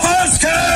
Polska!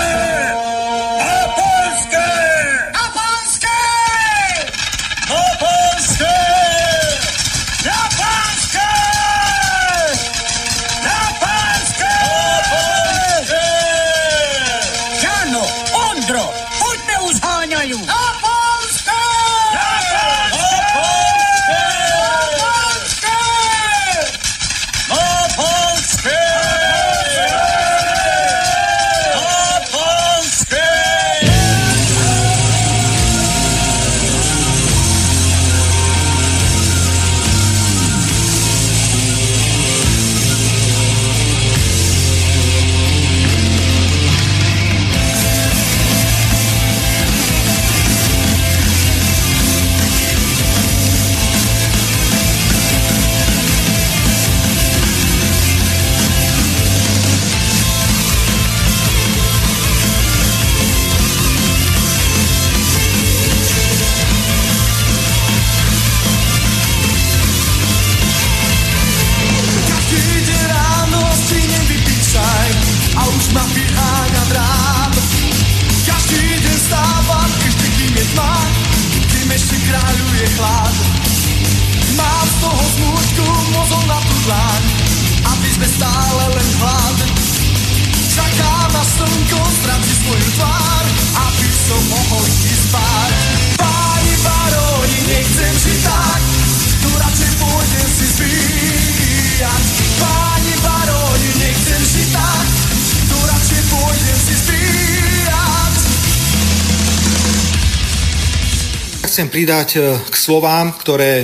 Chcem pridať e, k slovám, ktoré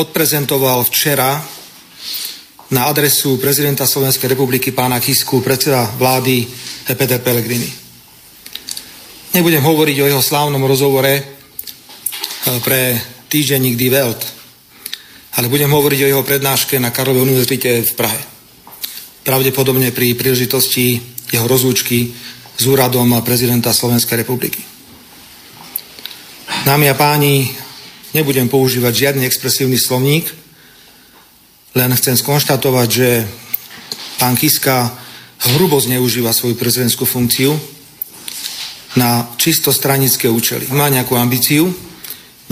odprezentoval včera na adresu prezidenta Slovenskej republiky pána Kisku, predseda vlády Peter Pellegrini. Nebudem hovoriť o jeho slávnom rozhovore e, pre týždenník Die Welt, ale budem hovoriť o jeho prednáške na Karlovej univerzite v Prahe. Pravdepodobne pri príležitosti jeho rozlúčky s úradom prezidenta Slovenskej republiky. Dámy a páni, nebudem používať žiadny expresívny slovník, len chcem skonštatovať, že pán Kiska hrubo zneužíva svoju prezidentskú funkciu na čisto stranické účely. Má nejakú ambíciu,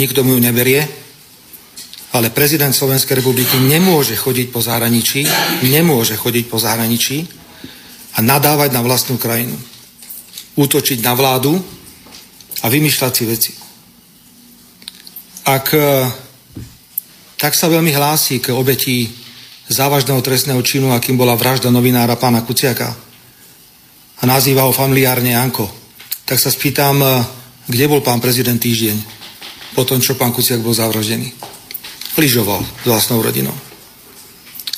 nikto mu ju neberie, ale prezident Slovenskej republiky nemôže chodiť po zahraničí, nemôže chodiť po zahraničí a nadávať na vlastnú krajinu. Útočiť na vládu a vymýšľať si veci. Ak e, tak sa veľmi hlási k obeti závažného trestného činu, akým bola vražda novinára pána Kuciaka a nazýva ho familiárne Janko, tak sa spýtam, e, kde bol pán prezident týždeň po tom, čo pán Kuciak bol zavraždený. Lyžoval s vlastnou rodinou.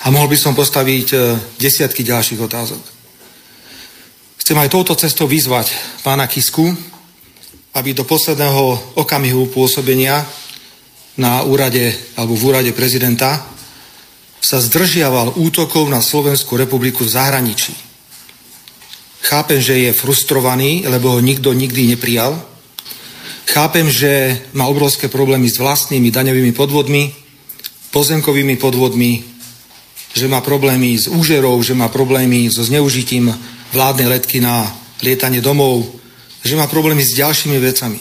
A mohol by som postaviť e, desiatky ďalších otázok. Chcem aj touto cestou vyzvať pána Kisku, aby do posledného okamihu pôsobenia na úrade alebo v úrade prezidenta sa zdržiaval útokov na Slovenskú republiku v zahraničí. Chápem, že je frustrovaný, lebo ho nikto nikdy neprijal. Chápem, že má obrovské problémy s vlastnými daňovými podvodmi, pozemkovými podvodmi, že má problémy s úžerou, že má problémy so zneužitím vládnej letky na lietanie domov, že má problémy s ďalšími vecami.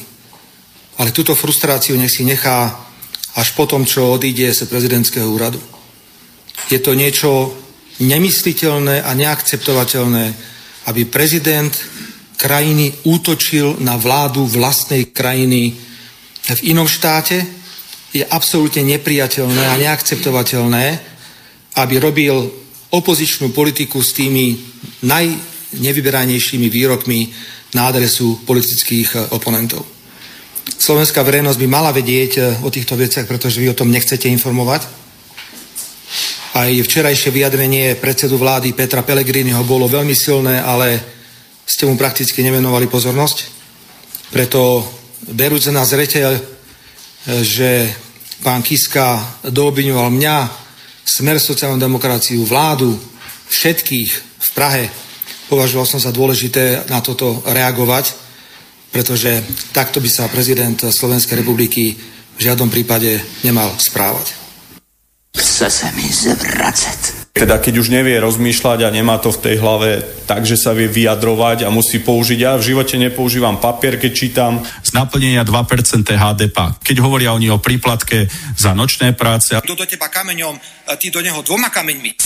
Ale túto frustráciu nech si nechá až po tom, čo odíde z prezidentského úradu. Je to niečo nemysliteľné a neakceptovateľné, aby prezident krajiny útočil na vládu vlastnej krajiny v inom štáte. Je absolútne nepriateľné a neakceptovateľné, aby robil opozičnú politiku s tými najnevyberanejšími výrokmi na adresu politických oponentov. Slovenská verejnosť by mala vedieť o týchto veciach, pretože vy o tom nechcete informovať. Aj včerajšie vyjadrenie predsedu vlády Petra Pellegriniho bolo veľmi silné, ale ste mu prakticky nevenovali pozornosť. Preto berúc na zreteľ, že pán Kiska doobviňoval mňa, smer sociálnu demokraciu, vládu, všetkých v Prahe, považoval som za dôležité na toto reagovať, pretože takto by sa prezident Slovenskej republiky v žiadnom prípade nemal správať. Chce se mi zvracet. Teda keď už nevie rozmýšľať a nemá to v tej hlave tak, že sa vie vyjadrovať a musí použiť. Ja v živote nepoužívam papier, keď čítam. Z naplnenia 2% HDP. Keď hovoria oni o príplatke za nočné práce. Kto do teba kameňom, a ty do neho dvoma kameňmi.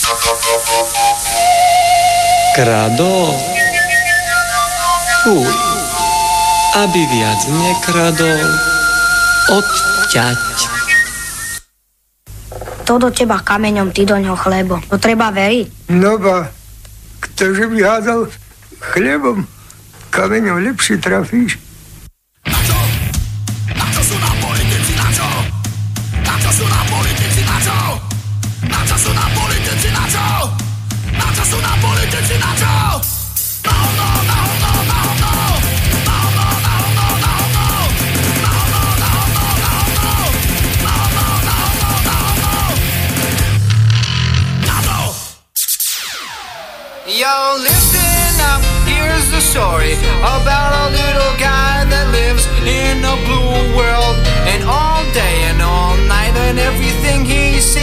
Kradol? Fuj. Aby viac nekradol, odťať. To do teba kameňom, ty do ňoho chlebo. To treba veriť. No ba, ktože by hádal chlebom, kameňom lepšie trafíš. Yo, listen up, here's the story about a little guy that lives in a blue world. And all day and all night, and everything he sees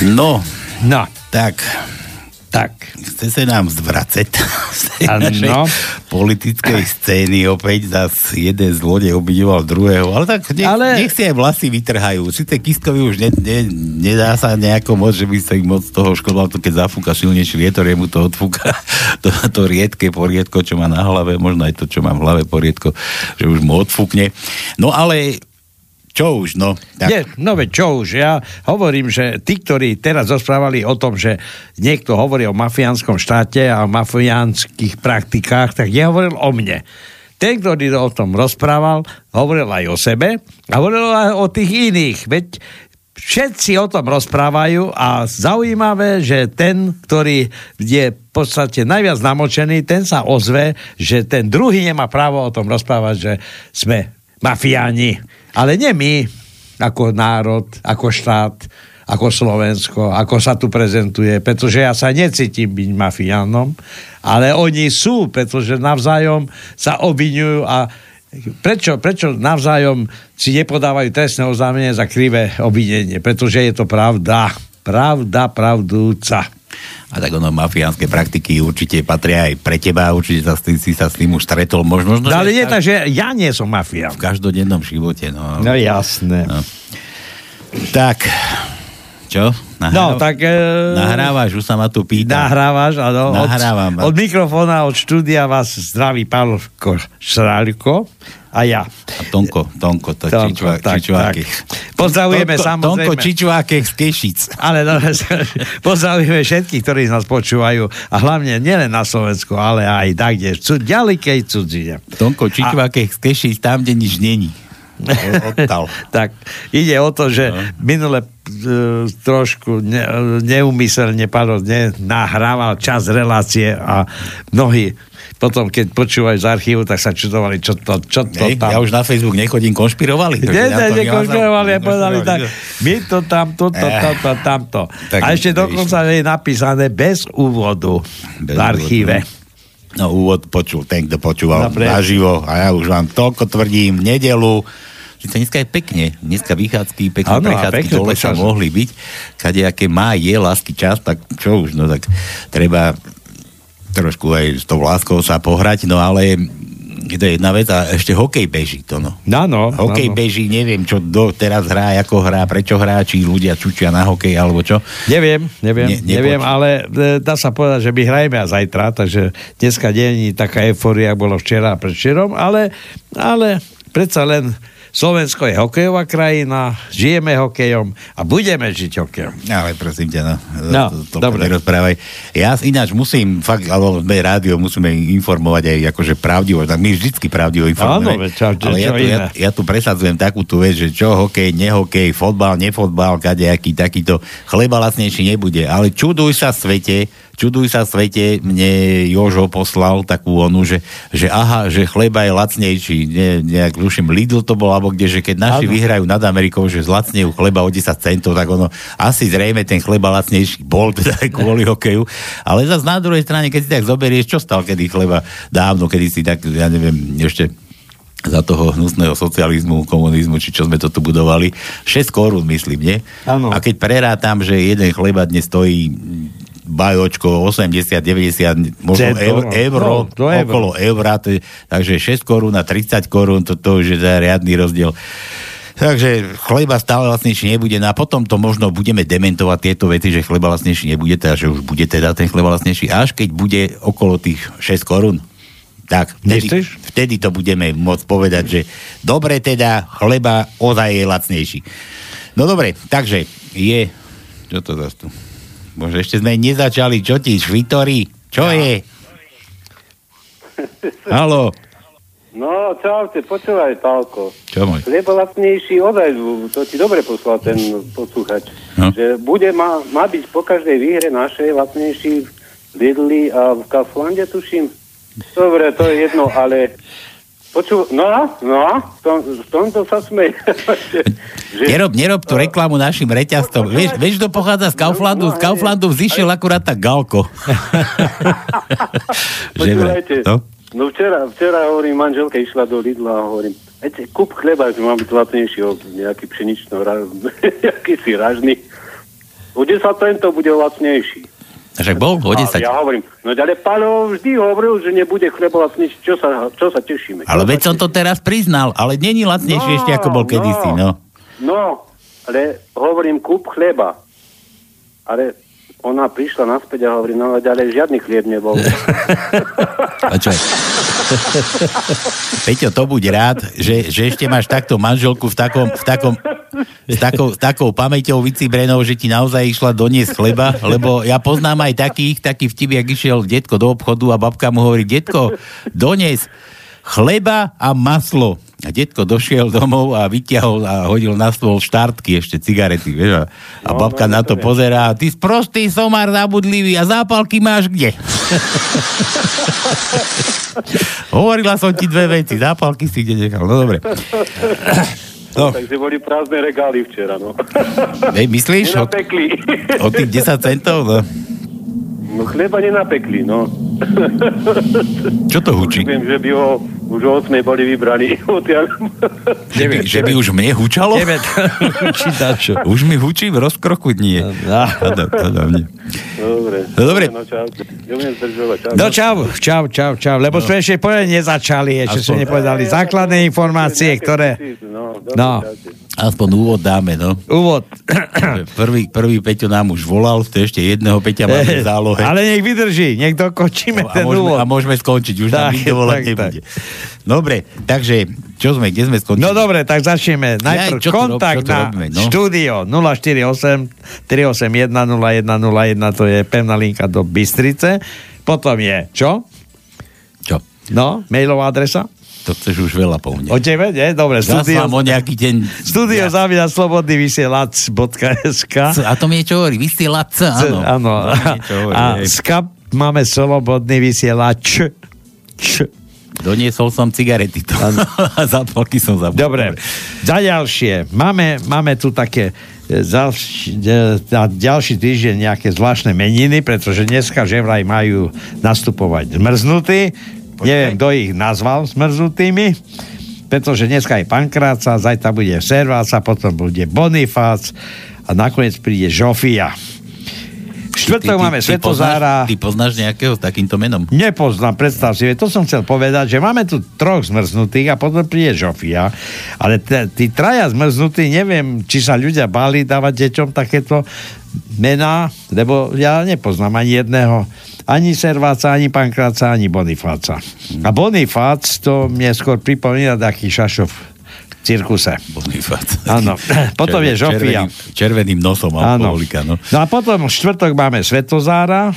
No, no, tak, tak, chce sa nám zvracať z tej Áno. našej politickej scény opäť zas jeden zlodej obviňoval druhého, ale tak nech, ale... nech si aj vlasy vytrhajú. Sice Kiskovi už ne, ne, nedá sa nejako moc, že by sa im moc toho škodoval, to keď zafúka silnejší vietor, jemu to odfúka to, to riedke poriedko, čo má na hlave, možno aj to, čo má v hlave poriedko, že už mu odfúkne. No ale čo už, no. Tak. Nie, no veď čo už, ja hovorím, že tí, ktorí teraz rozprávali o tom, že niekto hovorí o mafiánskom štáte a o mafiánskych praktikách, tak nehovoril o mne. Ten, ktorý o tom rozprával, hovoril aj o sebe a hovoril aj o tých iných. Veď všetci o tom rozprávajú a zaujímavé, že ten, ktorý je v podstate najviac namočený, ten sa ozve, že ten druhý nemá právo o tom rozprávať, že sme mafiáni. Ale nie my, ako národ, ako štát, ako Slovensko, ako sa tu prezentuje, pretože ja sa necítim byť mafiánom, ale oni sú, pretože navzájom sa obvinujú a prečo, prečo navzájom si nepodávajú trestné oznámenie za krivé obvinenie? Pretože je to pravda. Pravda, pravdúca. A tak ono, mafiánske praktiky určite patria aj pre teba, určite sa s tým, si sa s tým už stretol. Možno, no, ale nie, takže ja nie som mafián. V každodennom živote, no. No jasné. No. Tak, čo? Nahráv... No, tak... E... Nahrávaš, už sa ma tu pýta. Nahrávaš, áno. Nahrávam. Od, od mikrofóna, od štúdia vás zdraví Pavel Šráľko a ja. A Tonko, Tonko, to Tonko, čičua, tak. Tak. Pozdravujeme Tonko, samozrejme. Tonko Čičuáke z Kešic. Ale no, pozdravujeme všetkých, ktorí nás počúvajú a hlavne nielen na Slovensku, ale aj tak, kde sú ďalekej cudzine. Tonko Čičuáke z Kešic, tam, kde nič není. tak ide o to, že no. minule e, trošku ne, neumyselne pardon, ne, nahrával čas relácie a mnohí potom, keď počúvajú z archívu, tak sa čudovali, čo to, čo to Nej, tam. Ja už na Facebook nechodím, konšpirovali. Nie, nie, nekonšpirovali a povedali tak, my to tam, toto, Eh, toto, tamto. tak A ešte dokonca je napísané bez úvodu Bez v archíve. No úvod počul ten, kto počúval Dobre. naživo a ja už vám toľko tvrdím, nedelu, že dneska je pekne, dneska vychádzky, pekné Áno, a prechádzky pekné dole sa prechádzky. mohli byť, kadejaké má, je lásky čas, tak čo už, no tak treba trošku aj s tou láskou sa pohrať, no ale to je jedna vec a ešte hokej beží to, no. Áno, Hokej áno. beží, neviem, čo do, teraz hrá, ako hrá, prečo hrá, či ľudia čučia na hokej, alebo čo. Neviem, neviem, Ne- ne, neviem, ale e, dá sa povedať, že my hrajeme aj zajtra, takže dneska nie je taká euforia, bolo včera a predvčerom, ale, ale predsa len Slovensko je hokejová krajina, žijeme hokejom a budeme žiť hokejom. Ale prosím ťa, no. No, to, to, dobre. Nerozprávaj. Ja ináč musím, fakt, alebo sme rádio, musíme informovať aj akože pravdivo, tak my vždycky pravdivo informujeme. Áno, čo- čo- ale ja čo tu, ja, ja tu presadzujem takú tú vec, že čo hokej, nehokej, fotbal, nefotbal, kadejaký takýto, chleba lacnejší nebude. Ale čuduj sa svete, čuduj sa svete, mne Jožo poslal takú onu, že, že aha, že chleba je lacnejší. Ne, nejak, tuším, Lidl to bol, alebo kde, že keď naši Áno. vyhrajú nad Amerikou, že zlacnejú chleba o 10 centov, tak ono asi zrejme ten chleba lacnejší bol teda aj kvôli hokeju. Ale zase na druhej strane, keď si tak zoberieš, čo stal kedy chleba dávno, kedy si tak, ja neviem, ešte za toho hnusného socializmu, komunizmu, či čo sme to tu budovali. 6 korún, myslím, nie? Áno. A keď prerátam, že jeden chleba dnes stojí bajočko 80, 90, možno Cent, eur, no. euro, No, to euro. okolo eura, to takže 6 korún a 30 korún, to, to už je riadny rozdiel. Takže chleba stále vlastnejší nebude. No a potom to možno budeme dementovať tieto veci, že chleba vlastnejší nebude, teda, že už bude teda ten chleba vlastnejší, až keď bude okolo tých 6 korún. Tak, vtedy, vtedy to budeme môcť povedať, že dobre teda, chleba ozaj je lacnejší. No dobre, takže je... Čo to zase tu? Bože, ešte sme nezačali, čo ti, švitorí? Čo je? Halo, No, čaute, počúvaj, Pálko. čo môj? Lebo lacnejší ozaj, to ti dobre poslal ten poslúchač, No. že bude, má, má byť po každej výhre našej lacnejší v Lidli a v Kauflande, tuším. Dobre, to je jedno, ale počú, no, no, v, tom, v tomto sa smej. že, Nerob, nerob tú reklamu našim reťazcom. Vieš, vieš, kto pochádza z Kauflandu? Z Kauflandu vzýšiel akurát tak Galko. Počúvajte, to? no včera, včera hovorím, manželka išla do Lidla a hovorím, viete, kúp chleba, že má byť lacnejší, o nejaký pšenično, ra- nejaký si ražný. O 10 centov bude lacnejší. Však bol o 10. A ja hovorím, no ale Paľo vždy hovoril, že nebude chleba lacnejší, čo sa, čo sa tešíme. Ale veď som to teraz priznal, ale není lacnejší No, ešte ako bol kedysi, no. No, ale hovorím, kúp chleba. Ale ona prišla naspäť a hovorí, no ale žiadny chlieb nebol. Čo? Peťo, to buď rád, že, že ešte máš takto manželku v takom, v takom, s takou, takou pamäťou vycibrenou, že ti naozaj išla doniesť chleba, lebo ja poznám aj takých, taký vtip, jak išiel detko do obchodu a babka mu hovorí, detko, donies chleba a maslo. A detko došiel domov a vyťahol a hodil na stôl štártky, ešte cigarety, vieš, a, a babka na to pozerá, ty sprostý somár zabudlivý a zápalky máš kde? Hovorila som ti dve veci, zápalky si kde nechal, no dobre. No. Takže boli prázdne regály včera, no. Hej, myslíš? O, o tých 10 centov? No. No chleba nenapekli, no. Čo to hučí? Viem, že by ho už o 8 boli vybraní odtiaľ. Že by, že by už mne hučalo? Tebe to. Už mi hučí v rozkroku? Nie. No. Teda mne. Dobre. No dobre. No čau. No čau, čau, čau, čau, lebo sme ešte povedali, nezačali, ešte sme nepovedali základné informácie, ktoré... No, dobre, No, Aspoň úvod dáme, no. úvod. Prvý, prvý Peťo nám už volal, to ešte jedného Peťa máme v zálohe. Ale nech vydrží, nech dokončíme a, ten môžeme, úvod. a môžeme skončiť, už nám Tak, nikto volať tak, nebude. Dobre, takže, čo sme, kde sme skončili? No dobre, tak začneme. Najprv čo tu rob- kontakt čo robíme, no? štúdio 048 381 0101, to je pevná linka do Bystrice. Potom je, čo? Čo? No, mailová adresa? To chceš už veľa po mne. O tebe, nie? Dobre, studio, o nejaký deň. studio ja. zavia slobodný vysielač.sk A to mi niečo hovorí, vysielač, áno. Áno. A skap máme slobodný vysielač. Č. Doniesol som cigarety to. a zápalky som zabudol. Dobre, za ďalšie. Máme, máme tu také e, e, na ďalší týždeň nejaké zvláštne meniny, pretože dneska že vraj majú nastupovať zmrznutí. Neviem, kto ich nazval zmrznutými, pretože dneska je Pankráca, zajtra bude Serváca, potom bude Bonifác a nakoniec príde Žofia. Štvrtok máme Svetozára. Ty poznáš, ty poznáš nejakého s takýmto menom? Nepoznám, predstav si, to som chcel povedať, že máme tu troch zmrznutých a potom príde Žofia, ale t- tí traja zmrznutí, neviem, či sa ľudia báli dávať deťom takéto mená, lebo ja nepoznám ani jedného, ani Serváca, ani Pankráca, ani Bonifáca. A Bonifác, to mne skôr pripomína taký Šašov cirkuse. Áno. Potom je Žofia. Červeným, červeným nosom alkoholika, no. No a potom v štvrtok máme Svetozára,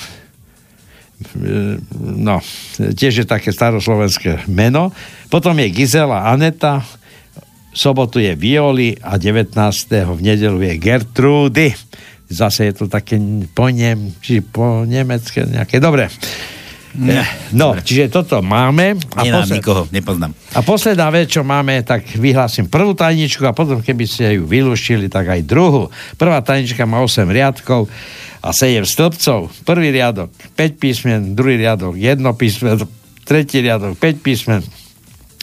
E, no, tiež je také staroslovenské meno. Potom je Gizela Aneta, v sobotu je Violi a 19. v nedelu je Gertrudy. Zase je to také po, nem, či po nemecké nejaké. Dobre. Ne. No, čiže toto máme. A Nemám posled... nikoho, nepoznám. A posledná vec, čo máme, tak vyhlásim prvú tajničku a potom, keby ste ju vylúštili, tak aj druhú. Prvá tajnička má 8 riadkov a 7 stĺpcov. Prvý riadok 5 písmen, druhý riadok 1 písmen, tretí riadok 5 písmen,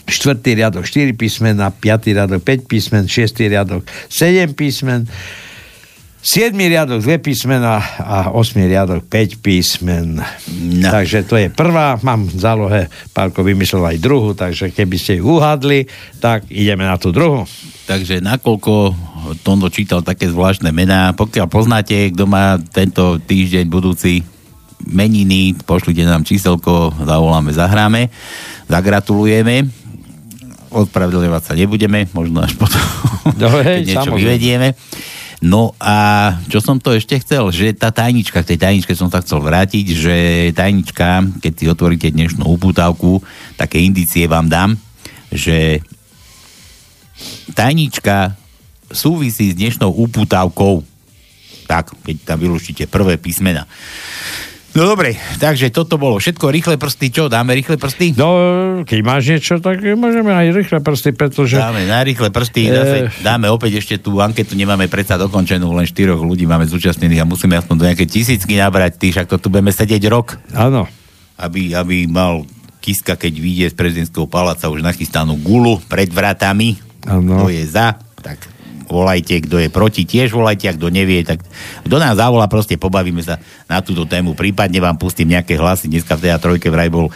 štvrtý riadok 4 písmena, piatý riadok 5 písmen, šiestý riadok 7 písmen, 7 riadok 2 písmena a 8 riadok 5 písmen. No. Takže to je prvá, mám v zálohe, Pálko vymyslel aj druhú, takže keby ste ju uhadli, tak ideme na tú druhú. Takže nakoľko Tondo čítal také zvláštne mená, pokiaľ poznáte, kto má tento týždeň budúci meniny, pošlite nám číselko, zavoláme, zahráme, zagratulujeme, odpravedlňovať sa nebudeme, možno až potom, no, hej, keď niečo samozrejme. vyvedieme. No a čo som to ešte chcel, že tá tajnička, k tej tajničke som sa chcel vrátiť, že tajnička, keď si otvoríte dnešnú upútavku, také indície vám dám, že tajnička súvisí s dnešnou upútavkou. Tak, keď tam vylúčite prvé písmena. No dobre, takže toto bolo všetko. Rýchle prsty, čo? Dáme rýchle prsty? No, keď máš niečo, tak môžeme aj rýchle prsty, pretože... Dáme na rýchle prsty, zase dáme opäť ešte tú anketu, nemáme predsa dokončenú, len štyroch ľudí máme zúčastnených a musíme aspoň do nejaké tisícky nabrať, ty však to tu budeme sedieť rok. Áno. Aby, aby mal Kiska, keď vyjde z prezidentského paláca už nachystanú gulu pred vratami. Áno. Kto je za, tak volajte, kto je proti, tiež volajte, a kto nevie, tak kto nás zavolá, proste pobavíme sa na túto tému, prípadne vám pustím nejaké hlasy, dneska v tej trojke vraj bol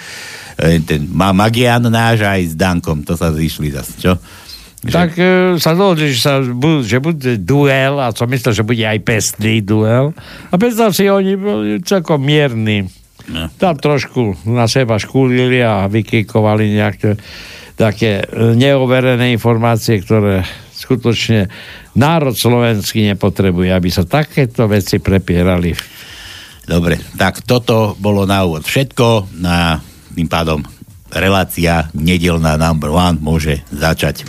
e, ten Magian náš aj s Dankom, to sa zišli zase, čo? Tak e, sa dohodli, že, sa že bude duel a som myslel, že bude aj pestný duel. A predstav si, oni boli celkom mierni. No. Tam trošku na seba škúlili a vykikovali nejaké také e, neoverené informácie, ktoré skutočne národ slovenský nepotrebuje, aby sa takéto veci prepierali. Dobre, tak toto bolo na úvod všetko. Na tým pádom relácia nedelná number one môže začať.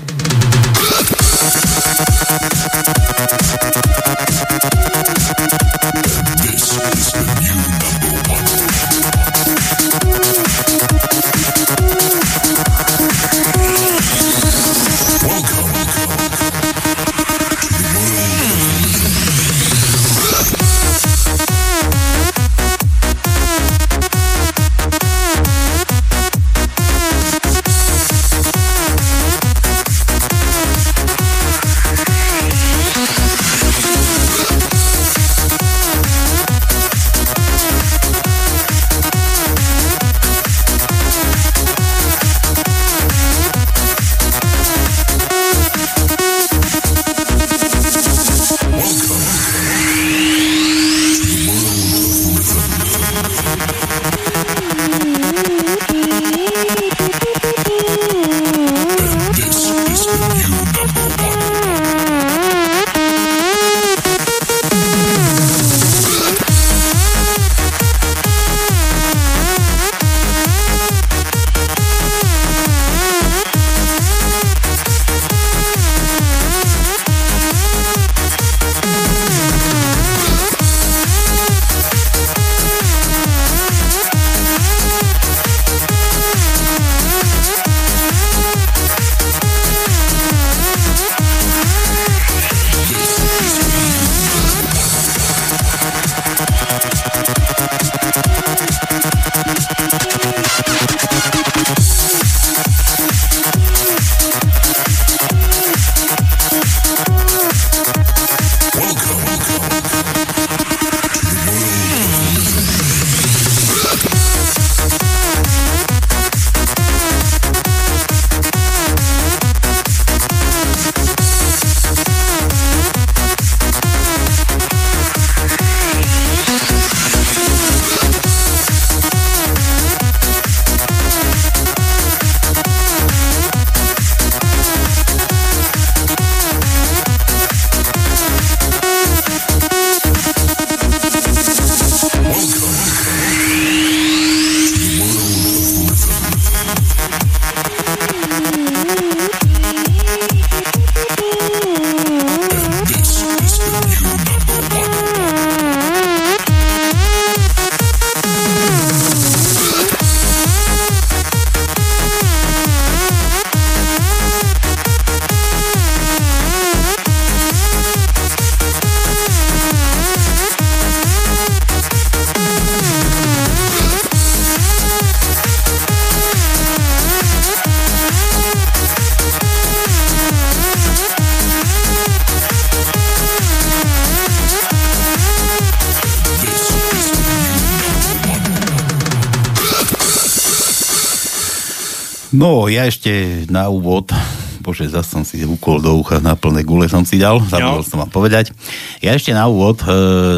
No, ja ešte na úvod, bože, zase som si úkol do ucha na plné gule som si dal, zabudol som vám povedať. Ja ešte na úvod, e,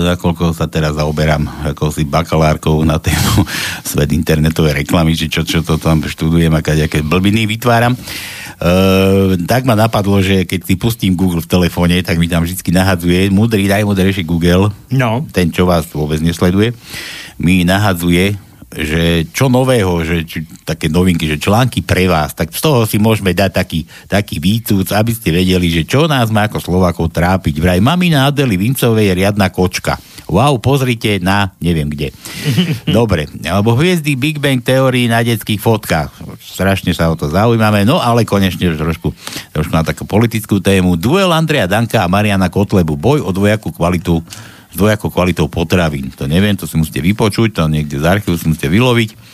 nakoľko sa teraz zaoberám ako si bakalárkou na tému svet internetovej reklamy, či čo, čo to tam študujem, aké aké blbiny vytváram, e, tak ma napadlo, že keď si pustím Google v telefóne, tak mi tam vždy nahadzuje, múdry, najmúdrejší Google, no. ten, čo vás vôbec nesleduje, mi nahadzuje že čo nového, že či, také novinky, že články pre vás, tak z toho si môžeme dať taký, taký výcúc, aby ste vedeli, že čo nás má ako Slovakov trápiť. Vraj mamina Adely Vincovej je riadna kočka. Wow, pozrite na neviem kde. Dobre, alebo hviezdy Big Bang teórii na detských fotkách. Strašne sa o to zaujímame, no ale konečne už trošku, trošku na takú politickú tému. Duel Andreja Danka a Mariana Kotlebu. Boj o dvojakú kvalitu s dvojakou kvalitou potravín. To neviem, to si musíte vypočuť, to niekde z archívu si musíte vyloviť.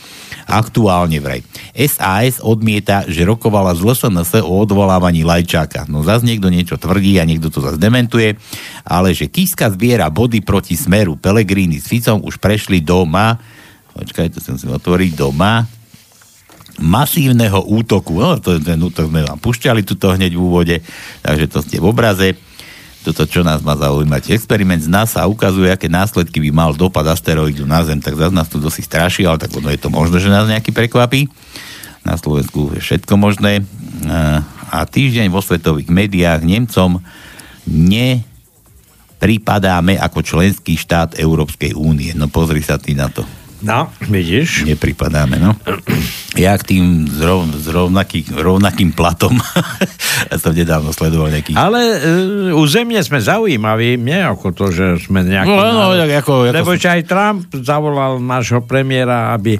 Aktuálne vraj. SAS odmieta, že rokovala z LSNS o odvolávaní Lajčáka. No zase niekto niečo tvrdí a niekto to zase dementuje, ale že Kiska zbiera body proti smeru. Pelegrini s Ficom už prešli doma, počkaj, to si musím otvoriť, doma masívneho útoku. No, to, ten útok sme vám pušťali tuto hneď v úvode, takže to ste v obraze toto, čo nás má zaujímať. Experiment z NASA ukazuje, aké následky by mal dopad asteroidu na Zem, tak zase nás tu dosť straší, ale tak ono je to možné, že nás nejaký prekvapí. Na Slovensku je všetko možné. A týždeň vo svetových médiách Nemcom nepripadáme ako členský štát Európskej únie. No pozri sa ty na to. No, vidíš? Nepripadáme, no. Ja k tým s, rov, s rovnaký, rovnakým platom ja som nedávno sledoval nejaký... Ale uh, územne sme zaujímaví, nie ako to, že sme nejaký... No, no, no, ako, ako... Lebo aj Trump zavolal nášho premiéra, aby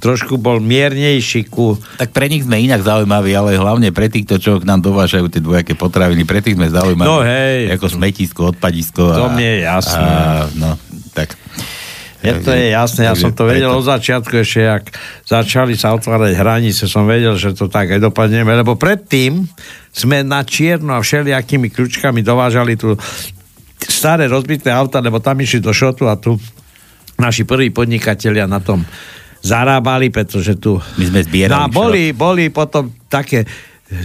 trošku bol miernejší ku... Tak pre nich sme inak zaujímaví, ale hlavne pre týchto, čo k nám dovážajú tie dvojaké potraviny, pre tých sme zaujímaví. No hej. Ako smetisko, odpadisko. To a, mne je jasné. A, no, tak... Ja to je jasné, ja som to vedel od začiatku ešte, ak začali sa otvárať hranice, som vedel, že to tak aj dopadneme, lebo predtým sme na čierno a všelijakými kľúčkami dovážali tu staré rozbité auta, lebo tam išli do šotu a tu naši prví podnikatelia na tom zarábali, pretože tu... My sme zbierali no, boli, boli potom také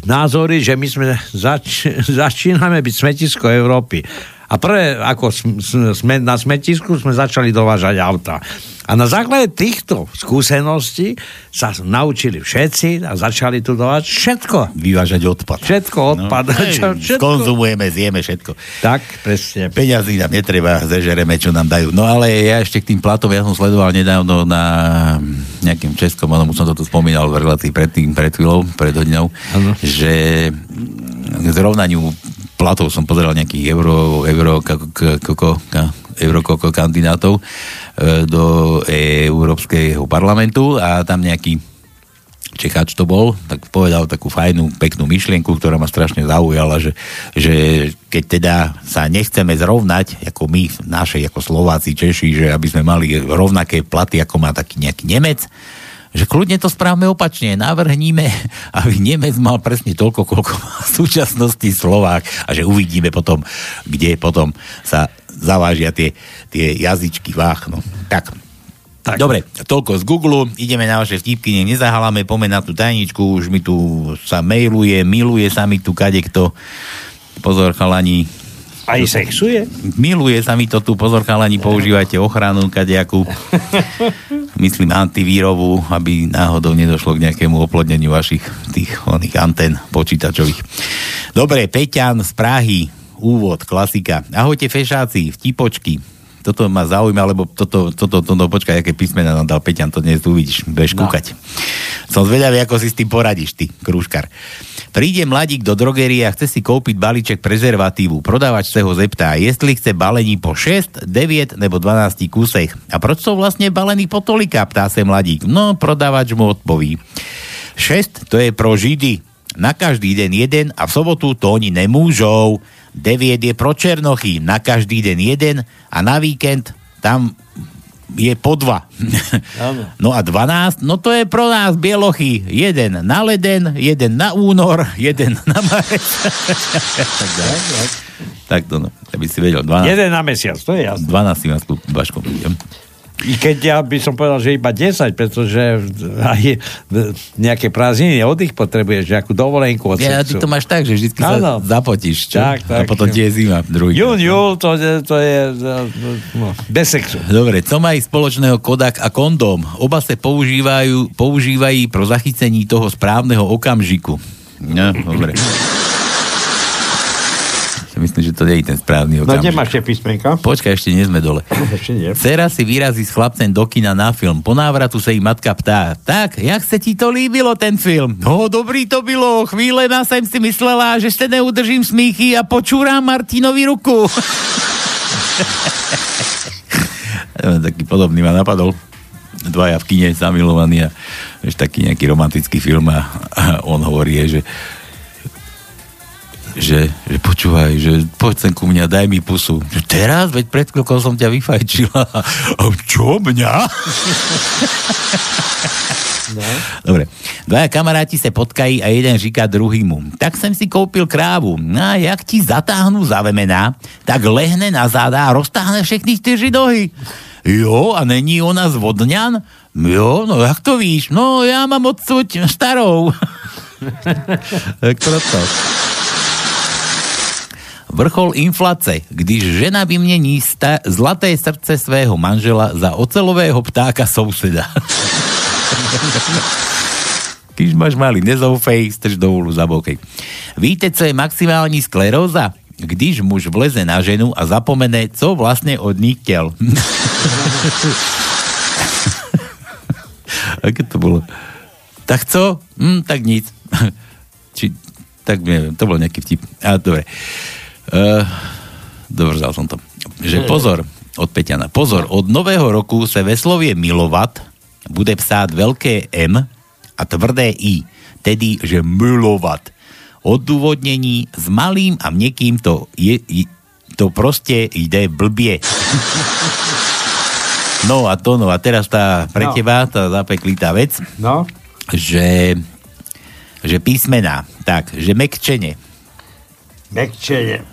názory, že my sme zač- začíname byť smetisko Európy. A prvé, ako sme na smetisku, sme začali dovážať auta. A na základe týchto skúseností sa naučili všetci a začali tu dovážať všetko. Vyvážať odpad. Všetko odpad. No, čo, všetko. Konzumujeme, zjeme všetko. Tak, presne. Peňazí nám netreba, zežereme, čo nám dajú. No ale ja ešte k tým platom, ja som sledoval nedávno na nejakým českom, ono som to tu spomínal v relácii pred tým, pred chvíľou, pred hodinou, ano. že k zrovnaniu platov som pozeral nejakých euro, euro, koko, euro kandidátov e, do Európskeho parlamentu a tam nejaký Čecháč to bol, tak povedal takú fajnú, peknú myšlienku, ktorá ma strašne zaujala, že, že keď teda sa nechceme zrovnať, ako my, naše, ako Slováci, Češi, že aby sme mali rovnaké platy, ako má taký nejaký Nemec, že kľudne to správame opačne, navrhníme, aby Nemec mal presne toľko, koľko má v súčasnosti Slovák a že uvidíme potom, kde potom sa zavážia tie, tie jazyčky váh. No. Tak, tak. Dobre, toľko z Google, ideme na vaše vtipky, nech nezahaláme, pomeň na tú tajničku, už mi tu sa mailuje, miluje sa mi tu kadekto. Pozor, chalani, aj sexuje? Miluje sa mi to tu, pozor chalani, používajte ochranu kadejakú, myslím antivírovú, aby náhodou nedošlo k nejakému oplodneniu vašich tých oných antén počítačových. Dobre, Peťan z Prahy, úvod, klasika. Ahojte fešáci, vtipočky. Toto ma zaujíma, lebo toto, toto, toto, toto počkaj, aké písmena nám dal Peťan, to dnes uvidíš, budeš no. kúkať. Som zvedavý, ako si s tým poradíš, ty, krúškar. Príde mladík do drogerie a chce si kúpiť balíček prezervatívu. Prodávač sa ho zeptá, jestli chce balení po 6, 9 nebo 12 kusech. A proč sú vlastne balení po tolika, ptá sa mladík. No, prodávač mu odpoví. 6 to je pro Židy. Na každý deň jeden a v sobotu to oni nemôžou. 9 je pro Černochy. Na každý deň jeden a na víkend tam je po dva. no a 12, no to je pro nás bielochy. Jeden na leden, jeden na únor, jeden na marec. tak, tak, tak to no, aby si vedel. 12, jeden na mesiac, to je jasné. 12 si Baško. I keď ja by som povedal, že iba 10, pretože aj nejaké prázdniny, oddych potrebuješ, nejakú dovolenku od Ja, ty to máš tak, že vždy sa Áno. zapotíš, čo? Tak, tak. A potom ti je zima. Druhý. Jún, júl, to, to je no, bez sexu. Dobre, co mají spoločného Kodak a kondóm? Oba sa používajú, používají pro zachycení toho správneho okamžiku. No, dobre. Myslím, že to nie je ten správny No okamžik. nemáš tie písmenka? Počkaj, ešte nie sme dole. Ešte nie. Cera si vyrazí s chlapcem do kina na film. Po návratu sa jej matka ptá, tak, jak sa ti to líbilo, ten film? No, dobrý to bylo. Chvíle na sem si myslela, že ste neudržím smíchy a počúram Martinovi ruku. Taký podobný ma napadol. Dvaja v kine zamilovaní a vieš, taký nejaký romantický film a, a on hovorí, že že, že počúvaj, že poď sem ku mňa, daj mi pusu. Teraz? Veď pred chvíľkou som ťa vyfajčila. A čo, mňa? No. Dobre. Dvaja kamaráti sa potkají a jeden říká druhýmu. Tak som si kúpil krávu. No a jak ti zatáhnu za vemená, tak lehne na záda a roztáhne všechny štyri nohy. Jo, a není ona z Vodňan? Jo, no jak to víš? No, ja mám odsud starou. tak proto. Vrchol inflace, když žena vymění sta- zlaté srdce svého manžela za ocelového ptáka souseda. Když máš malý, nezoufej, strž do úlu, zabokej. Víte, co je maximální skleróza? Když muž vleze na ženu a zapomene, co vlastne od nich chtěl. Aké to bolo? Tak co? Hm, tak nic. Či, tak neviem, to bol nejaký vtip. A dobre. Uh, Dovrzal som to. Že pozor, od Peťana. Pozor, od nového roku sa ve slovie milovat bude psát veľké M a tvrdé I. Tedy, že milovat. Odôvodnení s malým a niekým to je, to proste ide blbie. No a to, no a teraz tá pre No. teba, tá zapeklitá vec, No. že, že písmená, tak, že mekčenie. Mekčenie.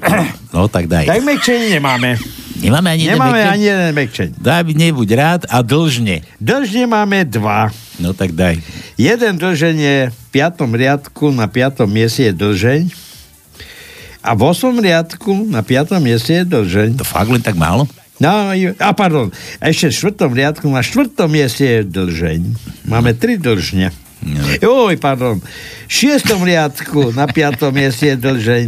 No tak daj. Tak mekčenie nemáme. Nemáme ani jeden Nemáme ani jeden mekčenie. Daj, nebuď rád a dlžne. Dlžne máme dva. No tak daj. Jeden dlžeň je v piatom riadku na piatom mieste je dlžeň a v osmom riadku na piatom mieste je dlžeň. To fakt len tak málo? No, a pardon, ešte v štvrtom riadku na štvrtom mieste je dlžeň. Máme tri dlžne. Oj, pardon. V šiestom riadku na piatom mieste je dlžeň.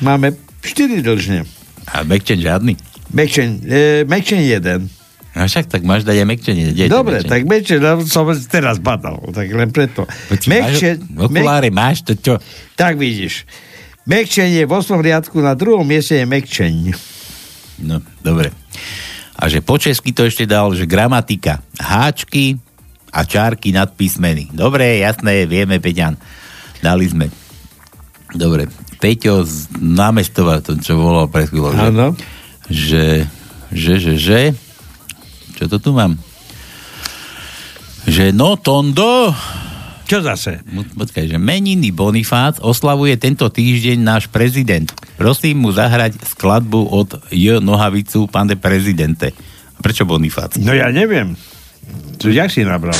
Máme štyri dlžne. A mekčen žiadny? Mekčeň, e, mekčeň jeden. A však tak máš dať aj mekčenie. Dobre, mekčenie? tak mekčeň, no, som teraz badal, tak len preto. Máš, okuláre máš, to čo? Tak vidíš. Mekčenie v 8. riadku na druhom mieste je mekčeň. No, dobre. A že po česky to ešte dal, že gramatika. Háčky a čárky nad písmeny. Dobre, jasné, vieme, Peťan. Dali sme. Dobre. Peťo z námestova, to čo volal pred chvíľou. že- Áno. Že, že, že, že, čo to tu mám? Že no, Tondo, Čo zase? Počkaj, že meniny Bonifác oslavuje tento týždeň náš prezident. Prosím mu zahrať skladbu od J. Nohavicu, pane prezidente. Prečo Bonifác? No ja neviem. Čo, jak si nabral?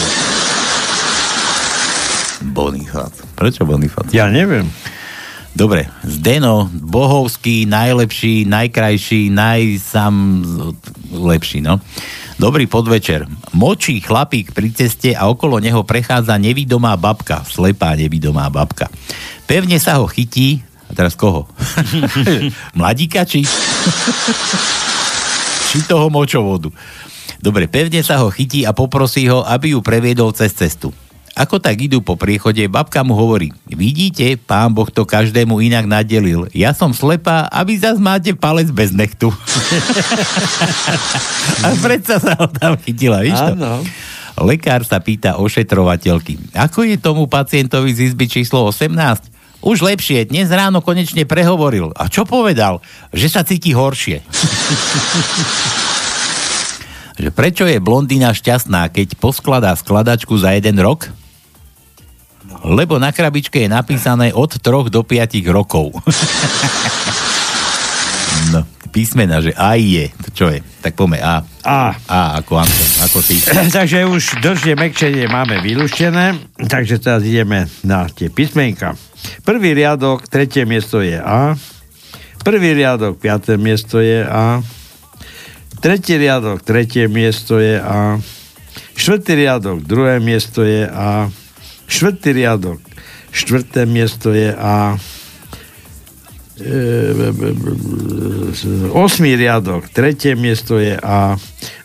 Bonifác. Prečo Bonifác? Ja neviem. Dobre, Zdeno, Bohovský, najlepší, najkrajší, najsam lepší, no. Dobrý podvečer. Močí chlapík pri ceste a okolo neho prechádza nevidomá babka, slepá nevidomá babka. Pevne sa ho chytí, a teraz koho? Mladíka či? či toho močovodu. Dobre, pevne sa ho chytí a poprosí ho, aby ju previedol cez cestu. Ako tak idú po priechode, babka mu hovorí, vidíte, pán Boh to každému inak nadelil. Ja som slepá a vy zas máte palec bez nechtu. a predsa sa ho tam chytila, víš to? Áno. Lekár sa pýta ošetrovateľky, ako je tomu pacientovi z izby číslo 18? Už lepšie, dnes ráno konečne prehovoril. A čo povedal? Že sa cíti horšie. že prečo je blondína šťastná, keď poskladá skladačku za jeden rok? Lebo na krabičke je napísané od 3 do 5 rokov. no, písmena, že A je. To čo je? Tak poďme A. A. A ako Anton, ako ty. takže už dlžie mekčenie máme vylúštené, takže teraz ideme na tie písmenka. Prvý riadok, tretie miesto je A. Prvý riadok, piaté miesto je A. Tretí riadok, tretie miesto je A. Štvrtý riadok, druhé miesto je A. Štvrtý riadok, štvrté miesto je A. E, Osmý riadok, tretie miesto je A.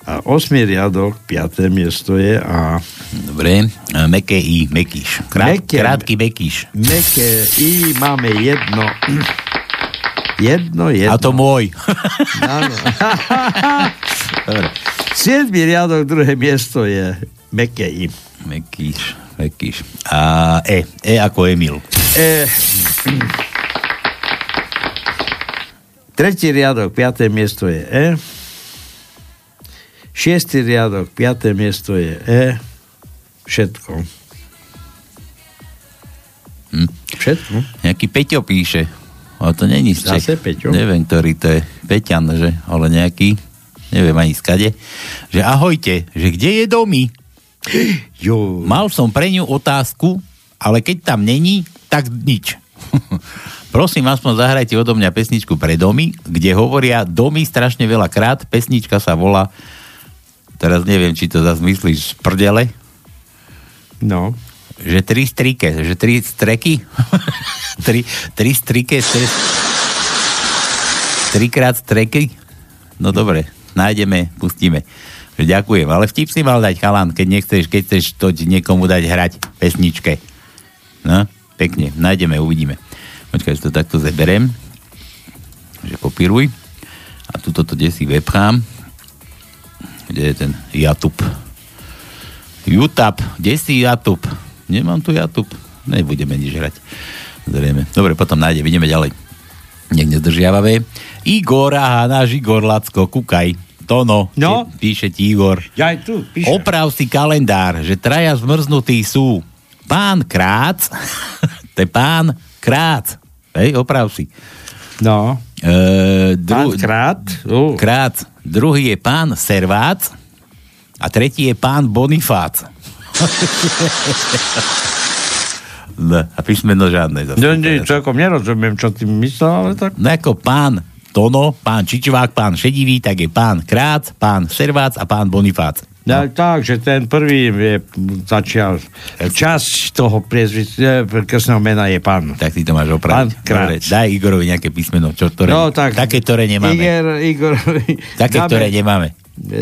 A osmý riadok, piaté miesto je A. Dobre, meké I, mekíš. Krát, Meké- krátky mekíš. Meké I máme jedno. Jedno, jedno. A to môj. Áno. Dobre. Siedmý riadok, druhé miesto je meké I. Mekíš, mekíš. A E, E ako Emil. E, tretí riadok, piaté miesto je E. Šiestý riadok, piaté miesto je E. Všetko. Hm. Všetko. Nejaký Peťo píše. Ale to není z Čech. Neviem, ktorý to je. Peťan, že? Ale nejaký. Neviem ani skade. Že ahojte, že kde je domy? Jo. Mal som pre ňu otázku, ale keď tam není, tak nič. Prosím, aspoň zahrajte odo mňa pesničku pre domy, kde hovoria domy strašne veľa krát. Pesnička sa volá, teraz neviem, či to zase myslíš z prdele, No. Že tri strike, že tri streky, tri, tri strike, tri, trikrát streky, no dobre, nájdeme, pustíme. Ďakujem, ale vtip si mal dať chalan, keď nechceš, keď chceš to niekomu dať hrať pesničke. No, pekne, nájdeme, uvidíme. Počkaj, že to takto zeberem, že kopíruj a tuto to desi vepchám. Kde je ten Jatub? YouTube, kde si YouTube? Nemám tu YouTube. Nebudeme nič hrať. Zrejme. Dobre, potom nájdem, ideme ďalej. Nech nezdržiavavé. Igor, aha, náš Igor Lacko, kúkaj. Tono, No? píše ti Igor. Ja aj tu píšem. Oprav si kalendár, že traja zmrznutí sú pán Krác, to je pán Krác. Hej, oprav si. No. E, dru- Pán Krát. Uh. Krác. Druhý je pán Servác a tretí je pán Bonifác. No, a písmeno žiadne. Zase. No, nie, celkom nerozumiem, čo ty myslel, ale tak... No ako pán Tono, pán Čičvák, pán Šedivý, tak je pán Krác, pán Servác a pán Bonifác. No. Tak, že ten prvý je, začal, časť toho priezvis, e, krstného mena je pán. Tak ty to máš Pán opraviť. Krác. Dobre, daj Igorovi nejaké písmeno, čo, ktoré, No, tak, také, ktoré nemáme. Igor, Igor, Také, dáme- ktoré nemáme.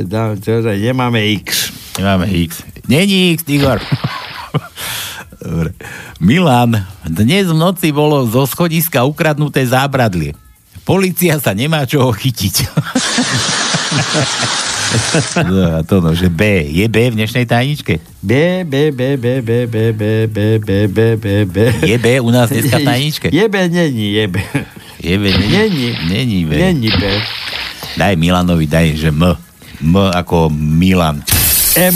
Dá, teda nemáme X. Nemáme X. Není X, Igor. Dobre. Milan, dnes v noci bolo zo schodiska ukradnuté zábradlie. Polícia sa nemá čoho chytiť. no, a to no, že B. Je B v dnešnej tajničke? B, B, B, B, B, B, B, B, B, B, B, B. Je B u nás dneska v tajničke? Je B, není, je B. Je B, není? Není. Není B. Není B. Daj Milanovi, daj, že M. M ako Milan. M.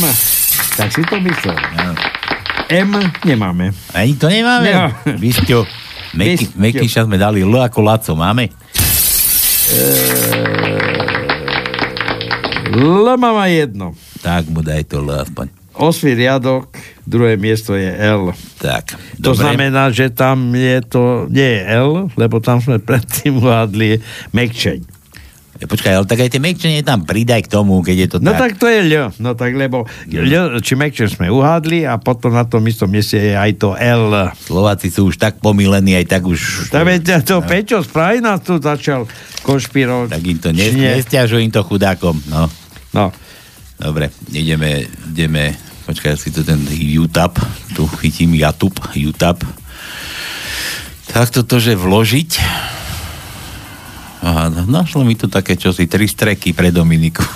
Tak si to myslel. M nemáme. Ani to nemáme? No. Vysťo. Mekyša sme dali L ako Laco. Máme? L má jedno. Tak mu daj to L aspoň. Osmý riadok, druhé miesto je L. Tak, To dobre. znamená, že tam je to, nie je L, lebo tam sme predtým uhádli Mekčeň. Počkaj, ale tak aj tie mekčenie tam pridaj k tomu, keď je to No tak. tak to je L. No tak lebo L, či Mekčeň sme uhádli a potom na tom istom mieste je aj to L. Slováci sú už tak pomilení, aj tak už... Tak veď to Peťo spraví nás tu začal konšpirovať. Tak im to ne, nestiažuj im to chudákom. No. No. Dobre, ideme, ideme, počkaj, ja si to ten YouTube, tu chytím YouTube, YouTube. Tak toto, že vložiť. Aha, našlo mi tu také čosi, tri streky pre Dominiku.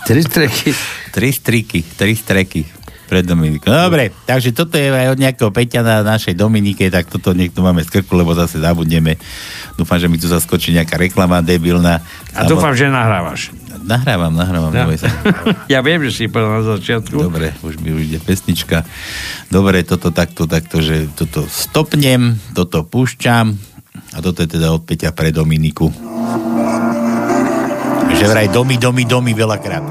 Tri streky? tri striky, tri streky pre Dominiku. No, dobre, takže toto je aj od nejakého Peťa na našej Dominike, tak toto niekto máme z krku, lebo zase zabudneme. Dúfam, že mi tu zaskočí nejaká reklama debilná. A dúfam, že nahrávaš. Nahrávam, nahrávam. Ja. ja viem, že si povedal na začiatku. Dobre, už mi už ide pesnička. Dobre, toto takto, takto, že toto stopnem, toto púšťam a toto je teda od Peťa pre Dominiku. Že vraj domy, domy, domy veľakrát.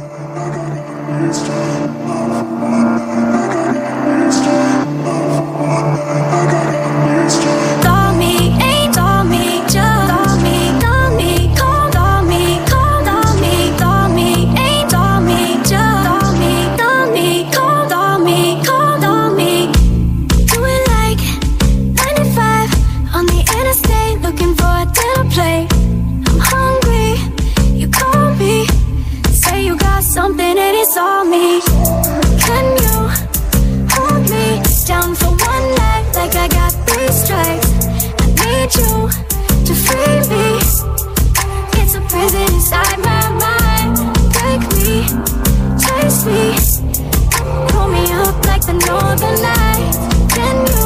The lights. Can you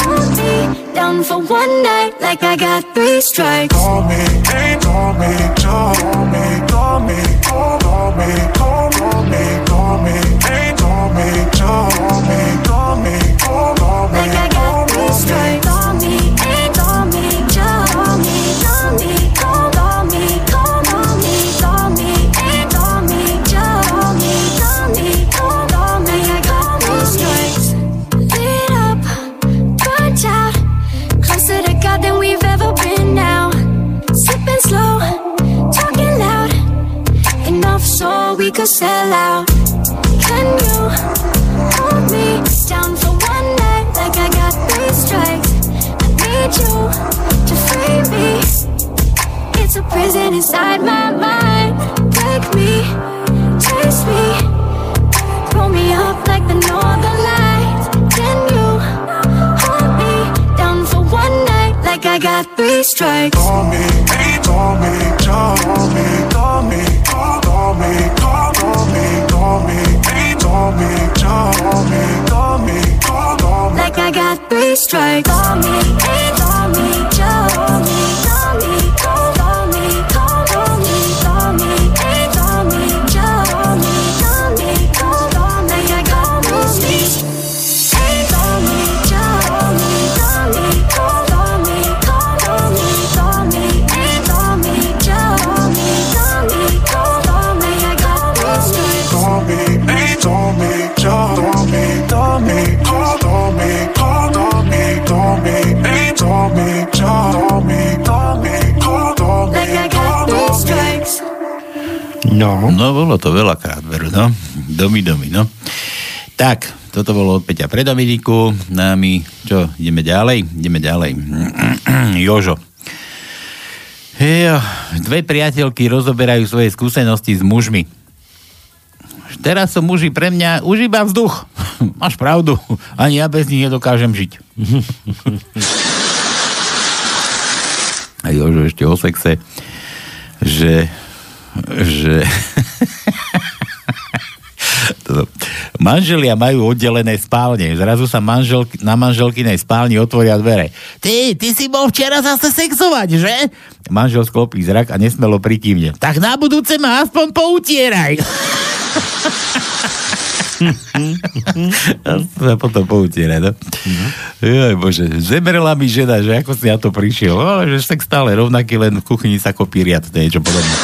hold me down for one night like I got three strikes? Call me, hey, call me, call me, call me, call, call me, call, call me, call me, hey, call me, call me, call me, call, call me, Like I got three strikes. Prison inside my mind. Break me, chase me, pull me up like the northern lights. Can you hold me down for one night like I got three strikes? Call me, call me, call me, call me, call, call me, call, call me, call me, call me, call me, call me, call, call me. Like I got three strikes. Call me, call me, call me, No. No, bolo to veľakrát, veru, no. Domy, domy, no. Tak, toto bolo od Peťa pre Dominiku. Nami, čo, ideme ďalej? Ideme ďalej. Jožo. Hejo, dve priateľky rozoberajú svoje skúsenosti s mužmi. Teraz sú muži pre mňa už iba vzduch. Máš pravdu, ani ja bez nich nedokážem žiť. A Jožo ešte o sexe, že, že manželia majú oddelené spálne. Zrazu sa manžel, na manželkinej spálni otvoria dvere. Ty, ty si bol včera zase sexovať, že? Manžel sklopí zrak a nesmelo prikývne. Tak na budúce ma aspoň poutieraj. a potom poutiera, no. Joj, bože, zemerela mi žena, že ako si na to prišiel. No, že sex stále rovnaký, len v kuchyni sa kopí riad, to je niečo podobné.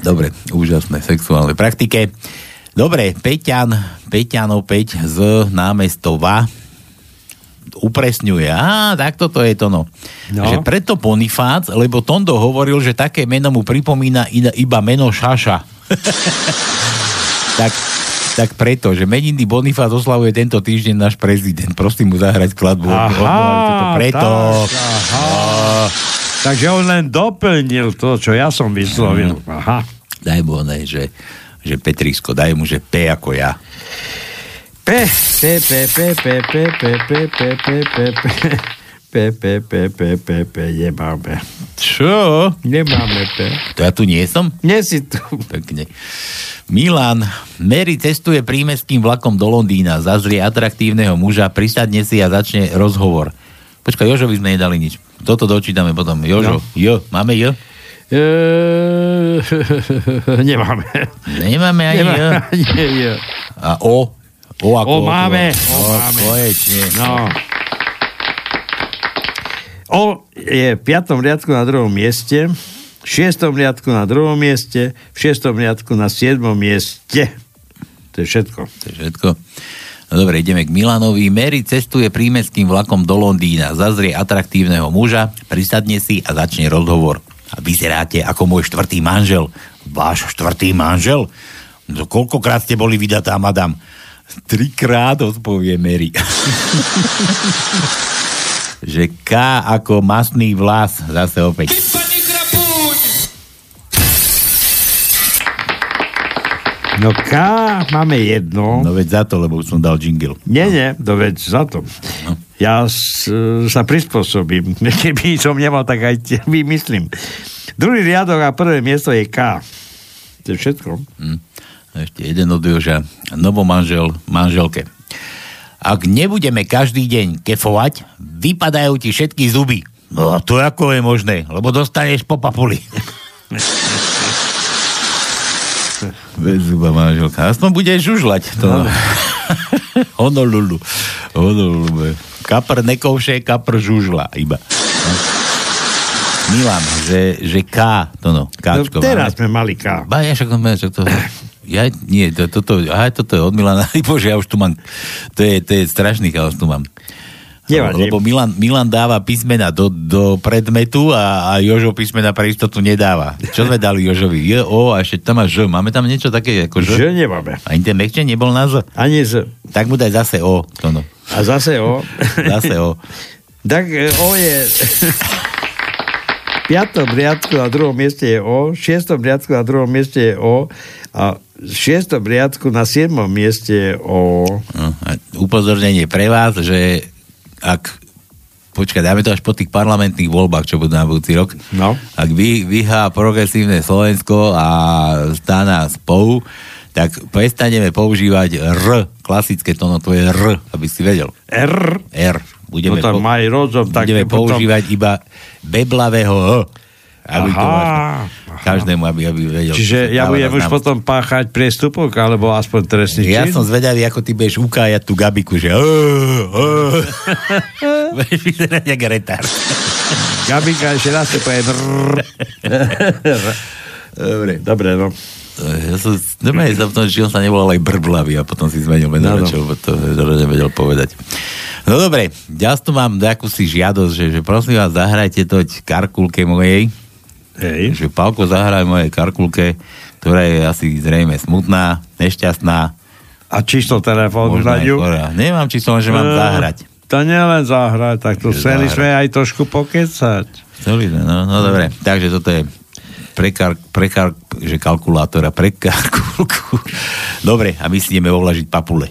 Dobre, úžasné sexuálne praktike. Dobre, Peťan, Peťan opäť z námestova upresňuje. Á, tak toto je to no. No. Že preto Bonifác, lebo Tondo hovoril, že také meno mu pripomína iba meno Šaša. tak, tak preto, že meniny Bonifác oslavuje tento týždeň náš prezident. Prosím mu zahrať skladbu. Aha, preto. tak, aha. Takže on len doplnil to, čo ja som vyslovil. Aha. Daj mu oné, že, že Petrisko, daj mu, že P ako ja. P, P, P, P, P, P, P, P, P, P, P, P, P, P, P, P, P, P, nemáme. Čo? Nemáme P. To ja tu nie som? Nie si tu. Pekne. Milan, Mary cestuje prímeským vlakom do Londýna, zazrie atraktívneho muža, prisadne si a začne rozhovor. Počkaj, Jožovi sme nedali nič. Toto dočítame potom. Jožo, No. jo, máme jo? Eee, nemáme. Nemáme ani jo? Nemáme ani jo. A O? O ako O máme. O, O máme. konečne. No. O je v piatom riadku na druhom mieste v šiestom riadku na druhom mieste, v šiestom riadku na siedmom mieste. To je všetko. To je všetko. No dobre, ideme k Milanovi. Mary cestuje prímeským vlakom do Londýna. Zazrie atraktívneho muža, prisadne si a začne rozhovor. A vyzeráte ako môj štvrtý manžel. Váš štvrtý manžel? No koľkokrát ste boli vydatá, madam? Trikrát, odpovie Mary. že K ako masný vlas, zase opäť. No K máme jedno. No veď za to, lebo už som dal jingle. Nie, nie, no veď za to. No. Ja s, sa prispôsobím. Keby som nemal, tak aj vymyslím. Druhý riadok a prvé miesto je K. To je všetko. Hm. Ešte jeden od Joža. Novomanžel manželke. Ak nebudeme každý deň kefovať, vypadajú ti všetky zuby. No a to ako je možné? Lebo dostaneš po papuli. Bez zuba manželka. Aspoň budeš žužlať. To. No. Honolulu. Honolulu. Kapr nekovše, kapr žužla iba. No. Milan, že, že K, to no, No, Kčko. teraz máme. sme mali K. Ba, ja však, však to... Ja, nie, to, toto, aha, toto je od Milana. Bože, ja už tu mám, to je, to je strašný chaos, tu mám. Nevadí. Lebo Milan, Milan dáva písmena do, do predmetu a, a Jožo písmena pre istotu nedáva. Čo sme dali Jožovi? J, O a ešte tam má Ž. Máme tam niečo také ako Ž? Že nemáme. A ten mekče nebol na Z? Ani Z. Tak mu daj zase O. To no. A zase O. Zase O. Tak e, O je... V piatom riadku na druhom mieste je O, v šiestom riadku na druhom mieste je O a v šiestom riadku na siedmom mieste je O. A upozornenie pre vás, že ak počkaj, dáme to až po tých parlamentných voľbách, čo budú na budúci rok. No. Ak vy, vyhá progresívne Slovensko a stána spolu, tak prestaneme používať R, klasické tóno, to je R, aby si vedel. R? R. Budeme, No rozum, tak budeme potom- používať iba beblavého H. Aby to Aha. máš každému, aby, aby vedel. Čiže ja budem už potom páchať priestupok, alebo aspoň trestný Ja čin? som zvedavý, ako ty budeš ukájať tú gabiku, že budeš vyzerať jak retard. Gabika, ešte raz to poviem. Dobre. Dobre, no. Ja som, normálne som v tom, či on sa nevolal aj Brblavý a potom si zmenil meno, No, no. no, čo, to, to nevedel povedať. No dobre, ja tu mám nejakú si žiadosť, že, že prosím vás, zahrajte to karkulke mojej. Hej. Že Pálko zahraj mojej karkulke, ktorá je asi zrejme smutná, nešťastná. A číslo telefónu dajú? chorá. Nemám číslo, že mám Eh, zahrať. To nielen zahrať, tak to chceli sme aj trošku pokecať. Chceli sme, no, no dobre. Takže toto je prekar, prekar, že kalkulátora, pre kalkulku. Dobre, a my si ideme ovlažiť papule.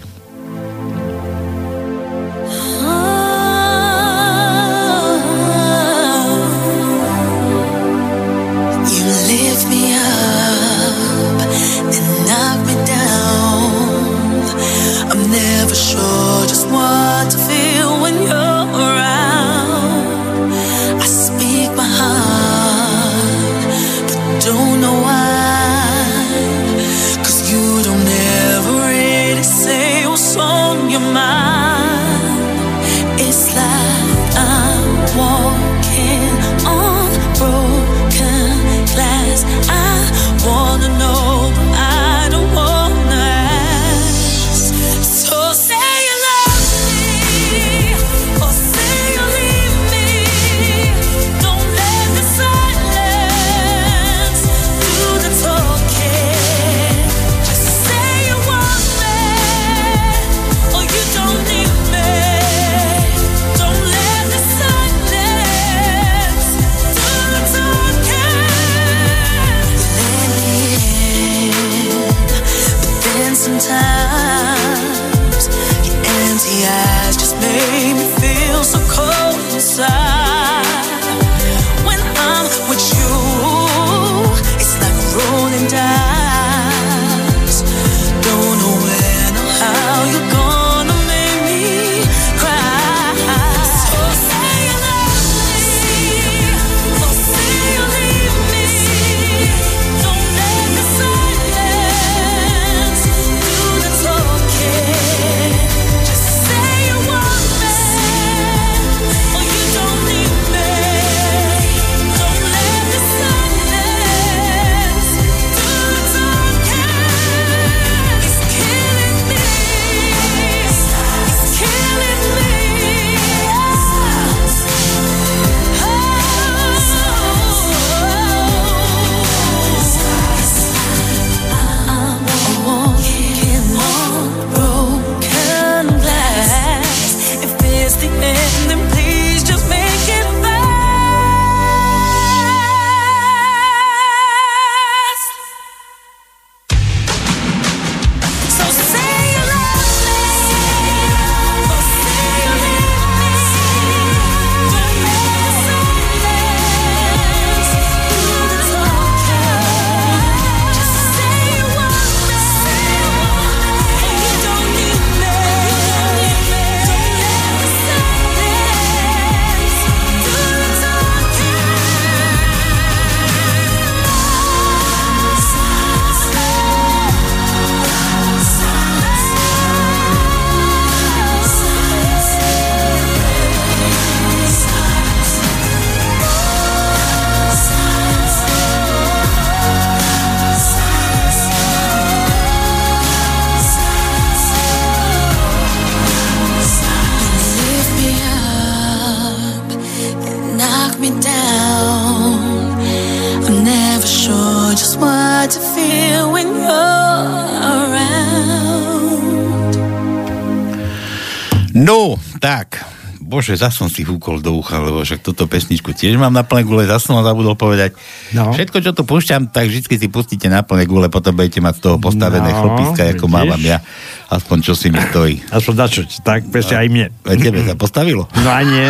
Bože, zas som si húkol do ucha, lebo však túto pesničku tiež mám na plné gule, zas som zabudol povedať. No. Všetko, čo tu púšťam, tak vždy si pustíte na plné gule, potom budete mať z toho postavené No, chlpiska, ako vidíš? mávam ja. Aspoň čo si mi stojí. Aspoň na čo, tak presne aj mne. A tebe sa postavilo? No a nie.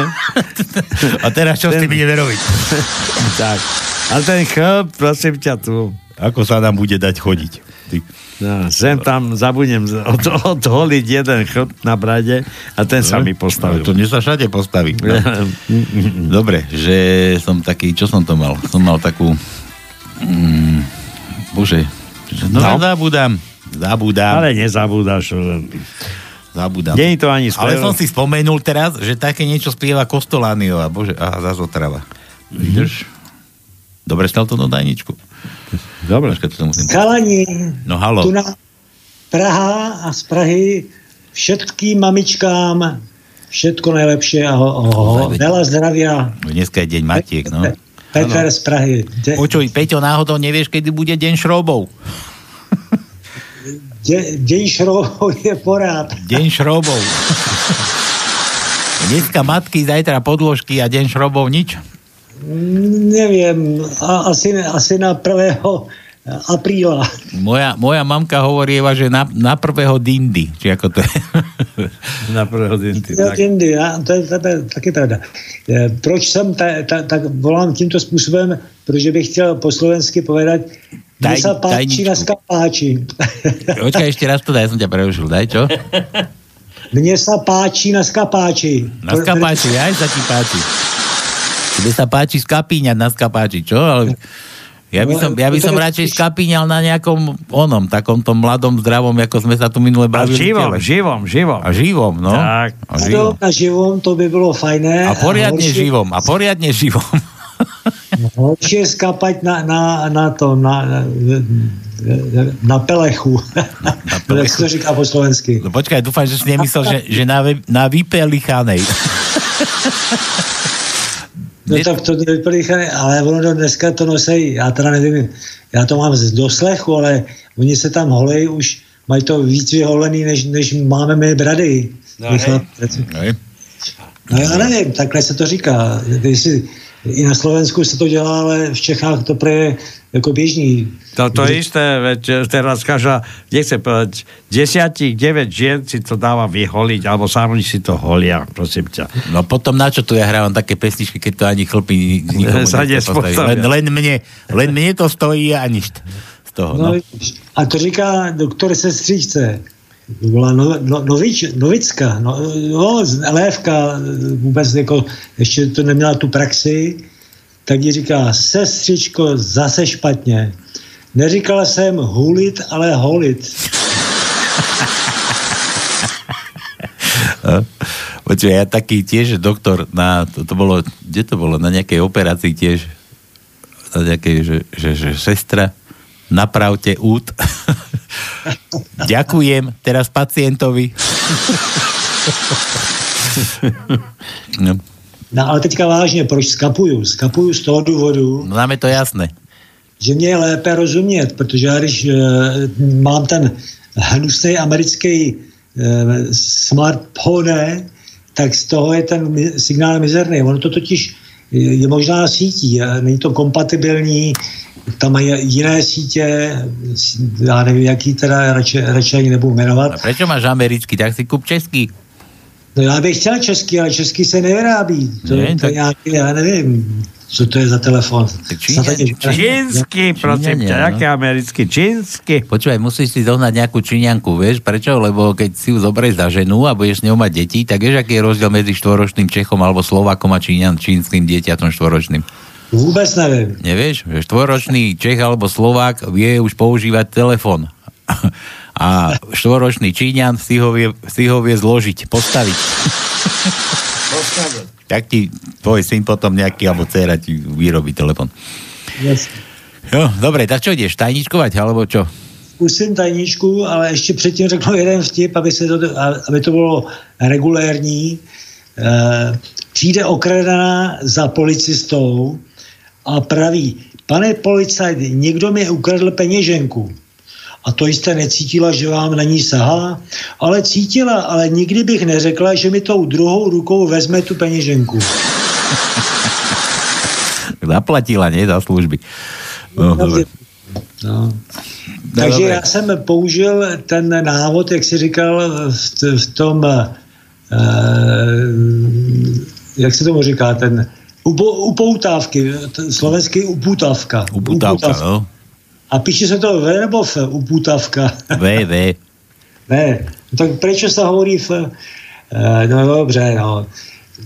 A teraz čo s tým ideme robiť? tak. A ten chlp, prosím ťa tu. Ako sa nám bude dať chodiť? Ty. No, sem tam zabudnem od, odholiť jeden chlp na brade a ten sa mi postavil. No, to sa všade postaví. No. Dobre, že som taký, čo som to mal? Som mal takú... Mm, bože, že- no, No. no. zabudám. Zabudám. Ale nezabúdaš. Zabudám. Nie je to ani Ale spev. som si spomenul teraz, že také niečo spieva Kostolánio a bože, aha, zás otrava. Vidíš? Dobre stal to do dajničku. Dobre. Počkaj, to musím... Kalani, No halo. tu na Praha a z Prahy všetkým mamičkám všetko najlepšie a ho, ho, veľa zdravia. Dneska je deň Matiek, no. Peter z Prahy. De, Počuj, Peťo, náhodou nevieš, kedy bude deň šrobov? de, deň šrobov je porád. Deň šrobov. Dneska matky, zajtra podložky a deň šrobov nič. Neviem, asi, asi na 1. apríla. Moja, moja mamka hovorieva, že na, na prvého dindy. Či ako to je? Na prvého dindy. Tak. Indy, a to je, to, to je taky pravda. E, Proč jsem ta, ta, tak volám tímto způsobem, protože bych chtěl po slovensky povedať, Taj- sa páči na skapáči. Počkaj, ešte raz to daj, ja som ťa preušil. Daj, čo? Mne sa páči na skapáči. Na skapáči, aj sa ti páči. Tebe sa páči skapíňať na skapáči, čo? Ale ja by som, ja by som radšej skapíňal na nejakom onom, takom tom mladom, zdravom, ako sme sa tu minule A bavili. živom, tele. živom, živom. A živom, no. Tak. A živom. Na živom to by bylo fajné. A poriadne horšie- živom, a poriadne živom. Horšie skapať na, na, na to, na, na, na pelechu. Na pelechu. To říká po slovensky. No počkaj, dúfam, že si nemyslel, že, že na, na vypelichanej. No tak to nevypelichané, ale ono to dneska to nosej, já teda nevím, já to mám z doslechu, ale oni se tam holej už mají to víc vyholený, než, než máme my brady. No, hej. chlapci. Hej. No já nevím, takhle se to říká. Jestli, I na Slovensku se to dělá, ale v Čechách to pre jako běžný. To, to isté, veď teraz každá, nechcem povedať, desiatich, 9 žien si to dáva vyholiť, alebo sami si to holia, prosím ťa. No potom na čo tu ja hrávam také pesničky, keď to ani chlpy ni- nikomu Sa len, len, mne, len mne to stojí a nič z toho. No, No. a to říká doktor sestříčce. To byla no, no, novič, novická, no, no, lévka, vůbec jako, ještě to neměla tu praxi, tak jí říká, sestřičko, zase špatně. Neříkala jsem hulit, ale holit. No. Počuj, ja taký tiež doktor na, to, to bolo, kde to bolo, na nejakej operácii tiež, na nejakej, že, že, že sestra, napravte út. Ďakujem teraz pacientovi. no, No ale teďka vážně, proč skapuju? Skapuju z toho důvodu, no nám je to jasné. že mě je lépe rozumět, protože já když e, mám ten hnusný americký e, smartphone, tak z toho je ten signál mizerný. Ono to totiž je, možná sítí, není to kompatibilní, tam mají jiné sítě, já nevím, jaký teda radši, radši ani nebudu jmenovat. A prečo máš americký, tak si kúp český. No já bych chtěl český, ale český se nevyrábí. To, Ne, to tak- nějaký, já nevím, co to je za telefon. Číňani- Čínsky, prosím ťa, no. jaký americký, čínsky. Počúvaj, musíš si zohnať nejakú číňanku, vieš, prečo? Lebo keď si ju zoberieš za ženu a budeš s ňou mať deti, tak vieš, aký je rozdiel medzi štvoročným Čechom alebo Slovákom a Číňan, čínskym dieťatom štvoročným. Vůbec nevím. Nevieš, že štvoročný Čech alebo Slovák vie už používať telefon. A štvoročný Číňan si ho vie, si ho vie zložiť, postaviť. Tak ti tvoj syn potom nejaký, alebo dcera ti vyrobí telefon. Yes. Jo, dobre, tak čo ideš, tajničkovať, alebo čo? Zkusím tajničku, ale ještě předtím řeknu jeden vtip, aby, se to, aby to bylo regulérní. E, přijde okradená za policistou a praví, pane policajt, někdo mi ukradl peněženku. A to jste necítila, že vám na ní sahá? Ale cítila, ale nikdy bych neřekla, že mi tou druhou rukou vezme tu peněženku. Zaplatila, nie? Za služby. No, dobre. No. Takže já jsem použil ten návod, jak jsi říkal, v, v tom, uh, jak se tomu říká, ten upo, upoutávky, slovenský upoutávka. Uputávka, no. A píše se to V nebo F, upoutávka? V, V. Ne, tak prečo sa hovorí F? Uh, no dobře, no.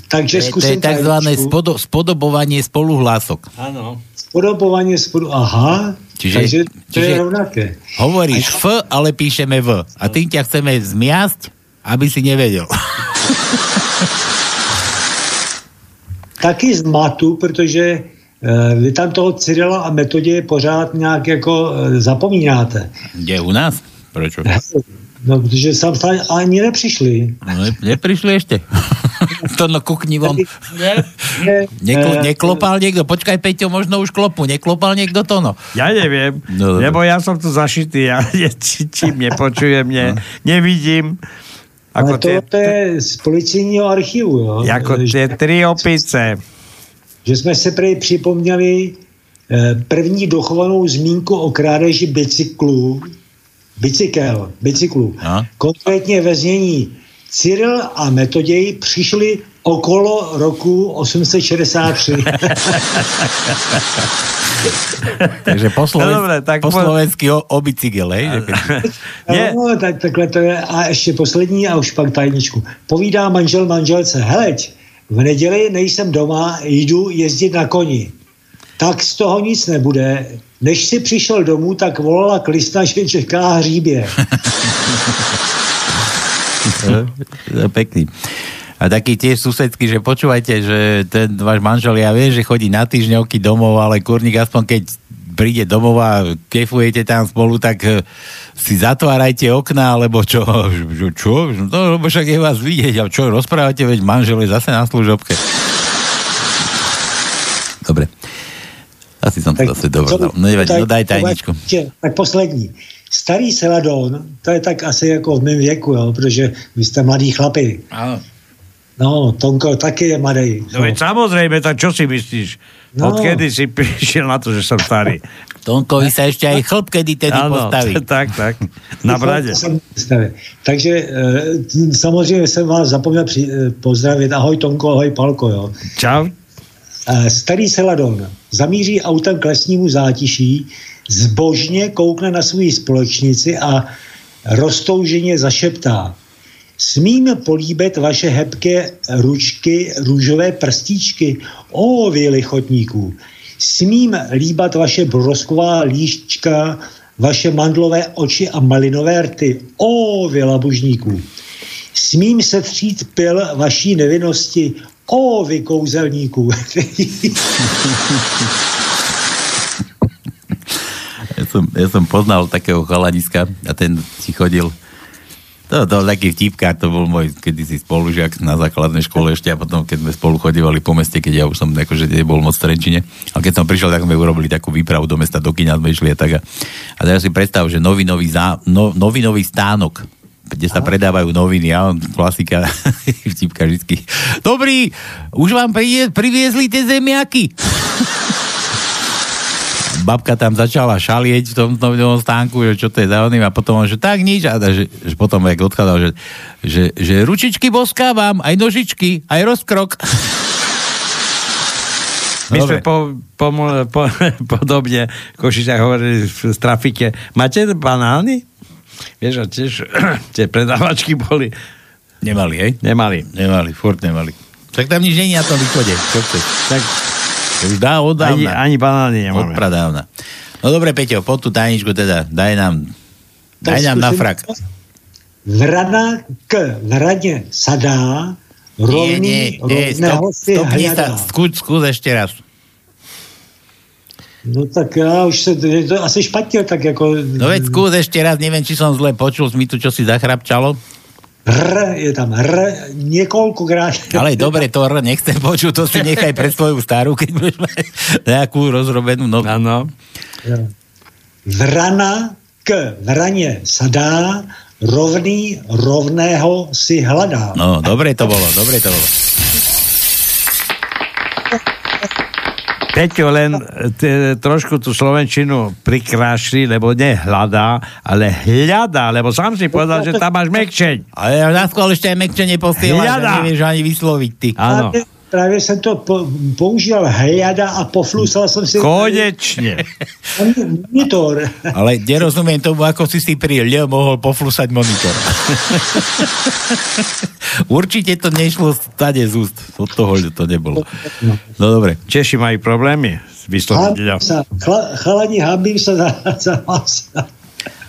Takže To je, to je takzvané spodo, spodobovanie spoluhlások. Áno. Spodobovanie spodu, aha, Čiže- takže to je čiže- rovnaké. Hovoríš F, ale píšeme V. A tým ťa chceme zmiasť, aby si nevedel. Taky z matu, protože eh, vy tam toho Cyrila a metodě pořád nějak jako eh, zapomínáte. Kde u nás? Prečo? No, protože sam ani nepřišli. No, ne, neprišli ešte. to no kukni von. Ne, Neklo, eh, neklopal niekto? Počkaj, Peťo, možno už klopu. Neklopal niekto to, no? Ja neviem, No, lebo ja som tu zašitý, ja či, čím nepočujem, ne, No. nevidím. Ale Ako to, tie, to je z policijního archivu, jo. ako tie tri opice. že jsme se prej připomněli eh, první dochovanou zmínku o krádeži bicyklu, bicykel, bicyklu. A? Konkrétně ve znění Cyril a Metoděj přišli okolo roku 863. Takže po, sloven, No dobre, tak po po- slovensky o, o bicykel, hej? No, tak, takhle to je. A ještě poslední a už pak tajničku. Povídá manžel manželce, heleď, v neděli nejsem doma, jdu jezdit na koni. Tak z toho nic nebude. Než si přišel domů, tak volala klista, že čeká hříbě. To je pekný. A taký tiež susedský, že počúvajte, že ten váš manžel, ja viem, že chodí na týždňovky domov, ale kurník aspoň keď príde domov a kefujete tam spolu, tak eh, si zatvárajte okna, alebo čo? Že Čo? No, lebo však je vás vidieť. A čo rozprávate, veď manžel je zase na služobke. Dobre. Asi som to zase dobre. No nevadí, no daj tajničku. Tak poslední. Starý Seladon, to je tak asi jako v mém věku, jo, protože vy jste mladý chlapi. Áno. No, Tonko taky je mladý. No veď samozrejme, tak čo si myslíš? No. Odkedy si prišiel na to, že som starý? Tonkovi sa ešte aj chlp kedy tedy Áno, postaví. tak, tak. Na brade. Takže e, samozřejmě jsem vás zapomněl při, e, pozdravit. Ahoj Tonko, ahoj Palko. Jo. Čau. E, starý Seladon zamíří autem k lesnímu zátiší, zbožně koukne na svou společnici a roztouženě zašeptá. Smím políbit vaše hebké ručky, růžové prstíčky, o vy lichotníků. Smím líbat vaše brosková líščka, vaše mandlové oči a malinové rty, o vy labužníků. Smím se třít pil vaší nevinnosti, o vy kouzelníků. Ja som, ja som poznal takého chalaniska a ten si chodil to, to taký vtipkár, to bol môj kedysi spolužiak na základnej škole ešte a potom, keď sme spolu chodívali po meste, keď ja už som akože nebol moc v Trenčine, ale keď som prišiel, tak sme urobili takú výpravu do mesta, do kina sme išli a tak. A, a teraz si predstav, že novinový, zá, no, novinový stánok, kde sa predávajú noviny a on, klasika, vtipka vždy. Dobrý, už vám priviezli tie zemiaky? babka tam začala šalieť v tom novom stánku, že čo to je za oným a potom on, že tak nič a že, že potom jak odchádzal, že, že, že ručičky boskávam, aj nožičky, aj rozkrok. My Dobre. sme po, po, po, podobne Košiciach hovorili v trafike. Máte banány? Vieš, a tiež tie predávačky boli. Nemali, hej? Nemali. Nemali, furt nemali. Tak tam nič není na tom východe. Tak už dá od ani, dávna. ani banány Od nemáme. pradávna. No dobre, Peťo, pod tú tajničku teda, daj nám, daj nám na frak. Vrana k vraně sadá, rovný rovného si stopni sa, hľadá. skús, skús ešte raz. No tak já už se, je to asi špatně, tak jako... No veď skús ešte raz, neviem, či som zle počul, mi tu čo si zachrapčalo. R je tam R niekoľkokrát. Ale dobre, to R nechcem počuť, to si nechaj pre svoju starú, keď budeš mať nejakú rozrobenú. No. Áno. Vrana k vraně sadá, rovný rovného si hledá. No, dobre to bolo, dobre to bolo. Peťo len t- trošku tú Slovenčinu prikrášli, lebo nehľadá, ale hľadá, lebo sám si povedal, že tam máš mekčeň. Ale na skôr ešte aj mekčenie že nevieš ani vysloviť ty. Áno. Právě, právě jsem to po, používal hľada a poflusal jsem si... Konečne. Monitor. Ale nerozumiem tomu, ako si si pri L mohol poflusať monitor. Určite to nešlo stade z úst. Od toho to nebolo. No dobre. Češi majú problémy s vyslovením. Hambím sa, chla, chalani, hambím sa za, za vás.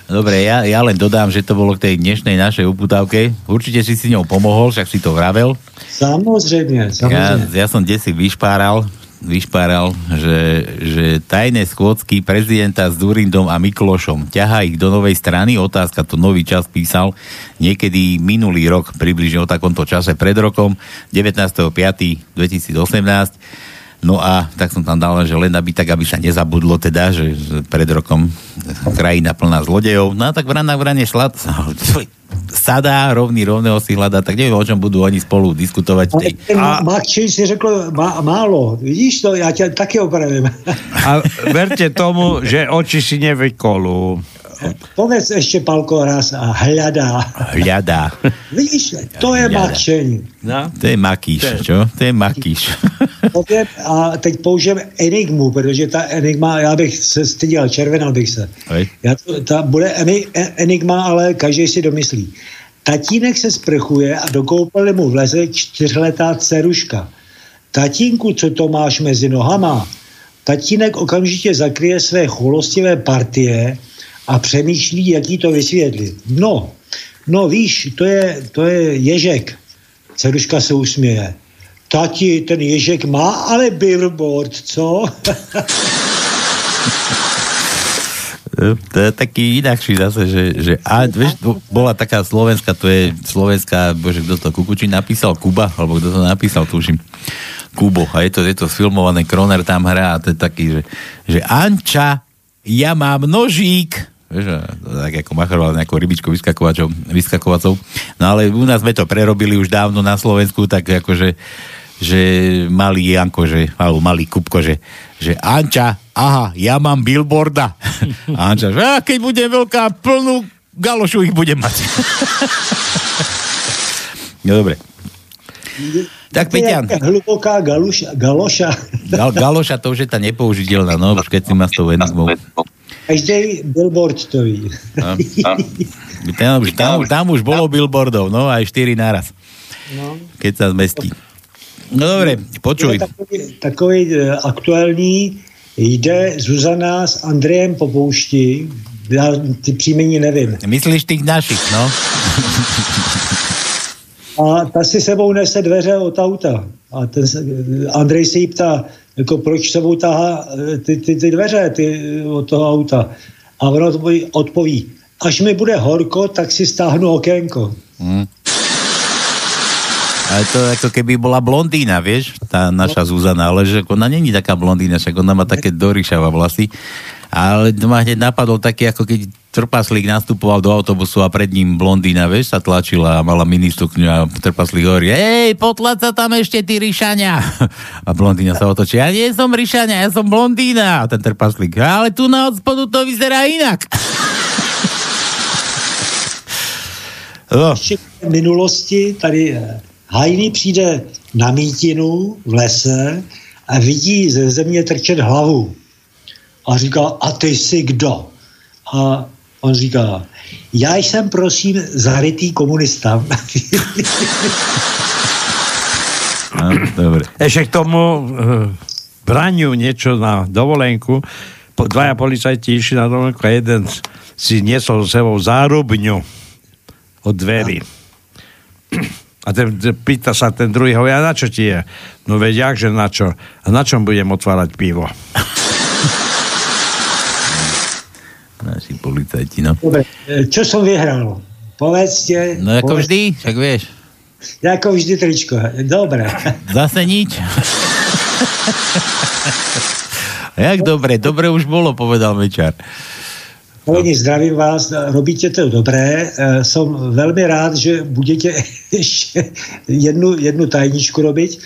Dobre, ja, ja len dodám, že to bolo k tej dnešnej našej uputávke. Určite si si ňou pomohol, však si to vravel. Samozrejme, Ja, samozrejme. ja som desi vyšpáral, vyšpáral, že, že tajné schôdzky prezidenta s Durindom a Miklošom ťahá ich do novej strany. Otázka to nový čas písal niekedy minulý rok, približne o takomto čase pred rokom, 19.5.2018. No a tak som tam dal, že len aby tak, aby sa nezabudlo teda, že pred rokom krajina plná zlodejov. No a tak vrana vrane šla, sadá, rovný rovného si hľadá, tak neviem, o čom budú oni spolu diskutovať. Ale ten a... Makčej si řekl má, málo. Vidíš to? Já tě taky opravím. A verte tomu, že oči si nevykolú. Povedz ještě Palko raz a hľadá. Hľadá. Vidíš, to je Hľadá. makčení. No. To je makíš, čo? To je makíš. A teď použijem enigmu, protože ta enigma, já bych se styděl, červenal bych se. Hej. Já ta bude e- enigma, ale každý si domyslí. Tatínek se sprchuje a do koupele mu vleze čtyřletá dceruška. Tatínku, co to máš mezi nohama? Tatínek okamžitě zakryje své cholostivé partie a přemýšlí, jak jí to vysvětlit. No, no víš, to je, to je ježek. Dceruška se usměje. Tati, ten ježek má ale billboard, co? To je taký inakší zase, že, že a, vieš, bo- bola taká slovenská, to je slovenská, bože, kto to Kukučín napísal, Kuba, alebo kto to napísal, tuším, Kubo, a je to, je to sfilmované, Kroner tam hrá a to je taký, že, že Anča, ja mám nožík, vieš, tak ako machoval nejakou rybičkou vyskakovačou, vyskakovacou, no ale u nás sme to prerobili už dávno na Slovensku, tak akože že malý Janko, že, alebo malý Kupko, že, že Anča, aha, ja mám billboarda. A Anča, že a keď bude veľká, plnú galošu ich budem mať. no dobre. Tak Peťan, Hluboká galuša, galoša. gal, galoša to už je tá nepoužiteľná, no, už keď si má s tou enigmou. Každý billboard to ví. No. Tam, už, tam, tam už bolo billboardov, no, aj 4 naraz, No. keď sa zmestí. No dobre, počuj. Je takový, takový eh, aktuální, jde Zuzana s Andrejem po poušti, já ty příjmení nevím. Myslíš tých našich, no? A ta si sebou nese dveře od auta. A ten, Andrej se jí ptá, jako proč sebou tahá eh, ty, ty, ty dveře ty, eh, od toho auta. A ona odpoví, až mi bude horko, tak si stáhnu okénko. Mm. Ale to ako keby bola blondína, vieš, tá naša Zuzana, ale že ona není taká blondína, však ona má také doryšava vlasy. Ale ma hneď napadol taký, ako keď trpaslík nastupoval do autobusu a pred ním blondína, vieš, sa tlačila a mala ministukňu a trpaslík hovorí, hej, potlač sa tam ešte, ty ryšania. A blondína sa otočí, ja nie som ryšania, ja som blondína. A ten trpaslík, ale tu na od spodu to vyzerá inak. No. V minulosti tady eh, Hajný přijde na mítinu v lese a vidí ze země trčet hlavu. A říká, a ty jsi kdo? A on říká, já jsem prosím zarytý komunista. No, dobre. Ešte k tomu uh, braniu niečo na dovolenku. Po, dvaja policajti išli na dovolenku a jeden si niesol s sebou zárubňu od dverí. A ten, ten, pýta sa ten druhý, hovorí, a na čo ti je? No veď jak, že na čo? A na čom budem otvárať pivo? Naši policajti, no. Dobre, čo som vyhral? Povedzte. No ako povedz- vždy, však vieš. Ako vždy tričko. Dobre. Zase nič. Jak dobre, dobre už bolo, povedal Mečar. Koleni, zdravím vás, robíte to dobré. Eh, Som veľmi rád, že budete ešte jednu, jednu tajničku robiť. Eh,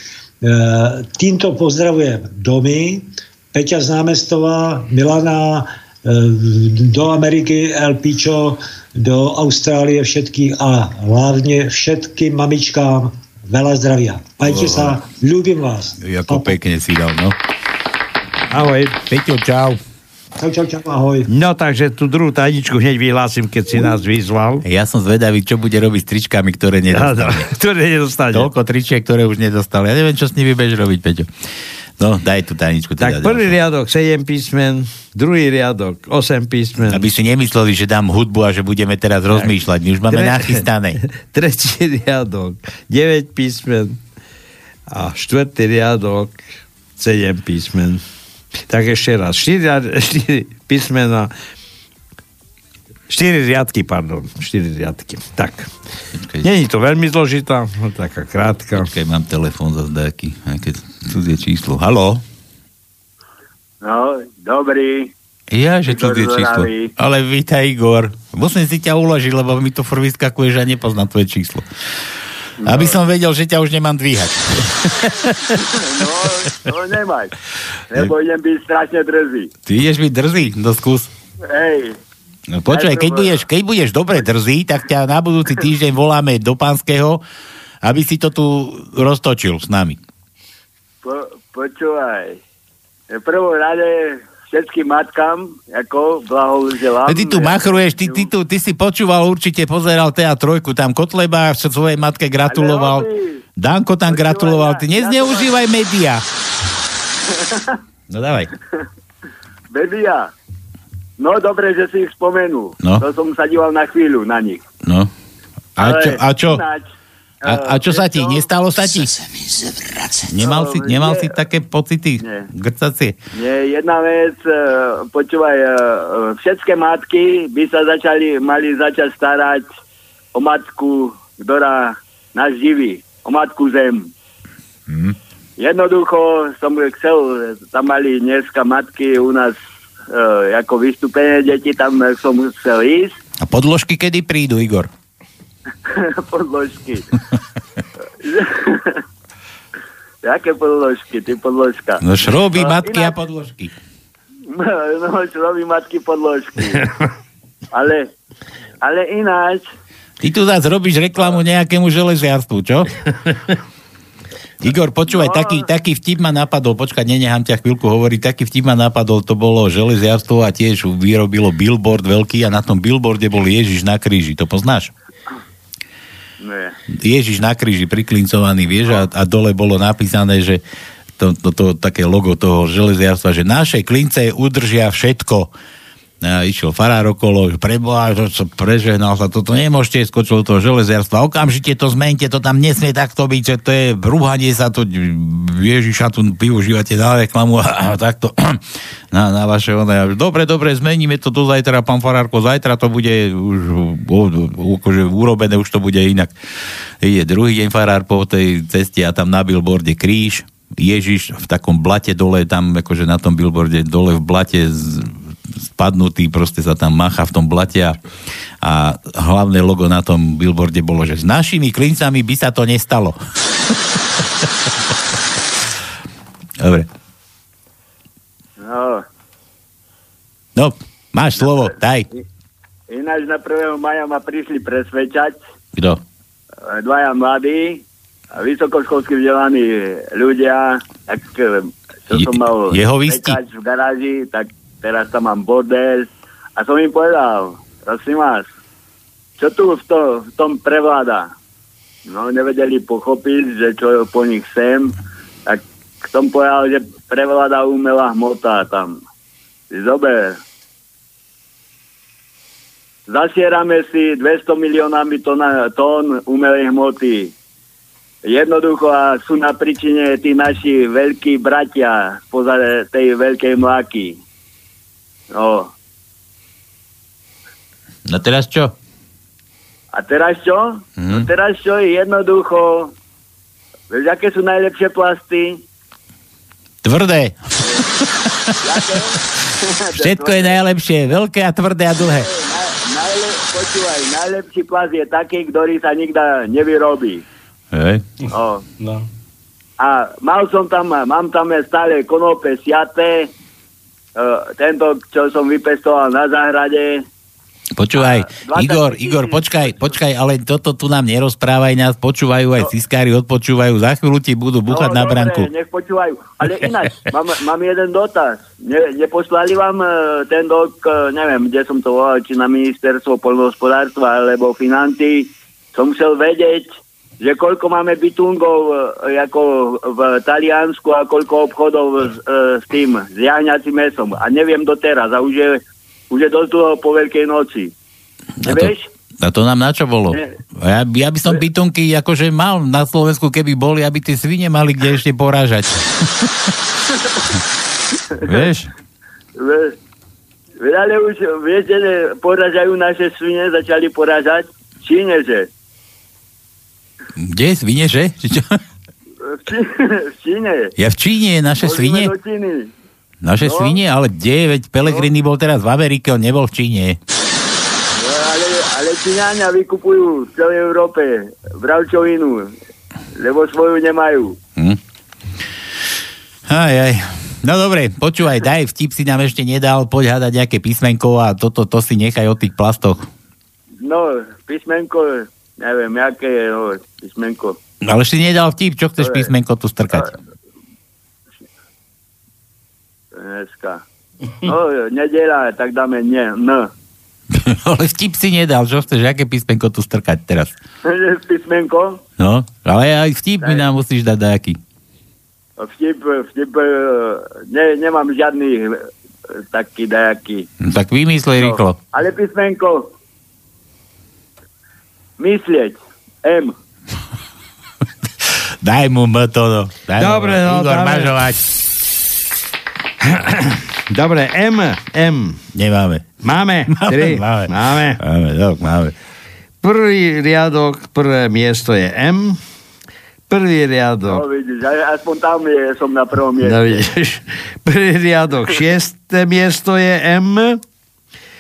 Týmto pozdravujem domy, Peťa z námestova, Milana, do Ameriky, El Pičo, do Austrálie všetkých a hlavne všetkým mamičkám veľa zdravia. Majte sa, ľúbim vás. Ako pekne si dal, no. Ahoj. Peťo, čau. Čau, čau, čau, ahoj. No takže tú druhú tajničku hneď vyhlásim, keď si nás vyzval. Ja som zvedavý, čo bude robiť s tričkami, ktoré nedostane. ktoré nedostane. Toľko tričiek, ktoré už nedostal. Ja neviem, čo s nimi budeš robiť, Peťo. No, daj tú tajničku. Tak Teda prvý riadok 7 písmen, druhý riadok 8 písmen. Aby si nemysleli, že dám hudbu a že budeme teraz rozmýšľať. My už máme Tre- nachystané. Tretí riadok 9 písmen a štvrtý riadok 7 písmen. Tak ešte raz. 4, 4 písmena 4 riadky, pardon. 4 riadky. Tak. Není to veľmi zložitá, no, taká krátka. Počkaj, mám telefón zase nejaký, nejaké cudzie číslo. Haló? No, dobrý. Ja, že cudzie číslo. Ale vítaj, Igor. Musím si ťa uložiť, lebo mi to furt vyskakuje, že ja nepoznám tvoje číslo. No. Aby som vedel, že ťa už nemám dvíhať. No, no nemáš. Lebo idem byť strašne drzý. Ty ideš byť drzý? No skús. Hej. No počkaj, keď budeš, keď budeš dobre drzý, tak ťa na budúci týždeň voláme do pánskeho, aby si to tu roztočil s nami. Po, počúvaj. V prvom rade všetkým matkám, ako blahoželám. Ty tu machruješ, ty, ty, tu, ty si počúval určite, pozeral TA trojku, tam Kotleba svojej matke gratuloval. Danko tam gratuloval, ty nezneužívaj média. No dávaj. Bedia. No dobre, že si ich spomenul. No. To som sa díval na chvíľu na nich. No. A Ale čo? A čo? ináč, A, a čo sa ti? Nestalo sa ti? Nemal si, nemal nie. si také pocity? Nie. Grcacie? Nie, jedna vec, e, počúvaj, e, e, všetké matky by sa začali, mali začať starať o matku, ktorá nás živí, o matku zem. Hm. Jednoducho som chcel, tam mali dneska matky u nás e, ako vystúpenie deti, tam som chcel ísť, A podložky kedy prídu, Igor? podložky. Jaké podložky, ty podložka? No šroby, No, matky a ináč- podložky. No, šroby matky podložky. ale, ale ináč, Ty tu zás robíš reklamu nejakému železiarstvu, čo? Igor, počúvaj, No. taký, taký vtip ma napadol, počkaj, nenechám ťa chvíľku hovoriť, taký vtip ma napadol, to bolo železiarstvo a tiež vyrobilo billboard veľký a na tom billboarde bol Ježiš na kríži, to poznáš? Ježiš na kríži priklincovaný, vieš, a, a dole bolo napísané, že to, to, to, také logo toho železiarstva, že naše klince udržia všetko. A išiel farár okolo, preboha, prežehnal sa, toto nemôžete skočil do toho železiarstva, okamžite to zmente, to tam nesmie takto byť, že to je brúhanie sa, to Ježiša tu využívate na reklamu a, a takto na, na vaše one. Dobre, dobre, zmeníme to do zajtra, pán farárko, zajtra to bude už akože urobené, už to bude inak. Ide druhý deň farár po tej ceste a tam na billboarde kríž, Ježiš v takom blate dole, tam akože na tom billboarde dole v blate spadnutý, proste sa tam macha v tom blate a, hlavné logo na tom billboarde bolo, že s našimi klincami by sa to nestalo. Dobre. No, No, máš slovo, daj. ináč na 1. maja ma prišli presvedčať Kto? e, dvaja mladí, vysokoškolsky vzdelaní ľudia, tak e, čo Je- som mal pekač v garáži, tak teraz tam mám bordel a som im povedal, prosím vás, čo tu v, to, v tom prevláda? No, nevedeli pochopiť, že čo po nich sem, tak som povedal, že prevláda umelá hmota tam. Zober. Zasierame si 200 miliónami tón, tón umelej hmoty. Jednoducho a sú na príčine tí naši veľkí bratia spoza tej veľkej mláky. No. No teraz čo? A teraz čo? Mhm. No teraz čo? Jednoducho. Vieš, aké sú najlepšie plasty? Tvrdé. Všetko je najlepšie, veľké a tvrdé a dlhé. Najle, počúvaj, najlepší plast je taký, ktorý sa nikda nevyrobí. Hej. O. No. A mal som tam, mám tam stále konope siaté, tento, čo som vypestoval na záhrade, Počúvaj, 24 Igor, Igor, počkaj, počkaj, ale toto tu nám nerozprávaj, nás počúvajú aj ciskári, odpočúvajú, za chvíľu ti budú buchať na No. dobre, branku. nech počúvajú. Ale ináč, mám, mám jeden dotaz. Ne, neposlali vám e, ten dok, e, neviem, kde som to volal, či na ministerstvo poľnohospodárstva alebo financí, som chcel vedieť, že koľko máme bytungov e, ako v Taliansku a koľko obchodov s, e, s tým, s jahňacím mesom. A neviem doteraz. A už je, už je dosť dlho po Veľkej noci. Nevieš? A to nám na čo bolo? Ja, ja by som bytunky akože mal na Slovensku, keby boli, aby tie svine mali kde ešte porážať. Vieš? Ve- ve- Ale už viete, že poražajú naše svine, začali poražať v Číne, že? Kde svine, že? V Číne. V Číne. Ja v Číne je naše Vozíme svine? Naše No. svine? Ale kde? Veď Pelegrini bol teraz v Amerike, on nebol v Číne. No, ale, ale Číňania vykupujú v celej Európe bravčovinu, lebo svoju nemajú. Hm? Aj, aj. No dobre, počúvaj, daj, vtip si nám ešte nedal, poď hádať nejaké písmenko a toto to si nechaj o tých plastoch. No, písmenko, neviem, aké je no, písmenko. Ale ešte nedal vtip, čo chceš písmenko tu strkať? Dneska. No, nedela, tak dáme nie, n. Ale vtip si nedal, čo chceš, aké písmenko tu strkať teraz? písmenko, No, ale aj vtip mi nám musíš dať nejaký. vtip, vtip, e, ne, nemám žiadny e, taký dajaký. No, tak vymyslej rýchlo. Ale písmenko, myslieť, M. Daj mu M to, no. Daj mu Dobre, M. no, Igor dáme. Mažovať. Dobre, M, M. Nemáme. Máme? Máme, Tri? máme. Máme. Máme, dok, máme. Prvý riadok, prvé miesto je M. Prvý No, riadok, vidíš, aj- aspoň tam je, som na prvom mieste. no vidíš, prvý riadok, šiesté miesto je M.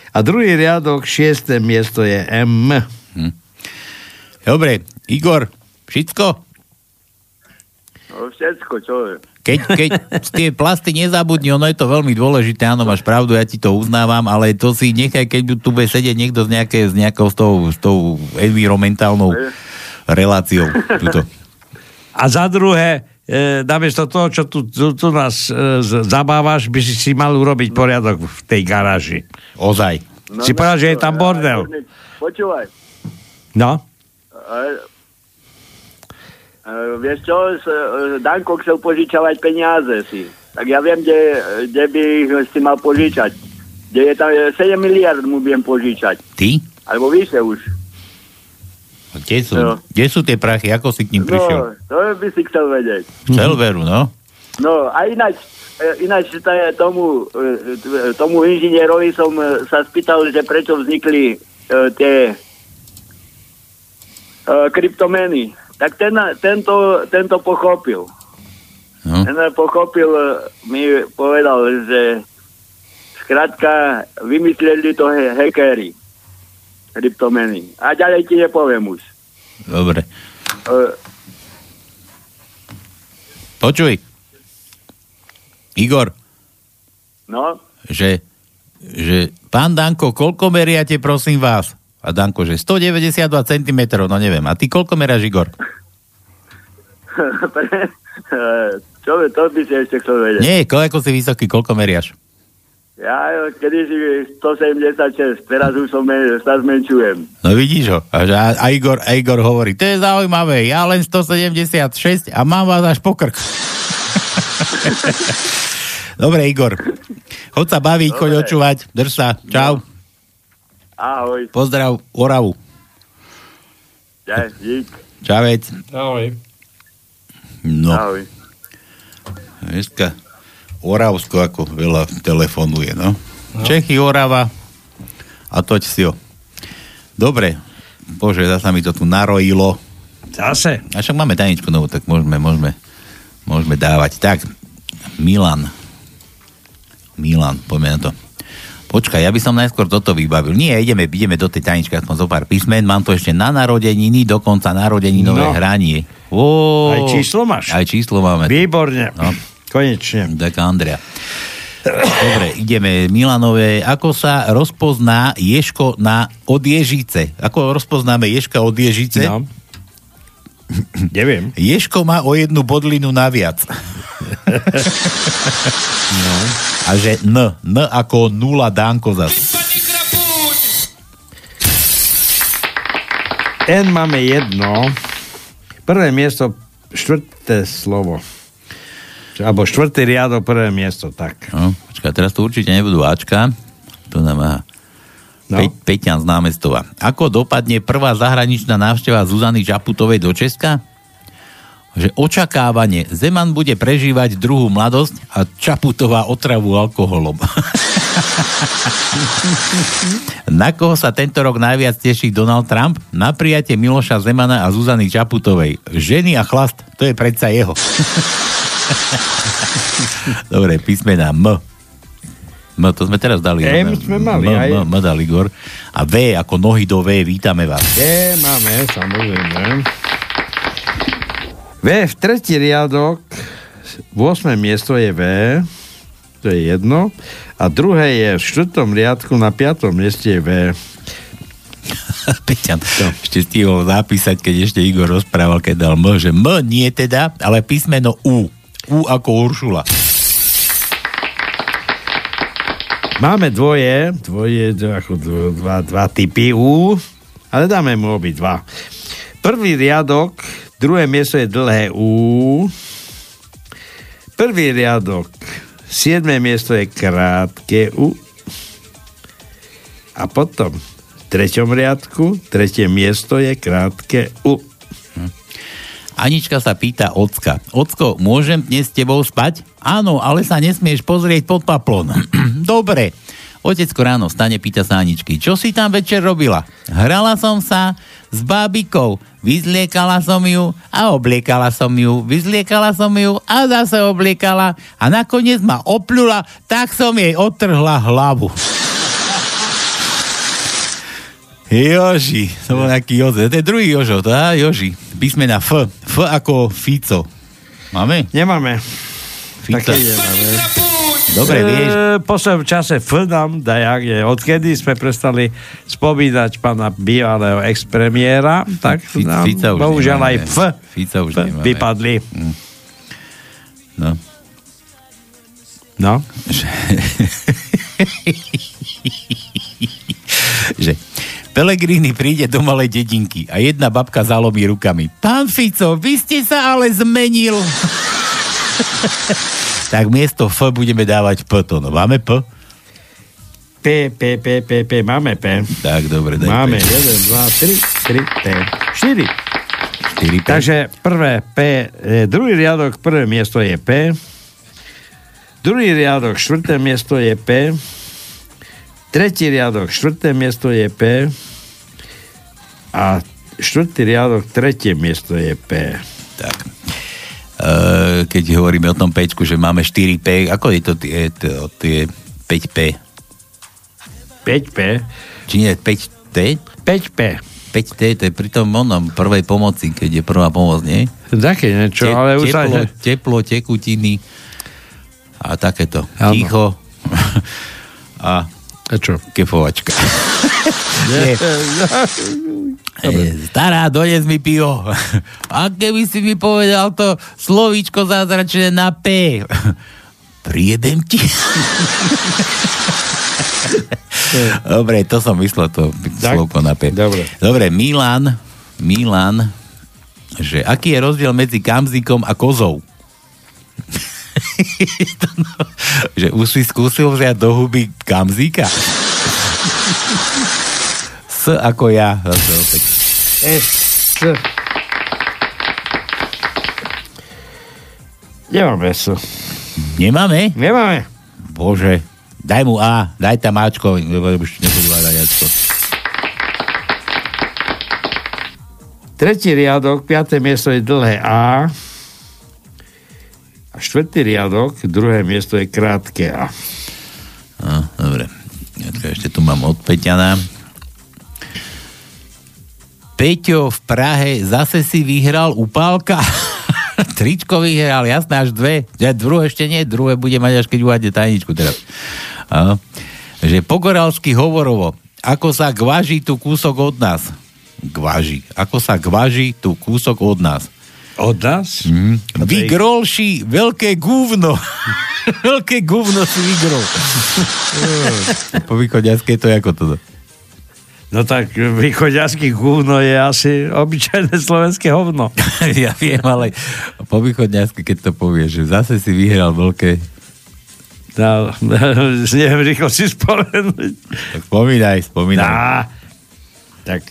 A druhý riadok, šiesté miesto je M. Dobre, Igor, všetko? No, všetko, čo je. Keď, keď tie plasty nezabudni, ono je to veľmi dôležité, áno, máš pravdu, ja ti to uznávam, ale to si nechaj, keď tu bude sedieť niekto s, nejaké, s nejakou s tou, s tou environmentálnou reláciou. Tuto. A za druhé, e, namiesto toho, čo tu, tu, tu nás e, z- zabávaš, by si si mal urobiť poriadok v tej garáži. Ozaj. No, si povedal, že je tam bordel. Počúvaj, No? E, e, vieš čo, s, e, Danko chcel požičavať peniaze si. Tak ja viem, kde, kde by ich si mal požičať. Kde je tam e, 7 miliard mu viem požičať. Ty? Alebo vyše už. A Kde sú, No. kde sú tie prachy? Ako si k ním prišiel? No, to by si chcel vedieť. Chcel veru, no. No a ináč, e, ináč tomu, e, tomu inžinierovi som e, sa spýtal, že prečo vznikli e, tie e, kryptomeny. Tak ten, tento, tento pochopil. No. Ten pochopil, e, mi povedal, že skrátka vymysleli to he- hackery. Kryptomeny. A ďalej ti nepoviem už. Dobre. E, Počuj. Igor, no, že, že pán Danko, koľko meriate, prosím vás? A Danko, že 192 cm, no neviem. A ty koľko meráš, Igor? Čo, to by si ešte chcel vedieť. Nie, ko- ako si vysoký, koľko meriaš? Ja kedy si 176, teraz už som, sa zmenšujem. No vidíš ho. A, a, Igor, a Igor hovorí, to je zaujímavé, ja len 176 a mám vás až pokrk. Dobre, Igor. Choď sa baviť, choď Dobre. očúvať. Drž sa. Čau. Ahoj. Pozdrav Oravu. Ja, dík. Čavec. Ahoj. No. Ahoj. Dneska Oravsko ako veľa telefonuje, no. no. Čechy, Orava a toť si ho. Dobre. Bože, zasa mi to tu narojilo. Zase? A však máme tajničku novú, tak môžeme, môžeme, môžeme dávať. Tak, Milan. Milan, poďme na to. Počkaj, ja by som najskôr toto vybavil. Nie, ideme, ideme do tej tajničky, aspoň zo pár písmen. Mám to ešte na narodeniny, dokonca narodeninové No. hranie. Ó, Aj číslo máš? Aj číslo máme. Výborne. No. Konečne. Tak Andrea. Dobre, ideme Milanové. Ako sa rozpozná ješko na od ježice? Ako rozpoznáme ješka od ježice? No. Neviem. Ješko má o jednu bodlinu naviac. no. A že N, N ako nula Dánko zas. N máme jedno. Prvé miesto, štvrté slovo. Alebo štvrtý riadok, prvé miesto, tak. No, počkaj, teraz to určite nebudú Ačka. To nám má No. Pe- Peťan z námestova. Ako dopadne prvá zahraničná návšteva Zuzany Čaputovej do Česka? Že očakávanie. Zeman bude prežívať druhú mladosť a Čaputová otravu alkoholom. Na koho sa tento rok najviac teší Donald Trump? Na prijatie Miloša Zemana a Zuzany Čaputovej. Ženy a chlast, to je predsa jeho. Dobre, písmená M. M, to sme teraz dali. M sme mali, M, aj. M, M dal Igor. A V ako nohy do V, vítame vás. Je, máme, samozrejme. V, v tretí riadok, 8. miesto je V, to je jedno. A druhé je v štvrtom riadku, na piatom mieste je V. Peťan, ešte stihol zapísať, keď ešte Igor rozprával, keď dal M, že M nie teda, ale písmeno U. U ako Uršula. Máme dvoje, dvoje, ako dva, dva typy U, ale dáme mu obi dva. Prvý riadok, druhé miesto je dlhé U. Prvý riadok, siedme miesto je krátke U. A potom v treťom riadku, tretie miesto je krátke U. Anička sa pýta Ocka. Ocko, môžem dnes s tebou spať? Áno, ale sa nesmieš pozrieť pod paplon. Dobre. Otecko ráno stane, pýta sa Aničky. Čo si tam večer robila? Hrala som sa s bábikou. Vyzliekala som ju a obliekala som ju. Vyzliekala som ju a zase obliekala. A nakoniec ma opľula, tak som jej odtrhla hlavu. Joži, to bol nejaký Joze. To je druhý Jožo, to je Joži. Písmena F. F ako Fico. Máme? Nemáme. Fico. Také nemáme. Dobre, vieš. E, v poslednom čase F nám dajak je. Odkedy sme prestali spomínať pána bývalého ex-premiéra, tak Fi- nám Fica už bohužiaľ aj. F, Fica už F nemáme. vypadli. No. No. že Pelegrini príde do malej dedinky a jedna babka zalomí rukami. Pán Fico, vy ste sa ale zmenil. tak miesto F budeme dávať P. To, no máme P? P, P, P, P, P, máme P. Tak, dobre, daj Máme P. 1, 2, 3, 3, P, 4. 4 P. Takže prvé P, druhý riadok, prvé miesto je P. Druhý riadok, štvrté miesto je P. Tretí riadok, štvrté miesto je P. A štvrtý riadok, tretie miesto je P. Tak. Uh, keď hovoríme o tom pečku, že máme 4P, ako je to tie, to, tie 5P? 5P. Či nie, 5T? 5P. 5T, to je pri tom onom prvej pomoci, keď je prvá pomoc, nie? Také niečo, Te- ale už sa... teplo, teplo, tekutiny a takéto. Áno. Ticho a, a čo? kefovačka. Nie. E, Stará, dones mi pivo. A keby si mi povedal to slovíčko zázračné na P. Priedem ti. Dobre, to som myslel, to Tak, slovko na P. dobre. Dobre, Milan, Milan, že aký je rozdiel medzi kamzikom a kozou? že už si skúsil vziať do huby kamzíka? S ako ja. Zase opäť. S. Nemáme S. Nemáme? Nemáme. Bože, daj mu A, daj tam Ačko, už nebudú hľadať Ačko. Tretí riadok, piaté miesto je dlhé A. A štvrtý riadok, druhé miesto je krátke A. mám od Peťana. Peťo v Prahe zase si vyhral u Pálka. Tričko vyhral, jasné, až dve. Ja, druhé ešte nie, druhé bude mať až keď uvádne tajničku teraz. Áno. Že pogoralsky hovorovo, ako sa gvaží tu kúsok od nás. Gvaží. Ako sa gvaží tu kúsok od nás. Od nás? Mm. Vygrolší veľké gúvno. veľké gúvno si vygrol. po východňarskej to je ako toto. No tak východňarský gúvno je asi obyčajné slovenské hovno. ja viem, ale po východňarsky, keď to povieš, že zase si vyhral veľké... No, neviem rýchlo si spomenúť. Tak spomínaj, spomínaj. Á, tak,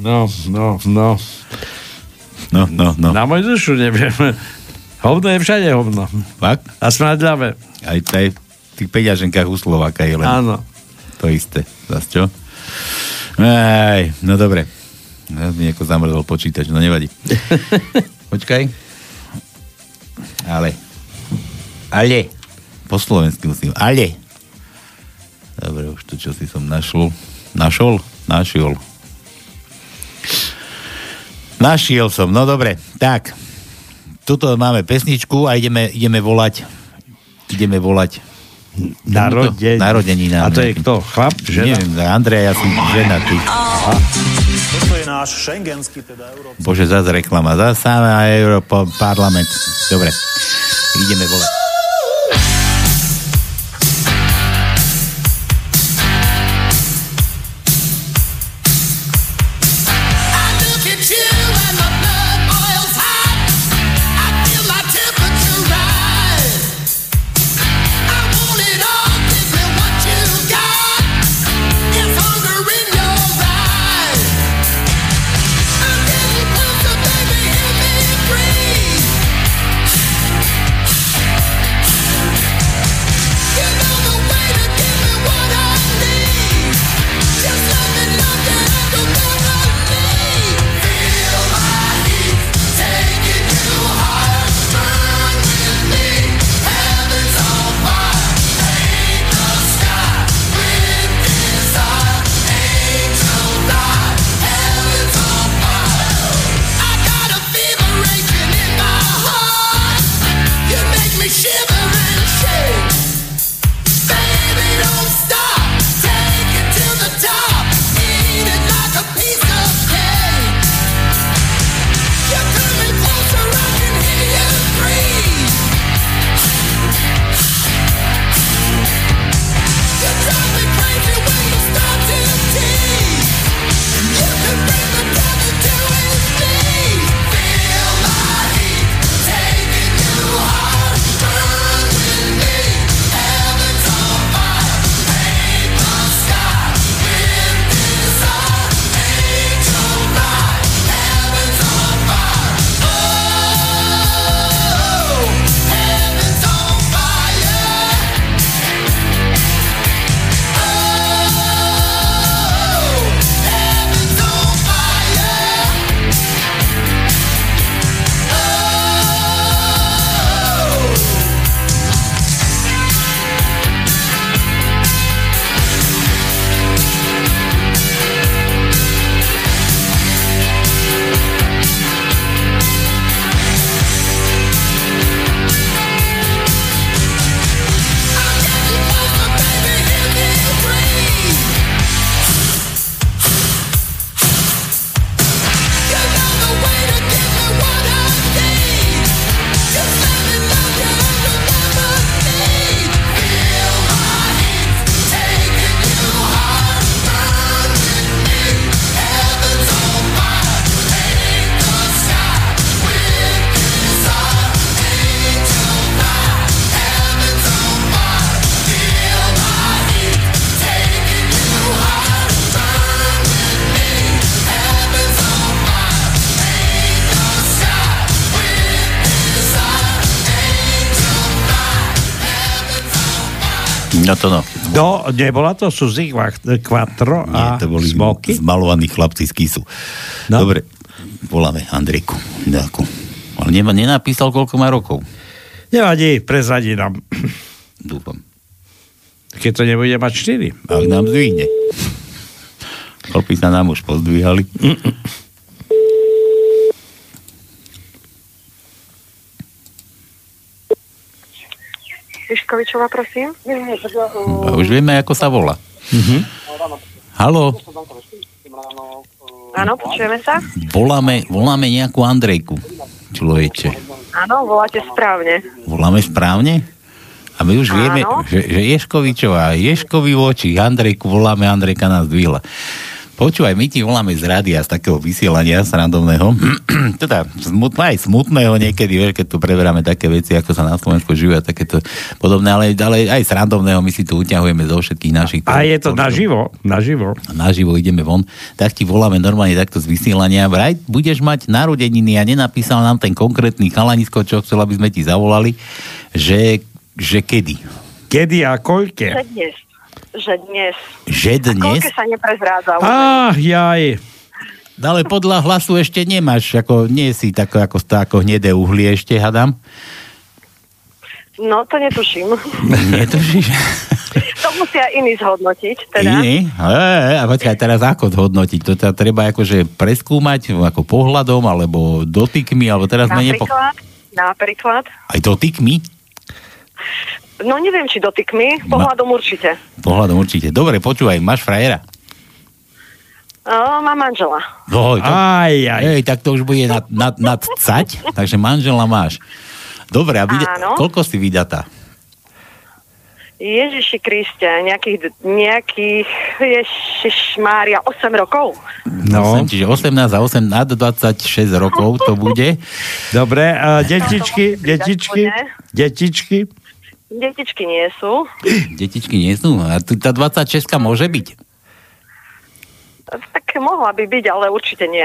no, no, no. No, no, no. Na moju dušu neviem. Hovno je všade hovno. Fakt? A smradľavé. Aj, aj v tých peňaženkách u Slováka je len Áno. to isté. Zas čo? Aj, no dobre. Ja mi ako zamrzol počítač, no nevadí. Počkaj. Ale. Ale. Po slovensky musím. Ale. Dobre, už to, čo si som našol. Našol? Našiel. Našiel som, no dobre. Tak. Tuto máme pesničku a ideme, ideme volať ideme volať Narodeniny. Narodenina. A to je kto? Chlap? Žena? Neviem, Andrej, ja som žena, ty. Toto je náš šengenský, teda Európsky. Bože, zás reklama, zás samá Európa, parlament. Dobre, ideme volať. No, nebola to Suzy Quattro Nie, a to boli Smoky? zmalovaní chlapci z Kisu. No. Dobre, voláme Andrejku. Nejakú. Ale nema, nenapísal, koľko má rokov. Nevadí, prezradí nám. Dúfam. Keď to nebude mať 4. Ak nám zdvihne. Chlpy sa nám už pozdvíhali. Piškovičová, prosím. A už vieme, ako sa volá. Halo, Áno, počujeme sa? voláme, voláme nejakú Andrejku. Človeče. Áno, voláte správne. Voláme správne? A my už Áno. vieme, že, že Ješkovičová, Ješkovi voči, Andrejku voláme, Andrejka nás dvihla. Počúvaj, my ti voláme z rádia, z takého vysielania srandovného, teda smut, aj smutného niekedy, vieš, keď tu preberáme také veci, ako sa na Slovensku žijú a takéto podobné, ale, ale aj srandovného my si tu uťahujeme zo všetkých našich... A je to naživo, naživo. Naživo ideme von, tak ti voláme normálne takto z vysielania. Vraj, budeš mať narodeniny a nenapísal nám ten konkrétny chalanisko, čo chcel, aby sme ti zavolali, že, že kedy. Kedy a koľke? Dnes. Že dnes. Že A dnes? koľke sa neprezrádza. Ach, jaj. No ale podľa hlasu ešte nemáš, ako nie si tak, ako, ako hnedé uhlie ešte, hadám. No, to netuším. Netušíš? to musia iní zhodnotiť, teda. Iný? E, a počkaj, teraz ako zhodnotiť? To teda treba akože preskúmať ako pohľadom, alebo dotykmi, alebo teraz sme nepo... Napríklad, napríklad, Aj dotykmi? No neviem, či dotykmi, Ma- pohľadom určite. Pohľadom určite. Dobre, počúvaj, máš frajera? O, mám manžela. No, to, aj, aj. Ej, tak to už bude nad, nad, nad cať, takže manžela máš. Dobre, a vyda- Áno. koľko si vydatá? Ježiši Kriste, nejakých, nejakých, Ježiš Mária, 8 rokov. No. 8, čiže 18 a 8 nad 26 rokov to bude. Dobre, a detičky, detičky, detičky. Detičky nie sú. Detičky nie sú. A tu tá 26 môže byť. Tak mohla by byť, ale určite nie.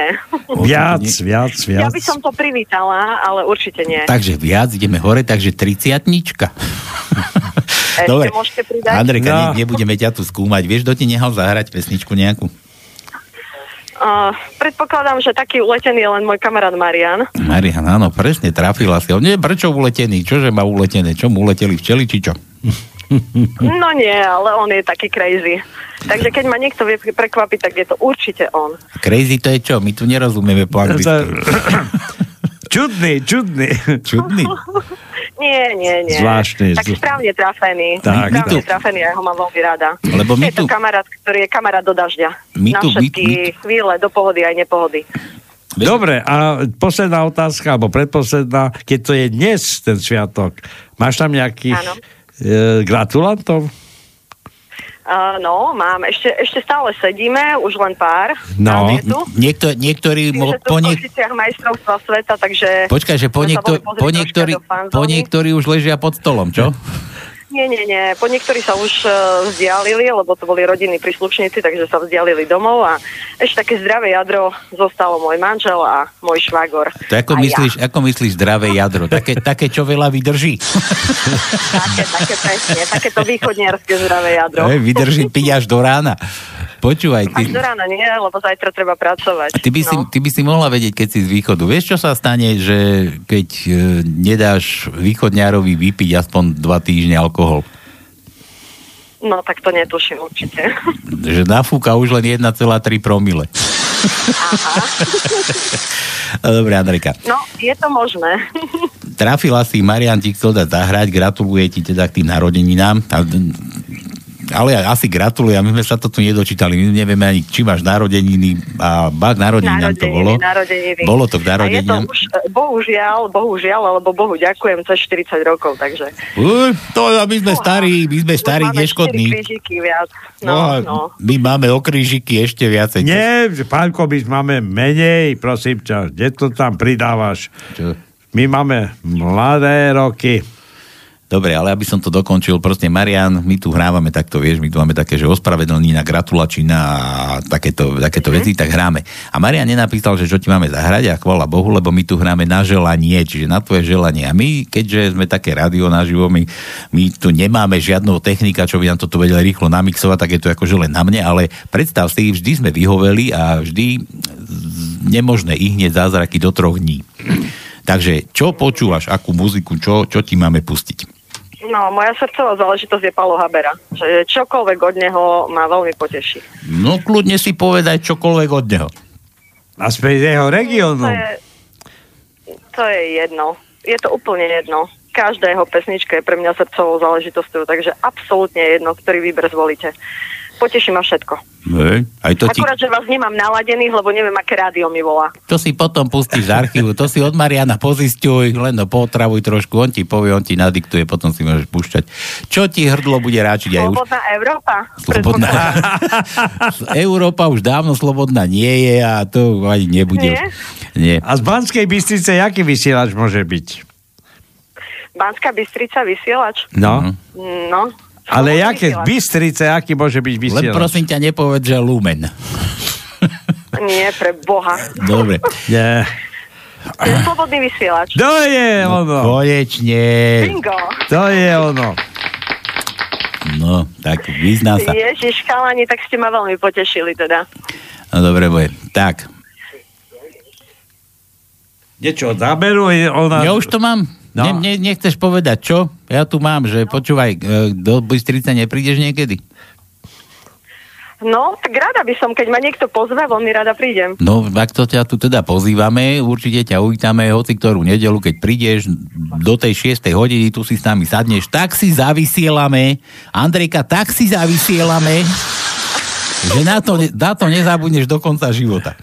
Viac, viac, Ja viac. by som to privítala, ale určite nie. Takže viac, ideme hore, takže 30 Ešte Dobre. Andrejka, No. ne, nebudeme ťa tu skúmať. Vieš, kto ti nehal zahrať pesničku nejakú? Uh, predpokladám, že taký uletený je len môj kamarát Marian. Marian, áno, presne, trafila si ho. Nie, prečo uletený? Čože má uletené? Čo mu uleteli včeli, či čo? No nie, ale on je taký crazy. Takže keď ma niekto vie prekvapiť, tak je to určite on. Crazy to je čo? My tu nerozumieme po anglicky. Čudný, čudný. Čudný? Nie, nie, nie. Zvláštne. Tak správne trafený. Tak, správne my tu- trafený, ja ho mám veľmi rada. Lebo my je to tu- kamarát, ktorý je kamarát do dažďa. My Na tu- my- všetky my chvíle, do pohody aj nepohody. Dobre, a posledná otázka, alebo predposledná, keď to je dnes ten sviatok, máš tam nejakých e, gratulantov? Uh, no, mám. Ešte, ešte stále sedíme, už len pár. No, Je tu. niekto, niektorí, mo, po, niek- majstrovstva sveta, takže... počkaj, že po, niekto, po, niektorí, po niektorí už ležia pod stolom, čo? Nie, nie, nie. Po niektorí sa už uh, vzdialili, lebo to boli rodinní príslušníci, takže sa vzdialili domov a ešte také zdravé jadro zostalo môj manžel a môj švagor. To ako A myslíš, ako myslíš zdravé jadro? Také, také, čo veľa vydrží? Ja. Také, také presne, takéto východniarské zdravé jadro. Hej, vydrží piť až do rána. Počúvaj, Až ty, do rána nie, lebo zajtra treba pracovať. ty, by si, no. ty by si mohla vedieť, keď si z východu. Vieš, čo sa stane, že keď e, nedáš východňárovi vypiť aspoň dva týždne alkohol? No, tak to netuším určite. Že nafúka už len 1,3 promile. Dobre, Andrejka. No, je to možné. Trafila si, Marian ti chcel dať zahrať, gratuluje ti teda k tým narodeninám. Ale asi gratuluje, a my sme sa to tu nedočítali, my nevieme ani, či máš narodeniny a bak narodeninám to bolo. narodeniny. Bolo to k A je to narodeninám. už, e, bohužiaľ, bohužiaľ, alebo Bohu ďakujem, cez 40 rokov, takže... Uj, to my sme starí, my sme starí, neškodní. 4 krížiky viac. No, No, no. My máme okrížiky ešte viacej. Nie, pánko, my máme menej, prosím ťa, kde to tam pridávaš? Čo? My máme mladé roky. Dobre, ale aby som to dokončil, proste Marian, my tu hrávame takto, vieš, my tu máme také, že ospravedlnina, gratulačina a takéto, takéto veci, tak hráme. A Marian nenapísal, že čo ti máme zahrať a chvala Bohu, lebo my tu hráme na želanie, čiže na tvoje želanie. A my, keďže sme také rádio naživo, my, my tu nemáme žiadneho technika, čo by nám toto vedel rýchlo namixovať, tak je to akože len na mne, ale predstav si, vždy sme vyhoveli a vždy nemožné ich hneď zázraky do troch dní. Takže čo počúvaš, akú muziku, čo, čo ti máme pustiť? No, moja srdcová záležitosť je Palo Habera. Že čokoľvek od neho ma veľmi poteší. No kľudne si povedať čokoľvek od neho. Aspoň z jeho regiónu. To je, to je jedno. Je to úplne jedno. Každá jeho pesnička je pre mňa srdcovou záležitosťou, takže absolútne jedno, ktorý výber zvolíte. Poteší ma všetko. Hej, aj to ti, Akurát, že vás nemám naladených, lebo neviem, aké rádio mi volá. to si potom pustíš z archívu, to si od Mariana pozistuj, len ho potravuj trošku, on ti povie, on ti nadiktuje, potom si môžeš púšťať. Čo ti hrdlo bude ráčiť aj už? Slobodná Európa. Slobodná. Európa už dávno slobodná nie je a to ani nebude. Nie? Nie. A z Banskej Bystrice jaký vysielač môže byť? Banská Bystrica vysielač? No. No. Ale jaké z. Bystrice, aký môže byť Len vysielač? prosím ťa nepovedz, že Lumen. Nie, pre Boha. Dobre. Nie. Slobodný vysielač. To je ono. Konečne. Bingo. To je ono. No, tak vyzná sa. Ježiš, chalani, tak ste ma veľmi potešili teda. No dobre, bude. Tak. Niečo zaberú? Ona... Ja už to mám. No. Ne, ne, nechceš povedať čo? Ja tu mám, že počúvaj, e, do Bystrice neprídeš niekedy? No, tak rada by som, keď ma niekto pozve, veľmi rada prídem. No, ak to ťa tu teda pozývame, určite ťa uvítame hoci ktorú nedelu, keď prídeš do tej 6. hodiny, tu si s nami sadneš, tak si zavysielame, Andrejka, tak si zavysielame, že na to, na to nezabudneš do konca života.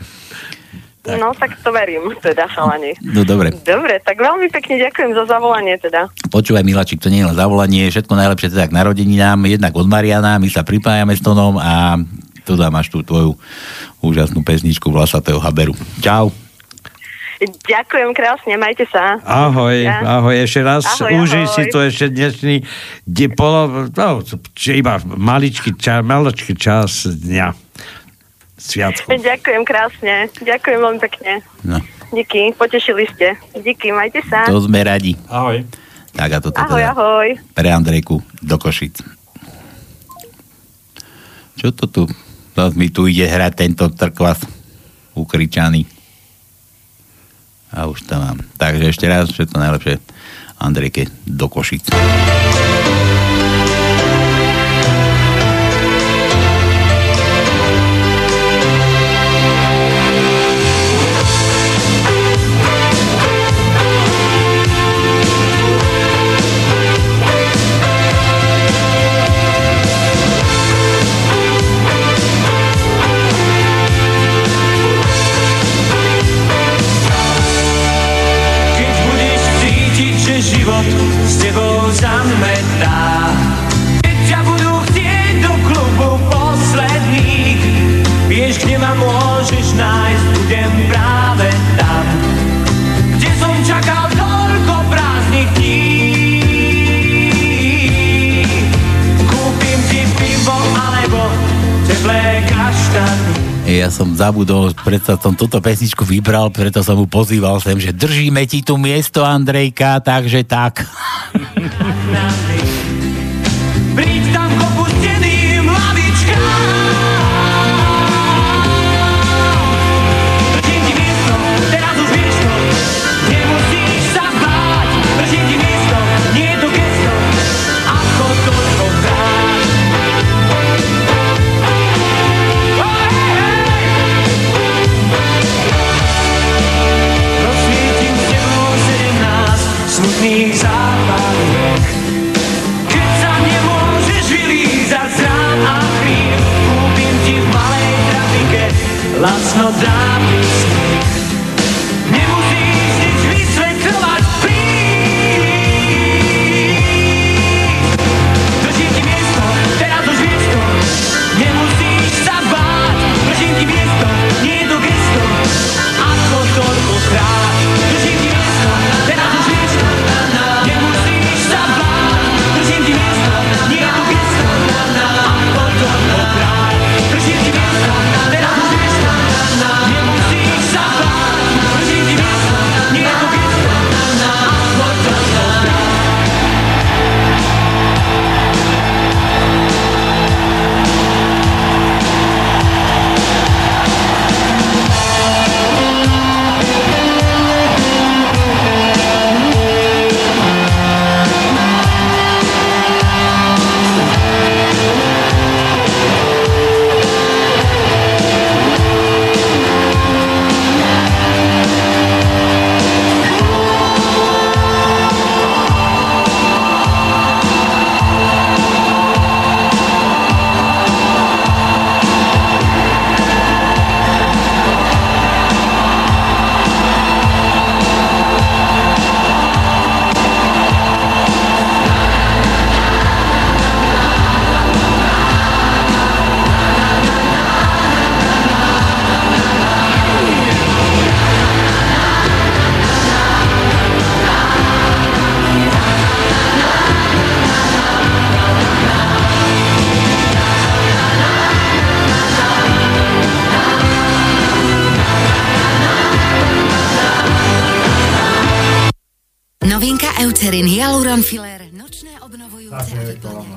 Tak. No, tak to verím, teda, chalani. No dobre. Dobre, tak veľmi pekne ďakujem za zavolanie, teda. Počúvaj, Milačik, to nie je len zavolanie, všetko najlepšie teda k narodeninám, jednak od Mariana, my sa pripájame s Tonom a tu máš tú tvoju úžasnú pesničku Vlasatého Haberu. Čau. Ďakujem krásne, majte sa. Ahoj, Ja. ahoj, ešte raz. Ahoj, Užij ahoj. si to ešte dnešný de, polo, no, iba maličký čas, maličký čas dňa. Sviatku. Ďakujem krásne, ďakujem veľmi pekne. No. Díky, potešili ste. Díky, majte sa. To sme radi. Ahoj. Tak a toto Ahoj, teda ahoj. pre Andrejku do Košic. Čo to tu? Zas mi tu ide hrať tento trkvas ukričaný. A už to mám. Takže ešte raz všetko najlepšie Andrejke do Košic. Ja som zabudol, preto som túto pesničku vybral, preto som mu pozýval sem, že držíme ti tu miesto, Andrejka, takže tak. Lots no diamonds. Eucerin Hyaluron Filler. Nočné obnovujúce.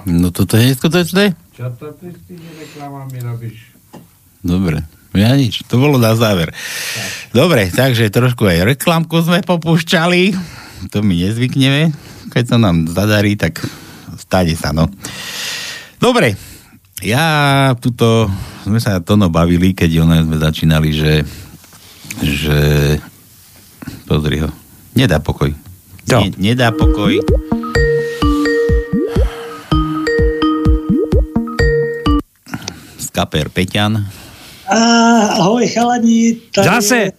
No toto je neskutočné? Čo to ty s tými reklamami robíš? Dobre. Ja nič, to bolo na záver. Dobre, takže trošku aj reklamku sme popúšťali. To my nezvykneme. Keď sa nám zadarí, tak stane sa, no. Dobre, ja tuto, sme sa tono bavili, keď ono sme začínali, že že pozri ho, nedá pokoj. Jo. Ne, nedá pokoj. Skaper Peťan. A, ahoj chalani, tady Zase?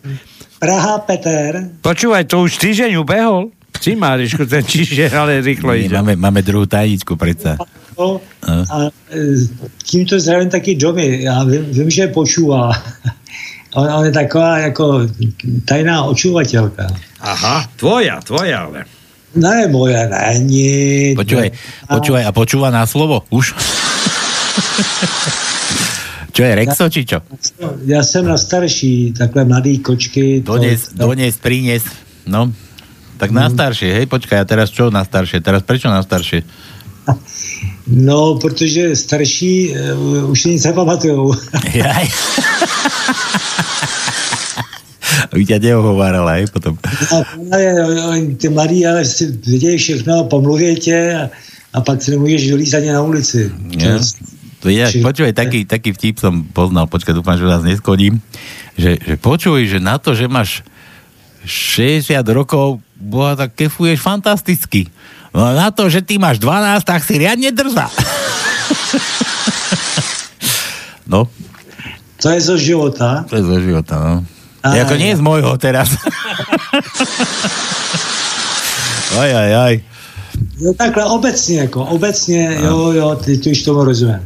Praha Peter. Počúvaj, to už týždeň ubehol. Si Márišku, ten čiže, ale rýchlo ide. máme, máme druhú tajničku, predsa. No, a e, tímto zdravím taky Domy. Já vím, vím že počúvá. On, on je taková jako tajná očuvatelka. Aha, tvoja, tvoja, ale. Ne, moje není. Počúvaj, počúvaj, a počúva na slovo, už? čo je, Rexo, či čo? Já jsem na starší, takhle mladý kočky. to- Dones, dones, prines. No, tak na staršie, hej, počkaj, a teraz čo na staršie? Teraz prečo na staršie? No, protože starší uh, už nic nepamatujou. Jaj. By ťa neohovárala, hej, potom. Oni, ty mladí ale si vědějí všechno, pomluví tě a, a pak si nemůžeš vylízt ani na ulici. Ja. To je, počúvaj, taký, taký vtip som poznal, počkaj, dúfam, že vás neskodím, že, že počuj, že na to, že máš 60 rokov, boha, tak kefuješ fantasticky. No a na to, že ty máš 12, tak si riadne drza. no, To je zo života. to je zo života, no. Aj, Jako nie z môjho teraz. aj, aj, aj. No takhle obecně, jako obecně, jo, jo, ty, ty už tomu rozumím.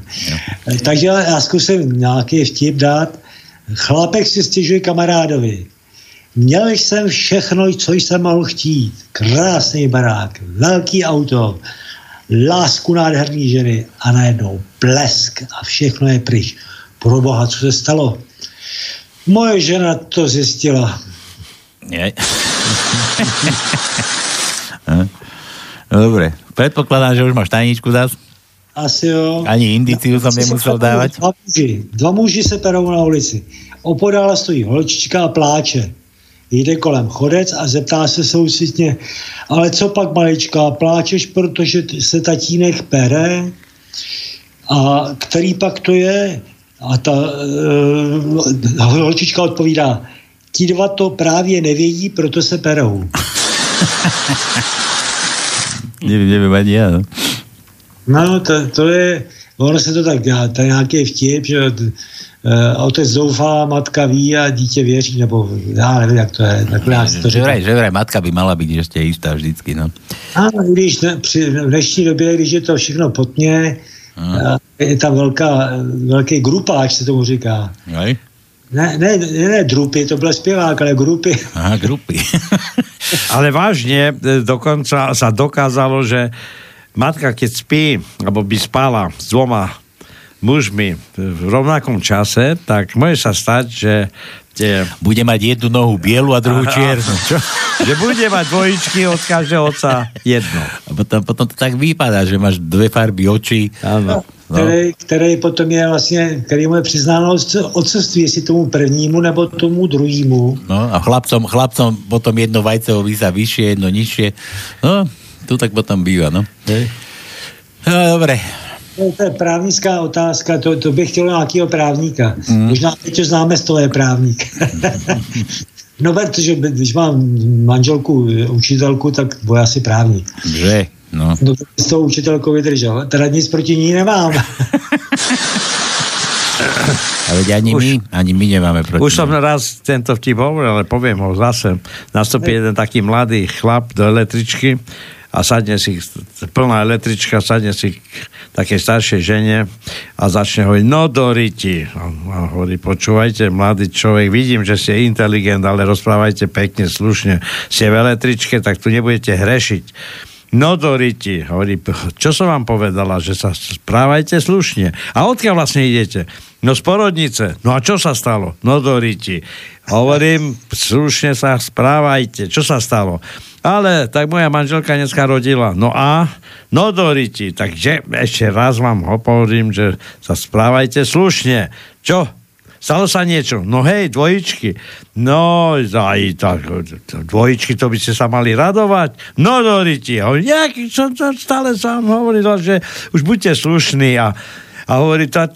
Eh, Takže já zkusím nějaký vtip dát. Chlapek si stěžuje kamarádovi. Měl jsem všechno, co jsem mohl chtít. Krásný barák, velký auto, lásku nádherný ženy a najednou blesk a všechno je pryč. Pro boha, co se stalo? Moje žena to zjistila. Nie. no dobre, predpokladám, že už máš tajničku zás. Asi jo. Ani indiciu som nemusel dávať. Dva muži, dva muži se perou na ulici. Opodál stojí holčička a pláče. Jde kolem chodec a zeptá se soucitně, ale co pak malička, pláčeš, protože se tatínek pere? A který pak to je? A ta uh, holčička odpovídá, ti dva to právě nevědí, proto se perou. Neviem, neviem ani ja, no. No, to, to je, ono se to tak dělá, to je nějaký vtip, že otec zoufá, matka ví a dítě věří, nebo já nevím, jak to je. Takhle já si to Že vraj, že vraj matka by mala byť ešte istá vždycky, no. A když ne, při, v dnešní době, když je to všechno potně, uh, je tam velká, velký grupáč, se tomu říká. Aj? Ne, ne, ne, ne drupy, to byl zpěvák, ale grupy. Aha, grupy. Ale vážne, e, dokonca sa dokázalo, že matka, keď spí, alebo by spala s dvoma mužmi v rovnakom čase, tak môže sa stať, že tie... Bude mať jednu nohu bielu a druhú čiernu. Čo? Že bude mať dvojičky od každého otca jedno. A potom, potom to tak vypadá, že máš dve farby očí. Áno. No. Který, který potom je vlastně, který mu je přiznáno otcovství, jestli tomu prvnímu nebo tomu druhému. No a chlapcom, chlapcom potom jedno vajce vysa vyššie, jedno nižšie. No, tu tak potom býva, no. No, dobre. To je právnická otázka, to, to bych chtěl nějakého právníka. Mm. Možná teď známe, z toho je právník. no, protože když mám manželku, učitelku, tak bude asi právník. Že? No. No, to s tou učitelkou vydržel. Teda nic proti ní nemám. A veď ani my, ani my nemáme proti. Už som raz tento vtip hovoril, ale poviem ho zase. Nastupí jeden taký mladý chlap do električky a sadne si, plná električka, sadne si k takej staršej žene a začne hovoriť, no do riti. A a hovorí, počúvajte, mladý človek, vidím, že ste inteligent, ale rozprávajte pekne, slušne. Ste v električke, tak tu nebudete hrešiť. No Doriti, hovorí, čo som vám povedala, že sa správajte slušne. A odkiaľ vlastne idete? No z porodnice. No a čo sa stalo? No Doriti. Hovorím, slušne sa správajte. Čo sa stalo? Ale tak moja manželka dneska rodila. No a? No Doriti. Takže ešte raz vám hovorím, že sa správajte slušne. Čo? Stalo sa niečo? No hej, dvojičky. No, aj tak, dvojičky, to by ste sa mali radovať. No, Doriti, nejaký, som to stále sám hovoril, že už buďte slušní a, a hovorí, tá,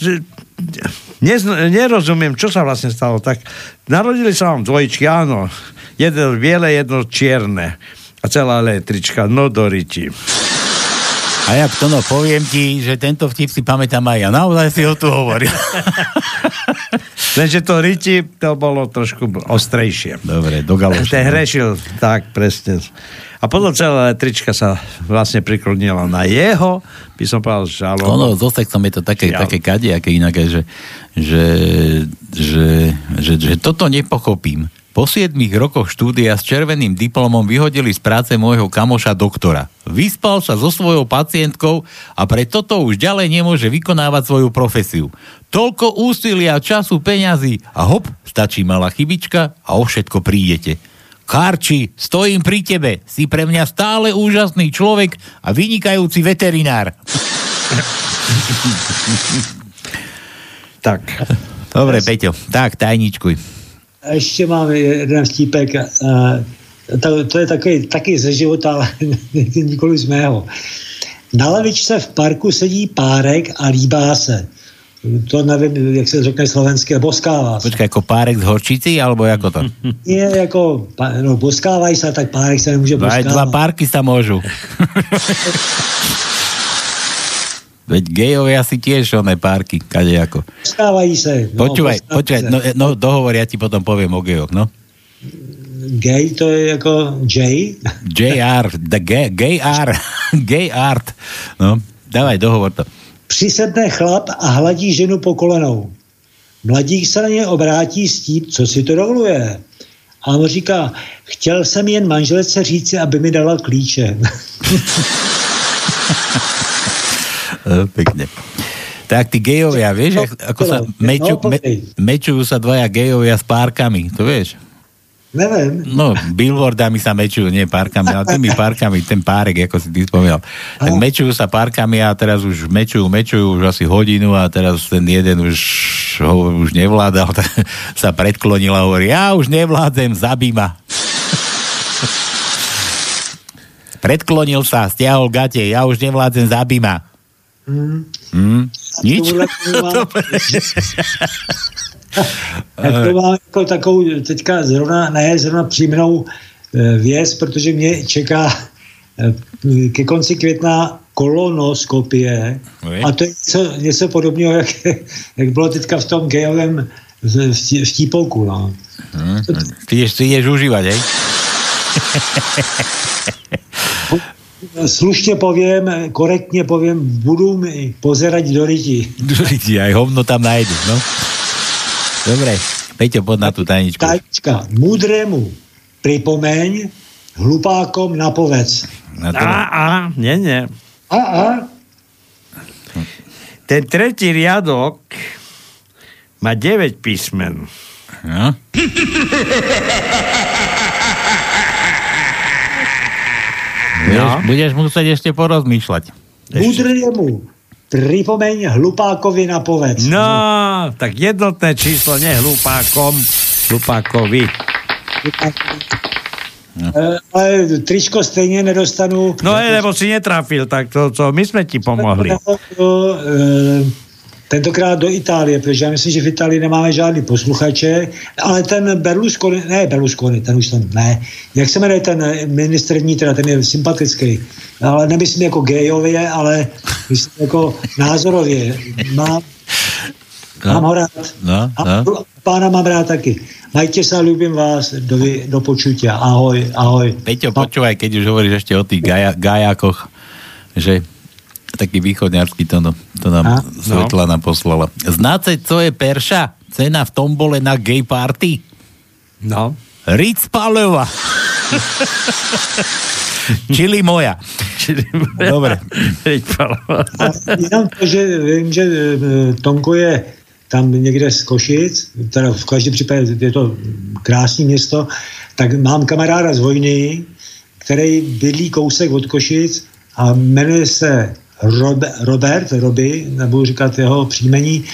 nerozumiem, čo sa vlastne stalo. Tak narodili sa vám dvojičky, áno. Jedno biele, jedno čierne. A celá električka, no Doriti. A jak to no, poviem ti, že tento vtip si pamätám aj ja. Naozaj si ho tu hovoril. Lenže to Riti, to bolo trošku ostrejšie. Dobre, do galoša. Ten hrešil, tak, presne. A potom celá električka sa vlastne priklonila na jeho, by som povedal, žalom. Ono, so sexom je to také, Ja. také kadejaké inaké, že, že, že, že, že toto nepochopím. Po 7 rokoch štúdia s červeným diplomom vyhodili z práce môjho kamoša doktora. Vyspal sa so svojou pacientkou a pre toto už ďalej nemôže vykonávať svoju profesiu. Toľko úsilia, času, peňazí a hop, stačí malá chybička a o všetko prídete. Karči, stojím pri tebe, si pre mňa stále úžasný človek a vynikajúci veterinár. tak. Dobre, Peťo, tak, tajničkuj. A ještě mám jeden vtípek. To, to je taky, taky ze života, ale nikoli z mého. Na lavičce v parku sedí párek a líbá se. To nevím, jak se řekne slovensky, boskává se. Počkaj, ako párek z horčici, alebo ako to? Je jako, no, boskávají se, tak párek se nemůže dva boskávat. párky sa môžu. Veď gejovia si tiež oné párky, kade ako. Boskávají se. No, Počúvaj, počúvaj, no, no dohovor, ja ti potom poviem o gejoch, no. Gay to je jako J. JR, the gay, gay R, gay art. No, dávaj, dohovor to. Přisedne chlap a hladí ženu po kolenou. Mladík se na ně obrátí s tím, co si to dovoluje. A on říká, chtěl jsem jen manželce říci, aby mi dala klíče. Pekne. Tak tí gejovia, vieš, ak- ako sa meču, me, mečujú sa dvaja gejovia s párkami, to vieš? Neviem. No, billboardami sa mečujú, nie párkami, ale tými párkami, ten párek, ako si ty spomínal. Tak mečujú sa párkami a teraz už mečujú, mečujú už asi hodinu a teraz ten jeden už ho už nevládal, tak sa predklonil a hovorí, ja už nevládzem, zabí ma. Predklonil sa, stiahol gate, ja už nevládzem, zabí ma. Hmm. Hm? Nič? Tak to mám jako takovou teďka zrovna, ne zrovna příjemnou eh, věc, protože mě čeká eh, ke konci května kolonoskopie a to je něco, něco podobného, jak, jak bylo teďka v tom gejovém v- vtí- vtípolku. No. Hm? Ty ty ideš užívať, hej? Slušně povím, korektně povím, budu mi pozerať do ryti. Ti aj hovno tam nájdu, no. Dobre, Peťo, poď na tú tajničku. Tajnička, múdrému pripomeň, hlupákom napovedz. Na to, A, a, nie, nie. A, a, Ten tretí riadok má 9 písmen. no? Budeš, budeš musieť ešte porozmýšľať. múdrému pripomeň, hlupákovi napovedz. No, tak jednotné číslo, nie hlupákom, hlupákovi. E, ale tričko stejně nedostanu. No, je, lebo si netrafil, tak to, to my sme ti pomohli. E, tentokrát do Itálie, protože já myslím, že v Itálii nemáme žádný posluchače, ale ten Berlusconi, ne Berlusconi, ten už tam ne, jak se jmenuje ten ministr vnitra, ten je sympatický, ale nemyslím jako gejově, ale myslím jako názorově. Mám, No. mám ho rád. No, A no. pána mám rád taky. Majte sa, ľúbim vás, do, do počutia. Ahoj, ahoj. Peťo, počúvaj, keď už hovoríš ešte o tých gaja, gajákoch, že taký východňarský to, no, to nám A? Svetlana poslala. Znáte, co je perša? Cena v tombole na gay party? No. Ritz Paleva. Čili moja. Dobre. Jenom to, že vím, že e, Tonko je tam někde z Košic, teda v každém případě je to krásné město, tak mám kamaráda z vojny, který bydlí kousek od Košic a jmenuje se Robe, Robert, Roby, nebudu říkat jeho příjmení,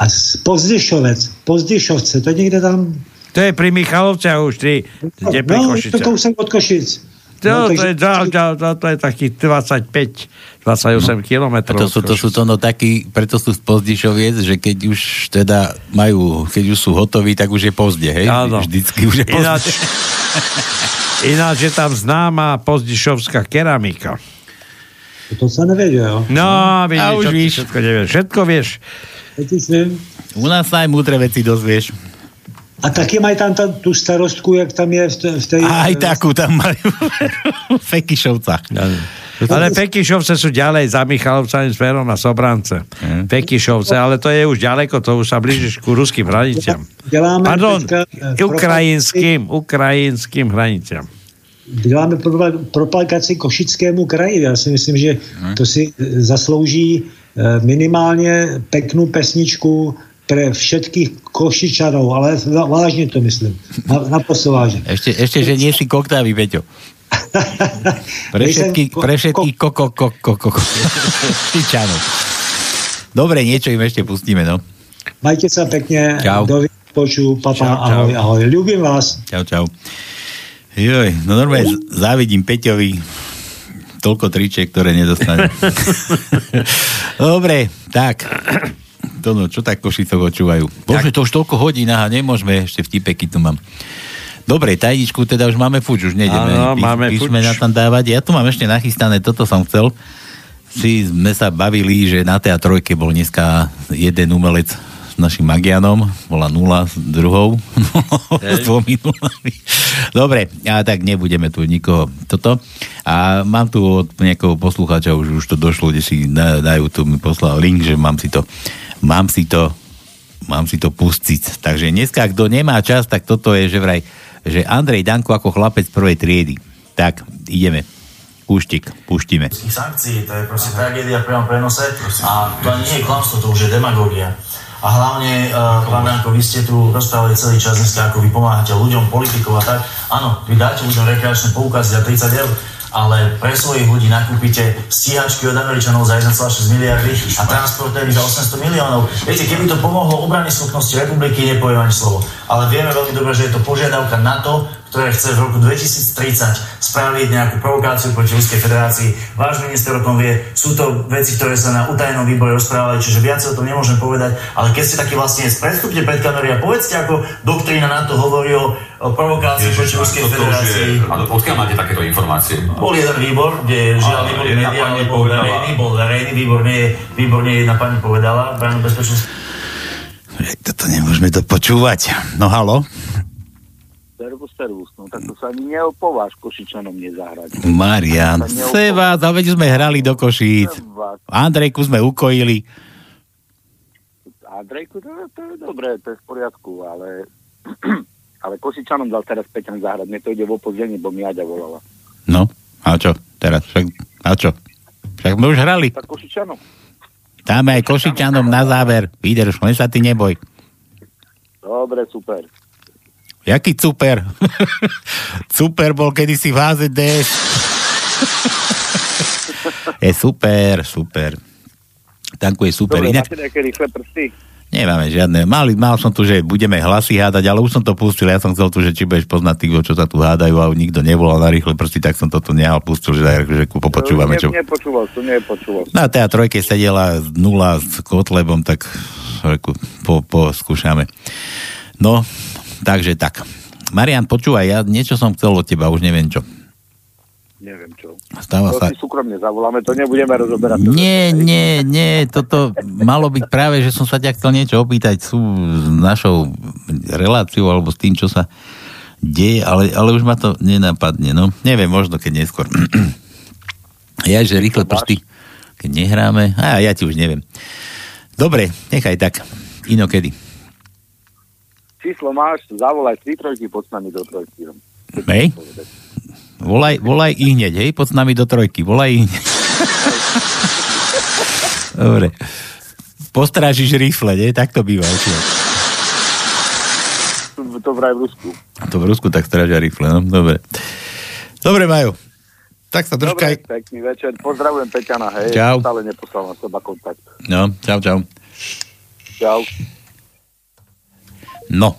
a z Pozděšovec, Pozděšovce, to je někde tam, To je pri Michalovce už, ty, kde pri no, je to kousek od Košic. To, No, to, takže- je, to, to, to, to je takých 25, 28 kilometrov. To sú, to sú to no takí, preto sú z Pozdišoviec, že keď už teda majú, keď už sú hotoví, tak už je pozde, hej? Áno. Vždycky už je pozde. Ináč, ináč je tam známa pozdišovská keramika. To sa nevěděl. No, vidíš, A už víš. všetko nevieš. Všetko vieš. U nás sa aj múdre veci dozvieš. A taky mají tam ta, tu starostku, jak tam je v, te- v té... Aj takú tam majú. Fekišovca. Ale Pekišovce sú ďalej za Michalovcami smerom na Sobrance. Pekišovce, ale to je už ďaleko, to už sa blížiš ku ruským hraniciam. Pardon, eh, ukrajinským, ukrajinským hraniciam. Děláme propag- propagaci Košickému kraji. Já si myslím, že to si eh, zaslouží eh, minimálně peknou pesničku pre všetkých Košičanov, ale vážně to myslím. Na, na poslováže. Ešte, ešte, že nie si koktávy, Peťo. Pre všetkých, ko- pre všetkých koko, koko, koko, Košičanov. Dobre, niečo im ešte pustíme, no. Majte sa pekne. Čau. Do poču, papa, Čau, čau. ahoj, ahoj. Ľúbim vás. Čau, čau. Joj, no normálne závidím Peťovi toľko tričiek, ktoré nedostane. Dobre, tak. To no, čo tak Košicov očúvajú? Bože, to už toľko hodín, aha, nemôžeme, ešte vtipeky tu mám. Dobre, tajničku teda už máme fuč, už nejdeme Áno, máme fuč. tam dávať. Ja tu mám ešte nachystané, toto som chcel. Si sme sa bavili, že na TA3 bol dneska jeden umelec s našim Magianom, bola nula s druhou, s dvomi nulami. Dobre, a tak nebudeme tu nikoho toto. A mám tu od nejakého poslucháča, už, už to došlo, kde si na, na YouTube mi poslal link, že mám si to, mám si to, mám si to pustiť. Takže dneska, kto nemá čas, tak toto je, že vraj, že Andrej Danko ako chlapec prvej triedy. Tak, ideme. Púštik, púštime. sankcií, to je proste tragédia v priamom prenose a to ani nie je klamstvo, to už je demagógia. A hlavne, uh, pán Janko, vy ste tu rozprávali celý čas dneska, ako vy pomáhate ľuďom, politikov a tak. Áno, vy dáte ľuďom rekreačné poukazy za 30 eur, ale pre svojich ľudí nakúpite stíhačky od Američanov za 1,6 miliardy a transportéry za 800 miliónov. Viete, keby to pomohlo obrany schopnosti republiky, nepoviem ani slovo. Ale vieme veľmi dobre, že je to požiadavka na to, ktoré chce v roku 2030 spraviť nejakú provokáciu proti Ruskej federácii. Váš minister o tom vie, sú to veci, ktoré sa na utajenom výbore rozprávali, čiže viac o tom nemôžem povedať, ale keď ste taký vlastne predstupte pred kamery a povedzte, ako doktrína na to hovorí o, provokácii proti Ruskej federácii. Odkiaľ máte takéto informácie? Bol jeden výbor, kde žiaľ nebol ale bol verejný, bol verejný, výbor nie, je- výbor nie jedna pani povedala, bránnu bezpečnosť. Toto nemôžeme to počúvať. No halo? Servus, servus. No tak to sa ani neopováš Košičanom nezahrať. Marian, se vás, a veď sme hrali do Košíc. Andrejku sme ukojili. Andrejku, to, to je dobré, to je v poriadku, ale, ale Košičanom dal teraz Peťan zahrať. Mne to ide v opozdení, bo mi Aďa volala. No, a čo teraz? Však, a čo? Však sme už hrali. Tak Košičanom. Dáme aj Košičanom na záver. Vydrž, len sa ty neboj. Dobre, super. Jaký super? super bol kedysi v HZDS. je super, super. Tanku je super. Dobre, Inak, máte nejaké rýchle prsty? nemáme žiadne. Mal, mal som tu, že budeme hlasy hádať, ale už som to pustil. Ja som chcel tu, že či budeš poznať tých, čo sa tu hádajú a nikto nevolal na rýchle prsty, tak som to tu nehal pustil, že, že popočúvame, čo... Ne, nepočúval som, nepočúval. Na tej trojke sedela nula s Kotlebom, tak reku, po, po skúšame. No, takže tak. Marian, počúvaj, ja niečo som chcel od teba, už neviem čo. Neviem čo. Stáva to sa... si súkromne zavoláme, to nebudeme rozoberať. Nie, nie, nie, toto malo byť práve, že som sa ťa chcel niečo opýtať sú s našou reláciou alebo s tým, čo sa deje, ale, ale už ma to nenapadne, no. Neviem, možno keď neskôr. ja, že rýchle prsty, keď nehráme, a ja ti už neviem. Dobre, nechaj tak. Inokedy. Číslo máš, zavolaj 3 trojky, poď s nami do trojky. Hej? Volaj, volaj i hneď, hej, poď s nami do trojky, volaj i hneď. Dobre. Postrážiš rifle, nie? Tak to býva. určite. To vraj v Rusku. To v Rusku tak strážia rifle, no, dobre. Dobre, Majo. Tak sa držkaj. Dobre, pekný večer. Pozdravujem Peťana, hej. Čau. Stále neposlal na seba kontakt. No, čau, čau. Čau. No.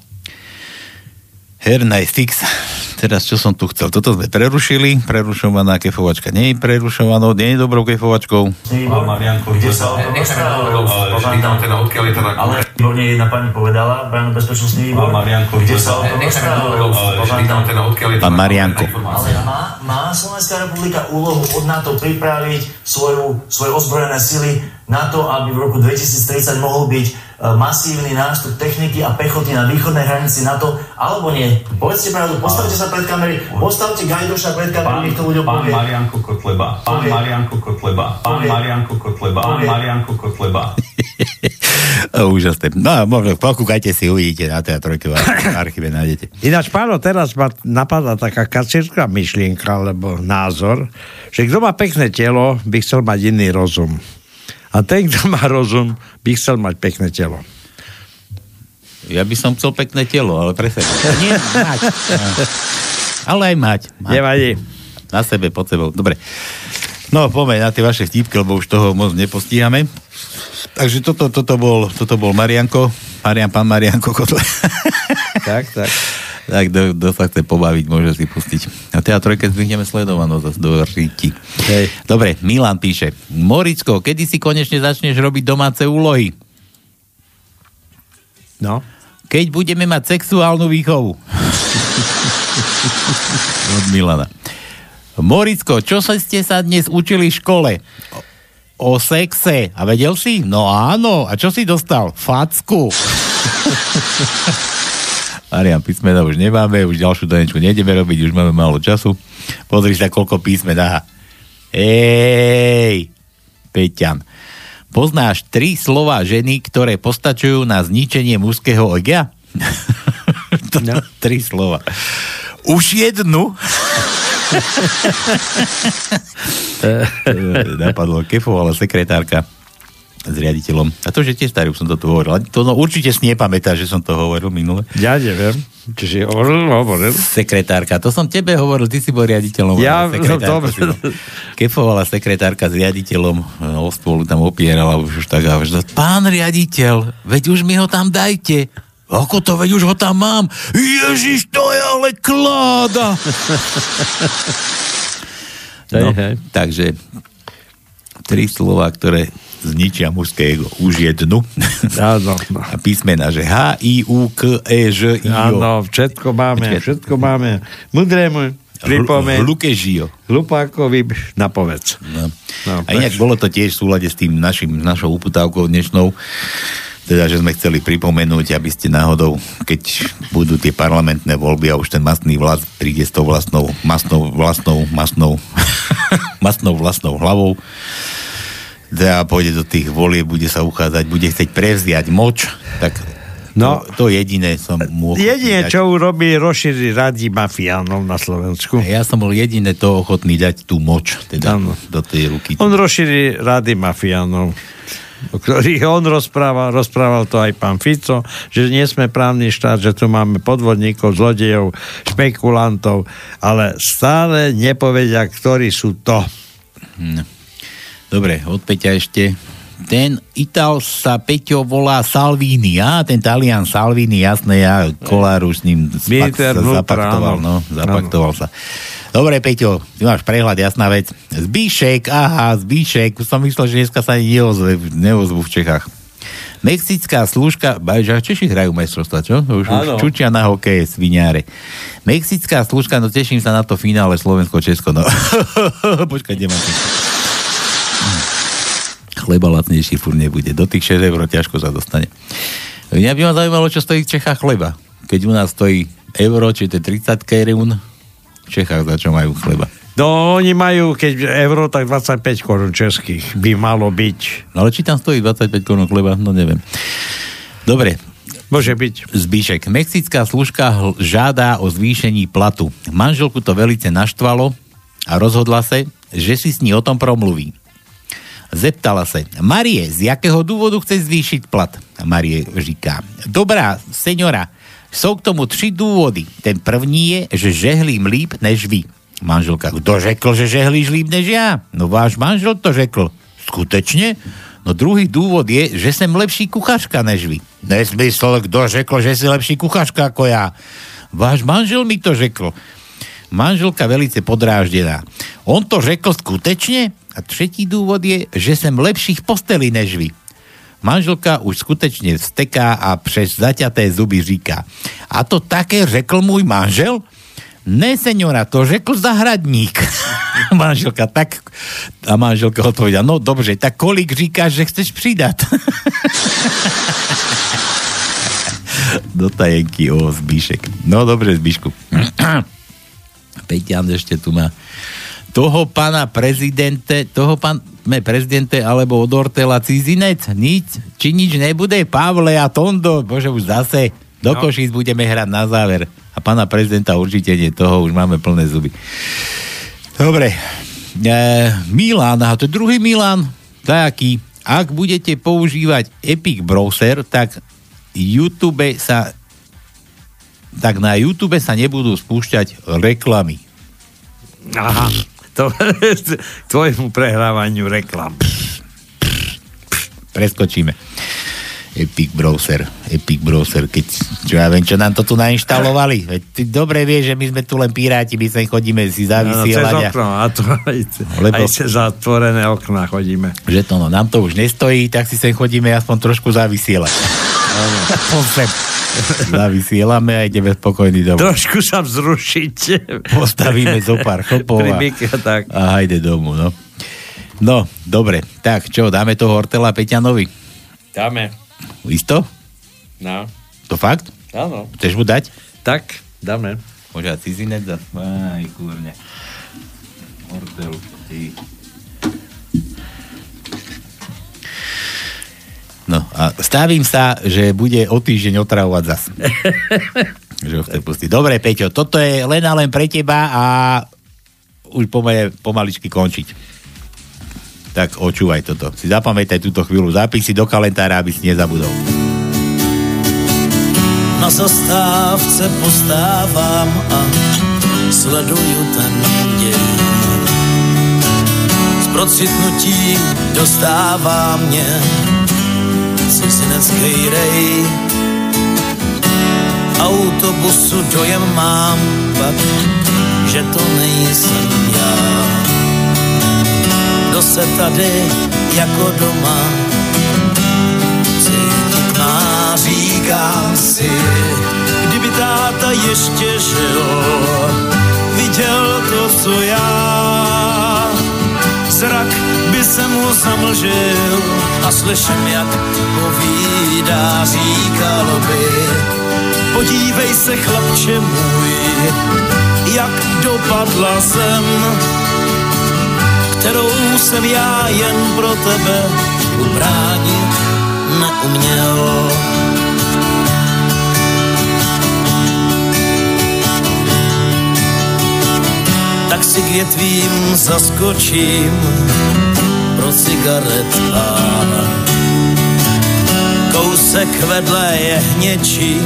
Herná je fix. Teraz čo som tu chcel? Toto sme prerušili. Prerušovaná kefovačka nie je prerušovanou, nie je dobrou kefovačkou. Pán Marianko, kde sa o tom rozprávalo? Pýtam teda, teda... Ale výborne jedna pani povedala, Brano bezpečnostný výbor. Pán Marianko, kde sa o tom teda, Pán Marianko. Ale má, má Slovenská republika úlohu od NATO pripraviť svoju, svoje ozbrojené sily na to, aby v roku 2030 mohol byť masívny nástup techniky a pechoty na východnej hranici NATO, alebo nie? Povedzte pravdu, postavte sa pred kamery, postavte Gajdoša pred kamery, nech to ľuďom Pán povie. Marianko Kotleba, pán Povie. Marianko Kotleba, pán Povie. Marianko Kotleba, pán Povie. Marianko Kotleba. Úžasné. No, možno pokúkajte si, uvidíte na tej trojke v archíve nájdete. Ináč, páno, teraz ma napadla taká kacírska myšlienka, alebo názor, že kto má pekné telo, by chcel mať iný rozum. A ten, kto má rozum, by chcel mať pekné telo. Ja by som chcel pekné telo, ale pre seba. Nie, mať. Ale aj mať. mať. Nevadí. Na sebe, pod sebou. Dobre. No, poďme na tie vaše vtipky, lebo už toho moc nepostíhame. Takže toto, toto, bol, toto bol Marianko. Marian, pán Marianko Kotle. tak, tak. Tak, kto, kto sa chce pobaviť, môže si pustiť. A teda trojke zvyhneme sledovanosť zase do ríti. Hej. Dobre, Milan píše. Moricko, kedy si konečne začneš robiť domáce úlohy? No. Keď budeme mať sexuálnu výchovu. Od Milana. Moricko, čo sa ste sa dnes učili v škole? O, o sexe. A vedel si? No áno. A čo si dostal? Facku. Marian, písmena už nemáme, už ďalšiu danečku nejdeme robiť, už máme málo času. Pozri sa, koľko písmen aha. Ej, Peťan. Poznáš tri slova ženy, ktoré postačujú na zničenie mužského ogia? to, no. Tri slova. Už jednu. Napadlo kefovala sekretárka s riaditeľom. A to, že tiež starý, už som to tu hovoril. To no, určite si nepamätá, že som to hovoril minule. Ja neviem. Čiže hovoril, hovoril. Sekretárka, to som tebe hovoril, ty si bol riaditeľom. Ja, no, dobre. Kefovala sekretárka s riaditeľom, no, o spolu tam opierala už, už tak a už, pán riaditeľ, veď už mi ho tam dajte. Ako to, veď už ho tam mám? Ježiš, to je ale kláda. no, takže tri slova, ktoré zničia mužské ego. Už jednu. Áno. A písmena, že H, I, U, K, E, Ž, I, O. Áno, všetko máme, všetko máme. Mudrému pripomeň. Hlukežio. Hlupákovi napovedz. No. No, A inak bolo to tiež v súlade s tým našim, našou uputávkou dnešnou, teda, že sme chceli pripomenúť, aby ste náhodou, keď budú tie parlamentné voľby a už ten masný vlast príde s tou vlastnou, masnou, vlastnou, masnou, masnou vlastnou hlavou, teda pôjde do tých volieb, bude sa uchádzať, bude chcieť prevziať moč, tak No. to, to jediné som mu dať. čo urobí, rozšíri radi mafiánov na Slovensku. Ja som bol jediné to ochotný dať tú moč, teda do tej ruky. On rozšíri rady mafiánov o ktorých on rozprával, rozprával to aj pán Fico, že nie sme právny štát, že tu máme podvodníkov, zlodejov, špekulantov, ale stále nepovedia, ktorí sú to. Hm. Dobre, od Peťa ešte. Ten Ital sa Peťo volá Salvini, a ten Talian Salvini, jasné, ja Kolár už s ním spak, sa zapaktoval, no, zapaktoval sa. Dobre, Peťo, ty máš prehľad, jasná vec. Zbíšek, aha, Zbíšek, už som myslel, že dneska sa ani neozve, neozvu v Čechách. Mexická služka, bajže, Češi hrajú majstrovstva, čo? Už, už čučia na hokeje, sviňáre. Mexická služka, no teším sa na to finále Slovensko-Česko, no. Počkaj, kde mám? Chleba lacnejší fur nebude. Do tých 6 eur ťažko sa dostane. Mňa by ma zaujímalo, čo stojí v Čechách chleba. Keď u nás stojí euro, či to je 30 kerún, v Čechách za čo majú chleba. No, oni majú, keď euro, tak 25 korun českých by malo byť. No ale či tam stojí 25 korún chleba, no neviem. Dobre, Môže byť. Zbíšek. Mexická služka hl- žiada o zvýšení platu. Manželku to velice naštvalo a rozhodla sa, že si s ní o tom promluví. Zeptala sa, Marie, z jakého dôvodu chce zvýšiť plat? Marie říká, dobrá, senora, sú k tomu tři dôvody. Ten první je, že žehlím líp než vy. Manželka, kto řekl, že žehlíš líp než ja? No váš manžel to řekl. Skutečne? No druhý dôvod je, že som lepší kuchařka než vy. Nesmysl, kto řekl, že si lepší kuchařka ako ja? Váš manžel mi to řekl. Manželka velice podráždená. On to řekl skutečne? A tretí dôvod je, že som lepší v posteli než vy. Manželka už skutečne vsteká a přes zaťaté zuby říká. A to také řekl môj manžel? Ne, senora, to řekl zahradník. manželka tak... A manželka odpovedala, no dobře, tak kolik říkáš, že chceš přidat? Do tajenky, o, Zbíšek. No dobre, Zbíšku. Peťan ešte tu má toho pána prezidente, toho pán prezidente alebo od Ortela cizinec, nič, či nič nebude, Pavle a Tondo, bože už zase, do no. Košíc budeme hrať na záver. A pána prezidenta určite nie, toho už máme plné zuby. Dobre, e, Milan, a to je druhý Milan, taký, ak budete používať Epic Browser, tak YouTube sa tak na YouTube sa nebudú spúšťať reklamy. Aha, to k tvojmu prehrávaniu reklam. Preskočíme. Epic Browser, Epic Browser, keď, čo ja viem, čo nám to tu nainštalovali. Veď ty dobre vieš, že my sme tu len piráti, my sa chodíme si zavysielať. No, cez okno, a to aj, Lebo- aj cez zatvorené okná chodíme. Že to no, nám to už nestojí, tak si sem chodíme aspoň trošku zavysielať. Aspoň sem zavysielame a ideme spokojný domov. Trošku sa vzrušiť. Postavíme zo pár chopov a, tak. a hajde domu, no. No, dobre, tak čo, dáme toho Hortela Peťanovi? Dáme. Isto? No. To fakt? Áno. Chceš mu dať? Tak, dáme. Možná cizinec dať? Aj, kúrne. Hortel, ty. No a stavím sa, že bude o týždeň otravovať zas. že ho chce pustiť. Dobre, Peťo, toto je len a len pre teba a už pomaly, pomaličky končiť. Tak očúvaj toto. Si zapamätaj túto chvíľu, zapíš si do kalendára, aby si nezabudol. Na zastávce postávám a sleduju ten děj. Z procitnutí dostává mě cizinecký rej. V autobusu dojem mám pak, že to nejsem já. Kdo se tady jako doma cítit má, říkám si, kdyby táta ještě žil, viděl to, co já. Zrak by se mu zamlžil a slyším, jak povídá, říkalo by, podívej se, chlapče můj, jak dopadla zem, kterou jsem já jen pro tebe ubránit neuměl. Tak si k větvím zaskočím pro cigaret a kousek vedle je hněčí,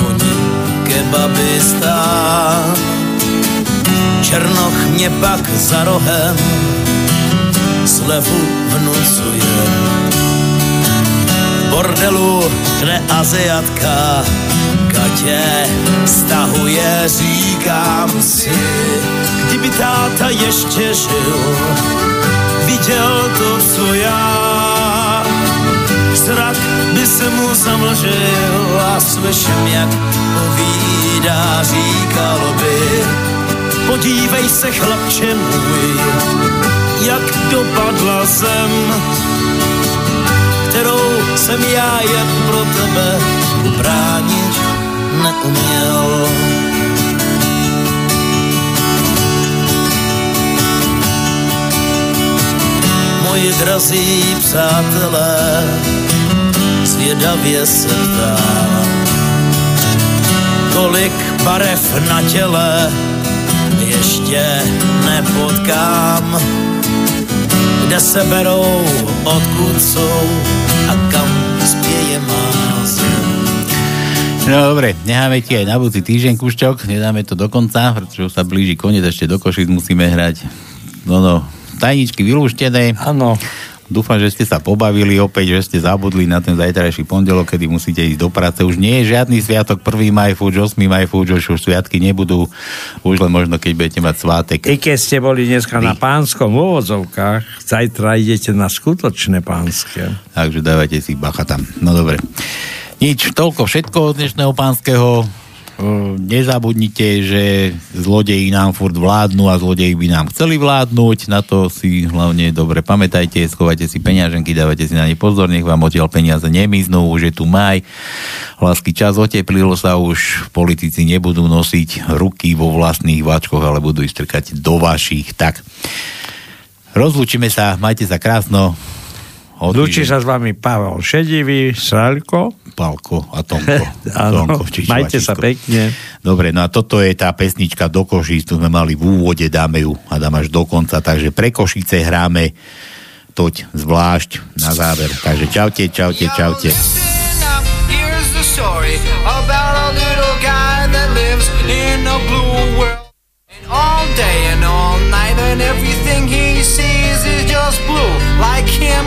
koní kebabista. Černoch mě pak za rohem slevu vnucuje. V bordelu, kde Aziatka Katě stahuje, říkám si, kdyby táta ještě žil, viděl to, co já. Zrak by se mu zamlžil a slyším, jak povídá, říkalo by, podívej se, chlapče můj, jak dopadla zem, kterou jsem já jen pro tebe ubránit neuměl. Moji drazí přátelé, zvědavě se ptám. Kolik barev na těle ještě nepotkám, kde se berou, odkud jsou No dobre, necháme ti aj na budúci týždeň, Kušťok, nedáme to do konca, pretože už sa blíži koniec, ešte do Košic musíme hrať. No no, tajničky vylúštené. Áno. Dúfam, že ste sa pobavili opäť, že ste zabudli na ten zajtrajší pondelok, kedy musíte ísť do práce. Už nie je žiadny sviatok, 1. maj fúč, 8. maj fúč, už, už sviatky nebudú, už len možno, keď budete mať svátek. I keď ste boli dneska na pánskom úvodzovkách, zajtra idete na skutočné pánske. Takže dávajte si bacha tam. No dobre. Nič, toľko všetko od dnešného pánskeho. Uh, Nezabudnite, že zlodeji nám furt vládnu a zlodeji by nám chceli vládnuť. Na to si hlavne dobre pamätajte, schovajte si peňaženky, dávajte si na ne pozor, nech vám odtiaľ peniaze nemiznú, už je tu maj. Lásky čas oteplilo sa už, politici nebudú nosiť ruky vo vlastných váčkoch, ale budú ich strkať do vašich. Tak, rozlúčime sa, majte sa krásno. Lúči sa s vami Pavel Šedivý, Sralko. Palko a Tomko. Tomko, majte sa pekne. Dobre, no a toto je tá pesnička do Košíc, tu sme mali v úvode, dáme ju a dám až do konca, takže pre Košice hráme toť zvlášť na záver. Takže čaute, čaute, čaute. All day and all night, and everything he sees is just blue. Like him,